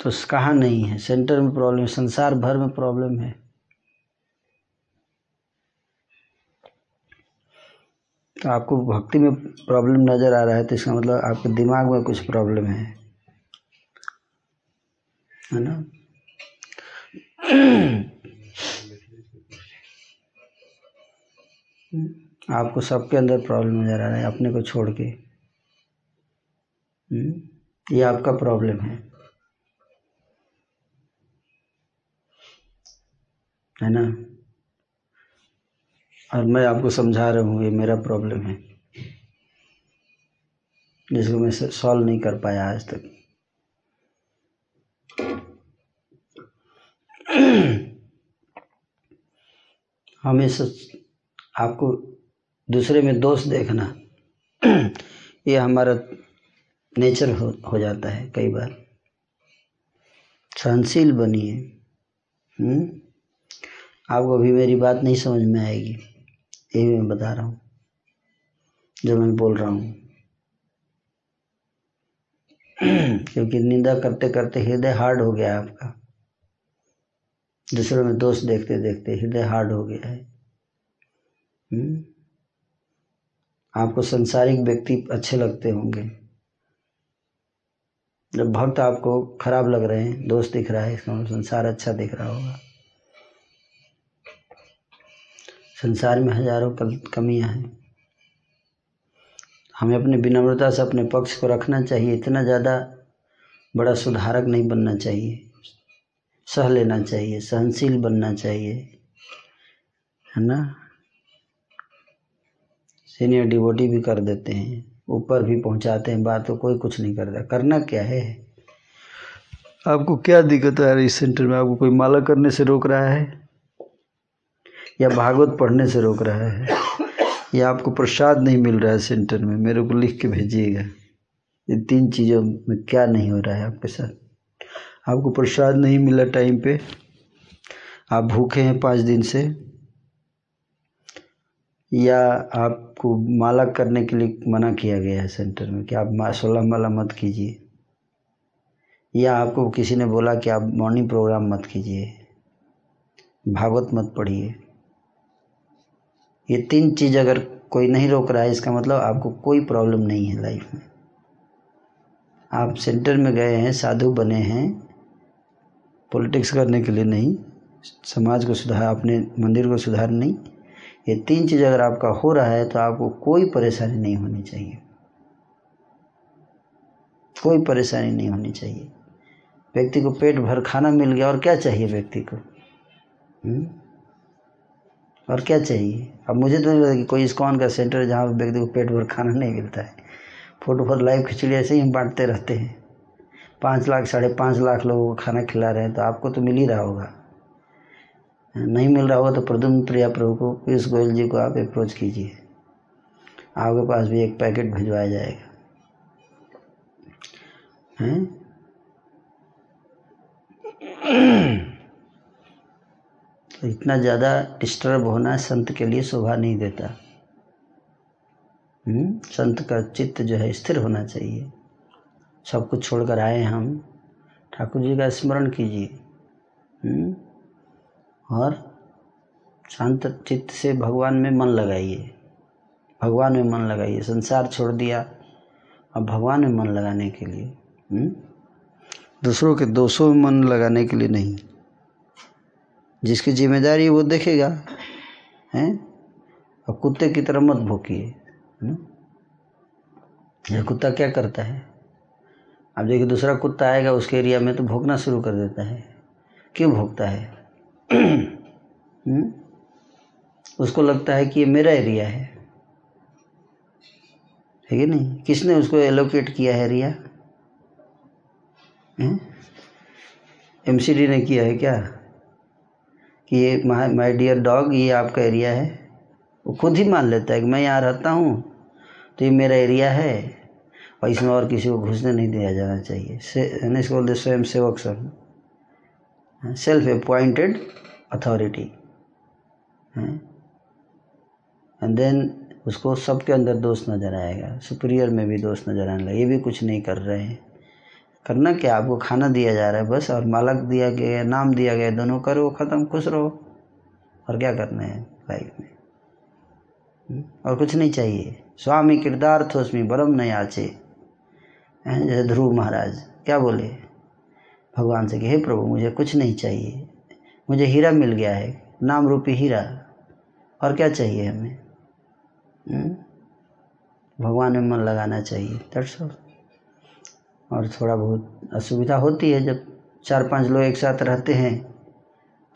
तो कहाँ नहीं है। सेंटर में प्रॉब्लम संसार भर में प्रॉब्लम है तो आपको भक्ति में प्रॉब्लम नज़र आ रहा है तो इसका मतलब आपके दिमाग में कुछ प्रॉब्लम है। है ना? आपको सबके अंदर प्रॉब्लम नज़र आ रहा है, अपने को छोड़ के। हम्म? ये आपका प्रॉब्लम है। है ना? और मैं आपको समझा रहा हूँ ये मेरा प्रॉब्लम है। जिसको मैं सॉल्व नहीं कर पाया आज तक। हमेशा आपको दूसरे में दोष देखना ये हमारा नेचर हो, हो जाता है कई बार। सहनशील बनिए हम्म? आपको अभी मेरी बात नहीं समझ में आएगी। यही मैं बता रहा हूँ। जो मैं बोल रहा हूँ। क्योंकि निंदा करते करते हृदय हार्ड हो गया है आपका। दूसरों में दोष देखते देखते हृदय हार्ड हो गया है। हम्म? आपको संसारिक व्यक्ति अच्छे लगते होंगे। जब भक्त आपको खराब लग रहे हैं दोस्त दिख रहा है इसका मतलब संसार अच्छा दिख रहा होगा। संसार में हज़ारों कमियाँ हैं। हमें अपने विनम्रता से अपने पक्ष को रखना चाहिए। इतना ज़्यादा बड़ा सुधारक नहीं बनना चाहिए। सह लेना चाहिए, सहनशील बनना चाहिए। है ना? सीनियर डिवोटी भी कर देते हैं, ऊपर भी पहुंचाते हैं, बात तो कोई कुछ नहीं करता। करना क्या है? आपको क्या दिक्कत आ रही है इस सेंटर में? आपको कोई माला करने से रोक रहा है? या भागवत पढ़ने से रोक रहा है? या आपको प्रसाद नहीं मिल रहा है सेंटर में? मेरे को लिख के भेजिएगा। ये तीन चीज़ों में क्या नहीं हो रहा है आपके साथ? आपको प्रसाद नहीं मिला टाइम पे? आप भूखे हैं पाँच दिन से? या आपको माला करने के लिए मना किया गया है सेंटर में कि आप सोलह माला मत कीजिए? या आपको किसी ने बोला कि आप मॉर्निंग प्रोग्राम मत कीजिए? भागवत मत पढ़िए। ये तीन चीज़ अगर कोई नहीं रोक रहा है, इसका मतलब आपको कोई प्रॉब्लम नहीं है लाइफ में। आप सेंटर में गए हैं, साधु बने हैं पॉलिटिक्स करने के लिए नहीं, समाज को सुधार, अपने मंदिर को सुधार नहीं, ये तीन चीज़ अगर आपका हो रहा है तो आपको कोई परेशानी नहीं होनी चाहिए। कोई परेशानी नहीं होनी चाहिए। व्यक्ति को पेट भर खाना मिल गया, और क्या चाहिए व्यक्ति को? हुँ? और क्या चाहिए? अब मुझे तो नहीं पता कि कोई इस्कॉन का सेंटर है जहाँ व्यक्ति को पेट भर खाना नहीं मिलता है। फ़ोटो पर लाइव खिचड़ी ऐसे ही हम बांटते रहते हैं। पाँच लाख, साढ़े पाँच लाख लोगों को खाना खिला रहे हैं तो आपको तो मिल ही रहा होगा। नहीं मिल रहा होगा तो प्रदुम प्रिया प्रभु को, पीयूष गोयल जी को आप अप्रोच कीजिए। आपके पास भी एक पैकेट भिजवाया जाएगा। हैं? इतना ज़्यादा डिस्टर्ब होना संत के लिए शोभा नहीं देता हम्म? संत का चित्त जो है स्थिर होना चाहिए सब कुछ छोड़कर आए हम ठाकुर जी का स्मरण कीजिए हम्म? और शांत चित्त से भगवान में मन लगाइए भगवान में मन लगाइए संसार छोड़ दिया अब भगवान में मन लगाने के लिए? हम्म? दूसरों के दोषों में मन लगाने के लिए नहीं जिसकी ज़िम्मेदारी वो देखेगा, हैं? और कुत्ते की तरह मत भोकिए यह कुत्ता क्या करता है? अब देखिए दूसरा कुत्ता आएगा, उसके एरिया में तो भोंकना शुरू कर देता है। क्यों भोंकता है? हम्म? उसको लगता है कि ये मेरा एरिया है। है कि नहीं? किसने उसको एलोकेट किया है एरिया? एमसीडी ने किया है क्या? कि ये माय डियर डॉग ये आपका एरिया है। वो खुद ही मान लेता है कि मैं यहाँ रहता हूँ तो ये मेरा एरिया है, और इसमें और किसी को घुसने नहीं दिया जाना चाहिए। से इसको बोलते स्वयं सेवक सब self appointed authority and then उसको सबके अंदर दोष नज़र आएगा। सुपीरियर में भी दोष नज़र आने लगा। ये भी कुछ नहीं कर रहे हैं। करना क्या? आपको खाना दिया जा रहा है बस, और मालक दिया गया नाम दिया गया दोनों करो, ख़त्म, खुश रहो। और क्या करना है लाइफ में? हम्म? और कुछ नहीं चाहिए। स्वामी किरदार थोस्मी बरम नहीं आचे जैसे ध्रुव महाराज, क्या बोले? भगवान से कि हे प्रभु, मुझे कुछ नहीं चाहिए। मुझे हीरा मिल गया है, नाम रूपी हीरा। और क्या चाहिए हमें? हम्म? भगवान में मन लगाना चाहिए ऑल और थोड़ा बहुत असुविधा होती है जब चार पाँच लोग एक साथ रहते हैं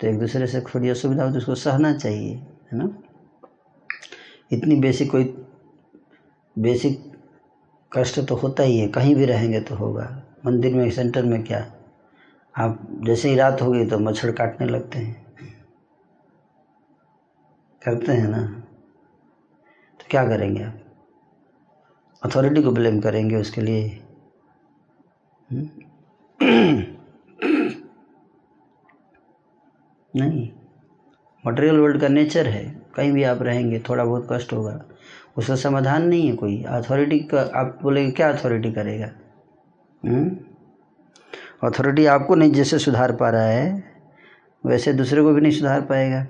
तो एक दूसरे से थोड़ी असुविधा होती है, उसको सहना चाहिए, है ना? इतनी बेसिक कोई बेसिक कष्ट तो होता ही है, कहीं भी रहेंगे तो होगा। मंदिर में, सेंटर में क्या? आप जैसे ही रात होगी तो मच्छर काटने लगते हैं। करते हैं ना? तो क्या करेंगे आप? अथॉरिटी को ब्लेम करेंगे उसके लिए। नहीं। मटेरियल वर्ल्ड का नेचर है। कहीं भी आप रहेंगे, थोड़ा बहुत कष्ट होगा। उसका समाधान नहीं है कोई। अथॉरिटी का, आप बोलेंगे, क्या अथॉरिटी करेगा? अथॉरिटी हम्म? आपको नहीं जैसे सुधार पा रहा है, वैसे दूसरे को भी नहीं सुधार पाएगा।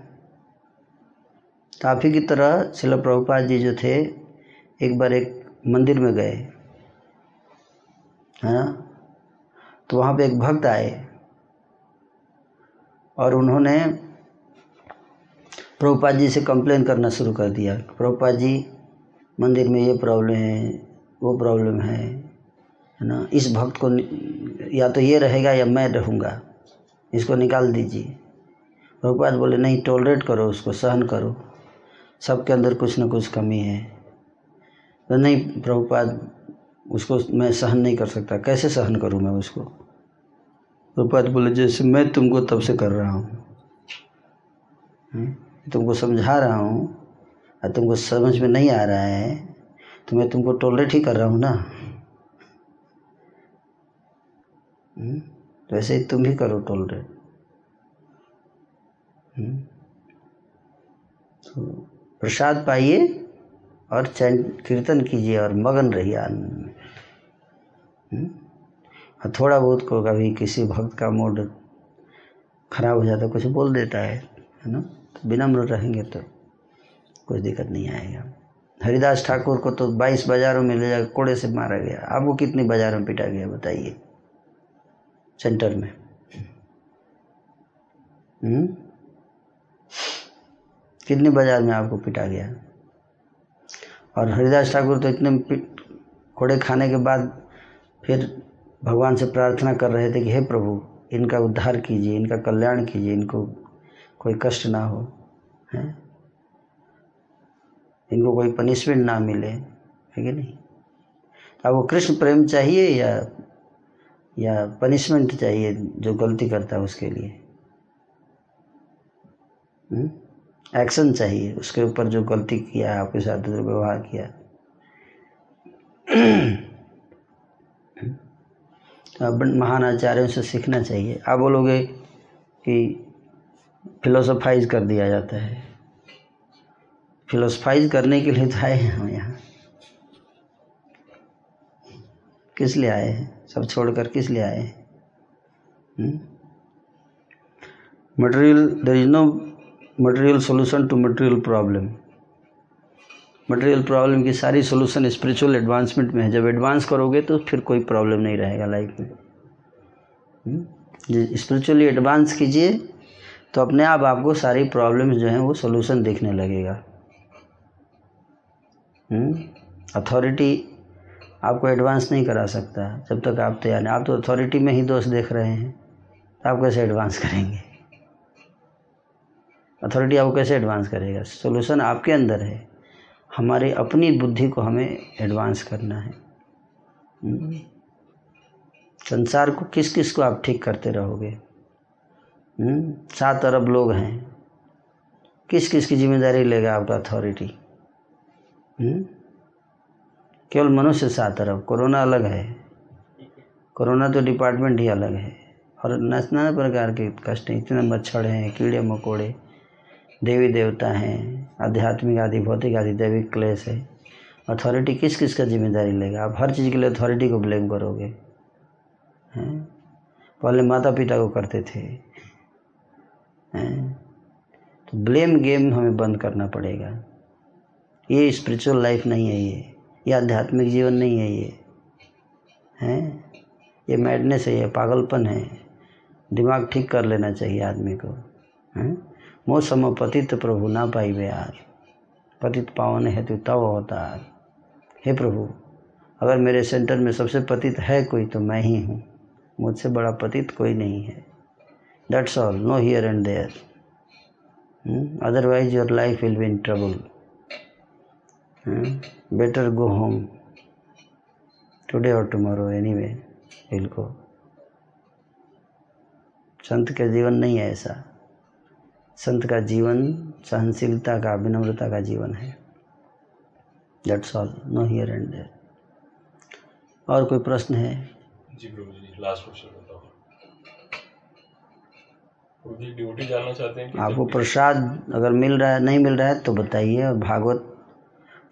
तो आप ही की तरह शिल प्रभुपाद जी जो थे, एक बार एक मंदिर में गए। है ना? तो वहाँ पे एक भक्त आए और उन्होंने प्रभुपाद जी से कंप्लेन करना शुरू कर दिया, प्रभुपाद जी, मंदिर में ये प्रॉब्लम है, वो प्रॉब्लम है है ना? इस भक्त को या तो ये रहेगा या मैं रहूँगा, इसको निकाल दीजिए। प्रभुपाद बोले, नहीं टॉलरेट करो उसको, सहन करो, सबके अंदर कुछ ना कुछ कमी है। तो नहीं, प्रभुपाद, उसको मैं सहन नहीं कर सकता। कैसे सहन करूँ मैं उसको? प्रभुपाद बोले, जैसे मैं तुमको तब से कर रहा हूँ हम्म? तुमको समझा रहा हूँ, और तुमको समझ में नहीं आ रहा है तो मैं तुमको टॉलरेट ही कर रहा हूँ ना हम्म? तो ऐसे ही तुम ही करो टॉलरेट हम्म? तो प्रसाद पाइए और चैन कीर्तन कीजिए और मगन रहिए आनंद में और थोड़ा बहुत को कभी किसी भक्त का मूड खराब हो जाता है, कुछ बोल देता है है ना? तो विनम्र रहेंगे तो कोई दिक्कत नहीं आएगा। हरिदास ठाकुर को तो 22 बाजारों में ले जाकर कोड़े से मारा गया। आपको कितनी बाजारों में पिटा गया, बताइए? सेंटर में। हम्म? कितने बाज़ार में आपको पिटा गया? और हरिदास ठाकुर तो इतने कोड़े खाने के बाद फिर भगवान से प्रार्थना कर रहे थे कि हे प्रभु, इनका उद्धार कीजिए, इनका कल्याण कीजिए, इनको कोई कष्ट ना हो, हैं? इनको कोई पनिशमेंट ना मिले, है कि नहीं? अब वो कृष्ण प्रेम चाहिए या या पनिशमेंट चाहिए जो गलती करता है उसके लिए? एक्शन हम्म? चाहिए, उसके ऊपर जो गलती किया, आपके साथ दुर्व्यवहार किया। महान आचार्यों से सीखना चाहिए। आप बोलोगे कि फिलोसोफाइज कर दिया जाता है। फिलोसफाइज करने के लिए तो आए हैं हम यहाँ। किस लिए आए हैं? सब छोड़कर किस लिए आए हैं? Material there is no material solution to material problem material problem की सारी सोल्यूशन स्पिरिचुअल एडवांसमेंट में है। जब एडवांस करोगे तो फिर कोई प्रॉब्लम नहीं रहेगा लाइफ में। स्पिरिचुअली हम्म? एडवांस कीजिए तो अपने आप आपको सारी प्रॉब्लम्स जो हैं वो सोल्यूशन दिखने लगेगा। अथॉरिटी आपको एडवांस नहीं करा सकता। जब तक आप तैयार नहीं आप तो अथॉरिटी में ही दोष देख रहे हैं। तो आप कैसे एडवांस करेंगे? अथॉरिटी आपको कैसे एडवांस करेगा? सोल्यूशन आपके अंदर है। हमारी अपनी बुद्धि को हमें एडवांस करना है। संसार को किस किस को आप ठीक करते रहोगे हम्म। सात अरब लोग हैं किस किस की ज़िम्मेदारी लेगा आपका अथॉरिटी हम्म। केवल मनुष्य सात अरब, कोरोना अलग है कोरोना तो डिपार्टमेंट ही अलग है और नाना प्रकार के कष्ट इतने मच्छर हैं, कीड़े मकोड़े देवी देवता हैं, आध्यात्मिक आदि, भौतिक आदि, दैविक क्लेश है। अथॉरिटी किस किस का ज़िम्मेदारी लेगा? आप हर चीज़ के लिए अथॉरिटी को ब्लेम करोगे। हैं? पहले माता पिता को करते थे। हैं? तो ब्लेम गेम हमें बंद करना पड़ेगा। ये स्पिरिचुअल लाइफ नहीं है ये। ये आध्यात्मिक जीवन नहीं है ये। हैं? ये मैडनेस है, ये पागलपन है। दिमाग ठीक कर लेना चाहिए आदमी को। हैं? मोह सम पतित प्रभु ना पाई यार पतित पावन हेतु तव होता अवतार हे प्रभु, अगर मेरे सेंटर में सबसे पतित है कोई तो मैं ही हूँ। मुझसे बड़ा पतित कोई नहीं है। That's all no here and there otherwise your life will be in trouble better go home today और tomorrow anyway will go संत का जीवन नहीं है ऐसा। संत का जीवन सहनशीलता का विनम्रता का जीवन है। That's all no here and there और कोई प्रश्न है? जी प्रभु जी लास्ट क्वेश्चन ड्यूटी जानना चाहते हैं कि आपको प्रसाद अगर मिल रहा है नहीं मिल रहा है तो बताइए। और भागवत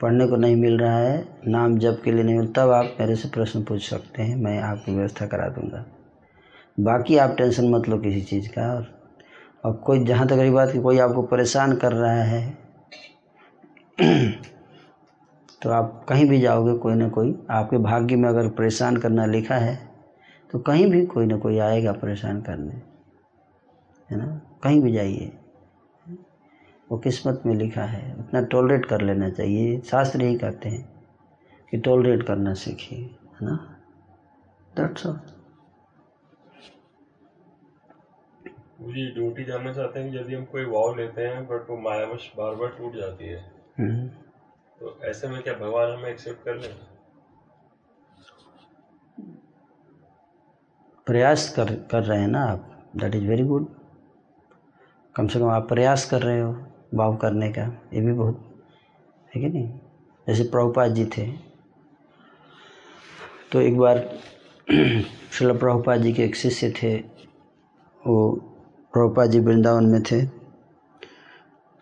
पढ़ने को नहीं मिल रहा है नाम जप के लिए नहीं मिल तब आप मेरे से प्रश्न पूछ सकते हैं मैं आपकी व्यवस्था करा दूँगा। बाकी आप टेंशन मत लो किसी चीज़ का और और कोई जहाँ तक रही बात कि कोई आपको परेशान कर रहा है तो आप कहीं भी जाओगे कोई ना कोई, आपके भाग्य में अगर परेशान करना लिखा है तो कहीं भी कोई ना कोई आएगा परेशान करने, है ना? कहीं भी जाइए। वो किस्मत में लिखा है उतना टॉलरेट कर लेना चाहिए, शास्त्र यही कहते हैं कि टॉलरेट करना सीखिए, है ना? दैट्स ऑल मुझे ड्यूटी जानना चाहते हैं यदि हम कोई वाव लेते हैं बट वो मायावश बार बार टूट जाती है। हम्म। तो ऐसे में क्या भगवान हमें एक्सेप्ट कर लें? प्रयास कर कर रहे हैं ना आप? दैट इज़ वेरी गुड कम से कम आप प्रयास कर रहे हो वाव करने का। ये भी बहुत है कि नहीं? जैसे प्रभुपाद जी थे। तो एक बार शिल प्रभुपाद जी के एक शिष्य थे। वो प्रभुपाद जी वृंदावन में थे।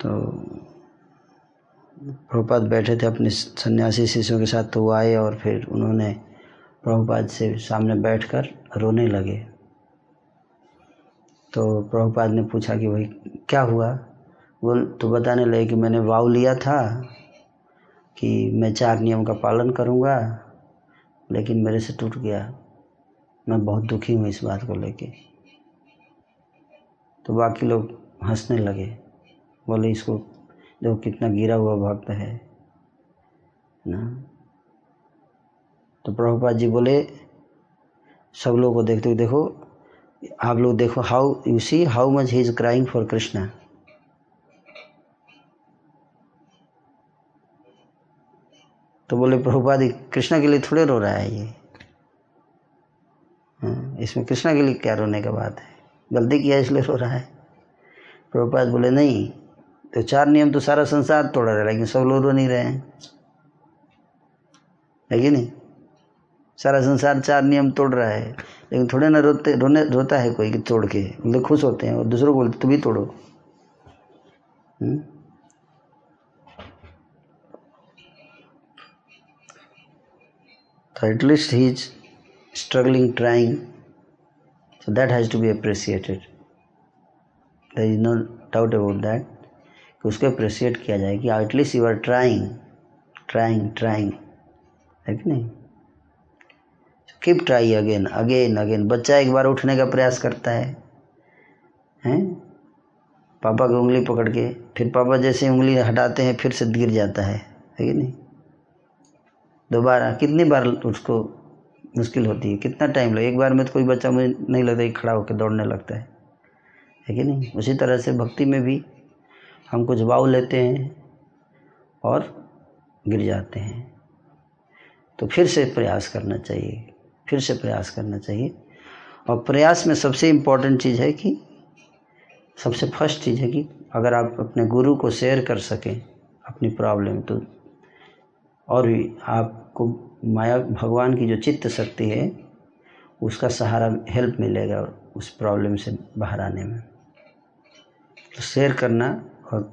तो प्रभुपाद बैठे थे अपने सन्यासी शिष्यों के साथ तो वो आए और फिर उन्होंने प्रभुपाद से सामने बैठकर रोने लगे। तो प्रभुपाद ने पूछा कि भाई, क्या हुआ? वो तो बताने लगे कि मैंने वाव लिया था कि मैं चार नियम का पालन करूँगा, लेकिन मेरे से टूट गया। मैं बहुत दुखी हूँ इस बात को लेके। तो बाकी लोग हंसने लगे। बोले इसको देखो कितना गिरा हुआ भक्त है। ना? तो प्रभुपाद जी बोले सब लोगों को देखते हुए देखो आप लोग देखो how you see how much he is crying for Krishna तो बोले प्रभुपाद कृष्णा के लिए थोड़े रो रहा है ये। हाँ, इसमें कृष्णा के लिए क्या रोने का बात है? गलती किया इसलिए सो रहा है। प्रभुपाद बोले नहीं तो चार नियम तो सारा संसार तोड़ रहा है लेकिन सब लोग रो नहीं रहे हैं। है कि नहीं? सारा संसार चार नियम तोड़ रहा है लेकिन थोड़े ना रोते रोने रोता है कोई कि तोड़ के। मतलब खुश होते हैं और दूसरों को बोलते तुम भी तोड़ो। हुँ? So at least he is struggling, trying. So that has to be appreciated. There is no doubt about that. कि उसको अप्रिशिएट किया जाए कि at least you are trying trying trying है कि नहीं? Keep try again again again बच्चा एक बार उठने का प्रयास करता है। हैं? पापा की उंगली पकड़ के, फिर पापा जैसे उंगली हटाते हैं, फिर से गिर जाता है। है कि नहीं? दोबारा कितनी बार उसको मुश्किल होती है। कितना टाइम लगे एक बार में तो कोई बच्चा मुझे नहीं लगता कि खड़ा होकर दौड़ने लगता है। है कि नहीं? उसी तरह से भक्ति में भी हम कुछ भाव लेते हैं और गिर जाते हैं। तो फिर से प्रयास करना चाहिए, फिर से प्रयास करना चाहिए। और प्रयास में सबसे इम्पोर्टेंट चीज़ है कि, सबसे फ़र्स्ट चीज़ है कि अगर आप अपने गुरु को शेयर कर सकें अपनी प्रॉब्लम तो और भी आपको माया, भगवान की जो चित्त शक्ति है, उसका सहारा हेल्प मिलेगा उस प्रॉब्लम से बाहर आने में। तो शेयर करना और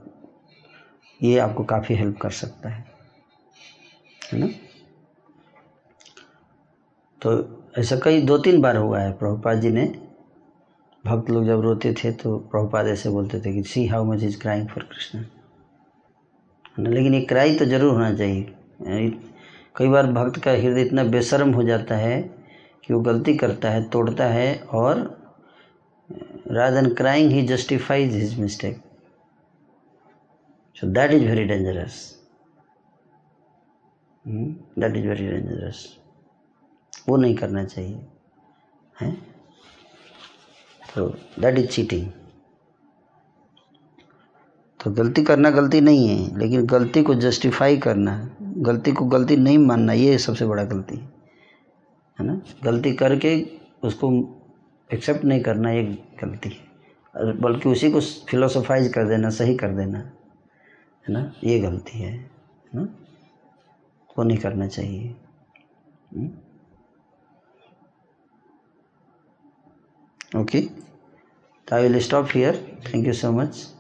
ये आपको काफ़ी हेल्प कर सकता है। है ना? तो ऐसा कई दो तीन बार हुआ है, प्रभुपाद जी ने। भक्त लोग जब रोते थे तो प्रभुपाद ऐसे बोलते थे कि see how much is crying for Krishna लेकिन ये क्राई तो ज़रूर होना चाहिए। कई बार भक्त का हृदय इतना बेशर्म हो जाता है कि वो गलती करता है, तोड़ता है और rather crying he justifies his mistake so that is very dangerous that is very dangerous वो नहीं करना चाहिए, हैं? तो दैट इज़ चीटिंग तो गलती करना गलती नहीं है, लेकिन गलती को जस्टिफाई करना गलती को गलती नहीं मानना, ये सबसे बड़ा गलती है। है ना? गलती करके उसको एक्सेप्ट नहीं करना, ये गलती है। बल्कि उसी को फिलोसोफाइज कर देना, सही कर देना, है ना? ये गलती है ना? वो नहीं करना चाहिए। Okay I will stop here thank you so much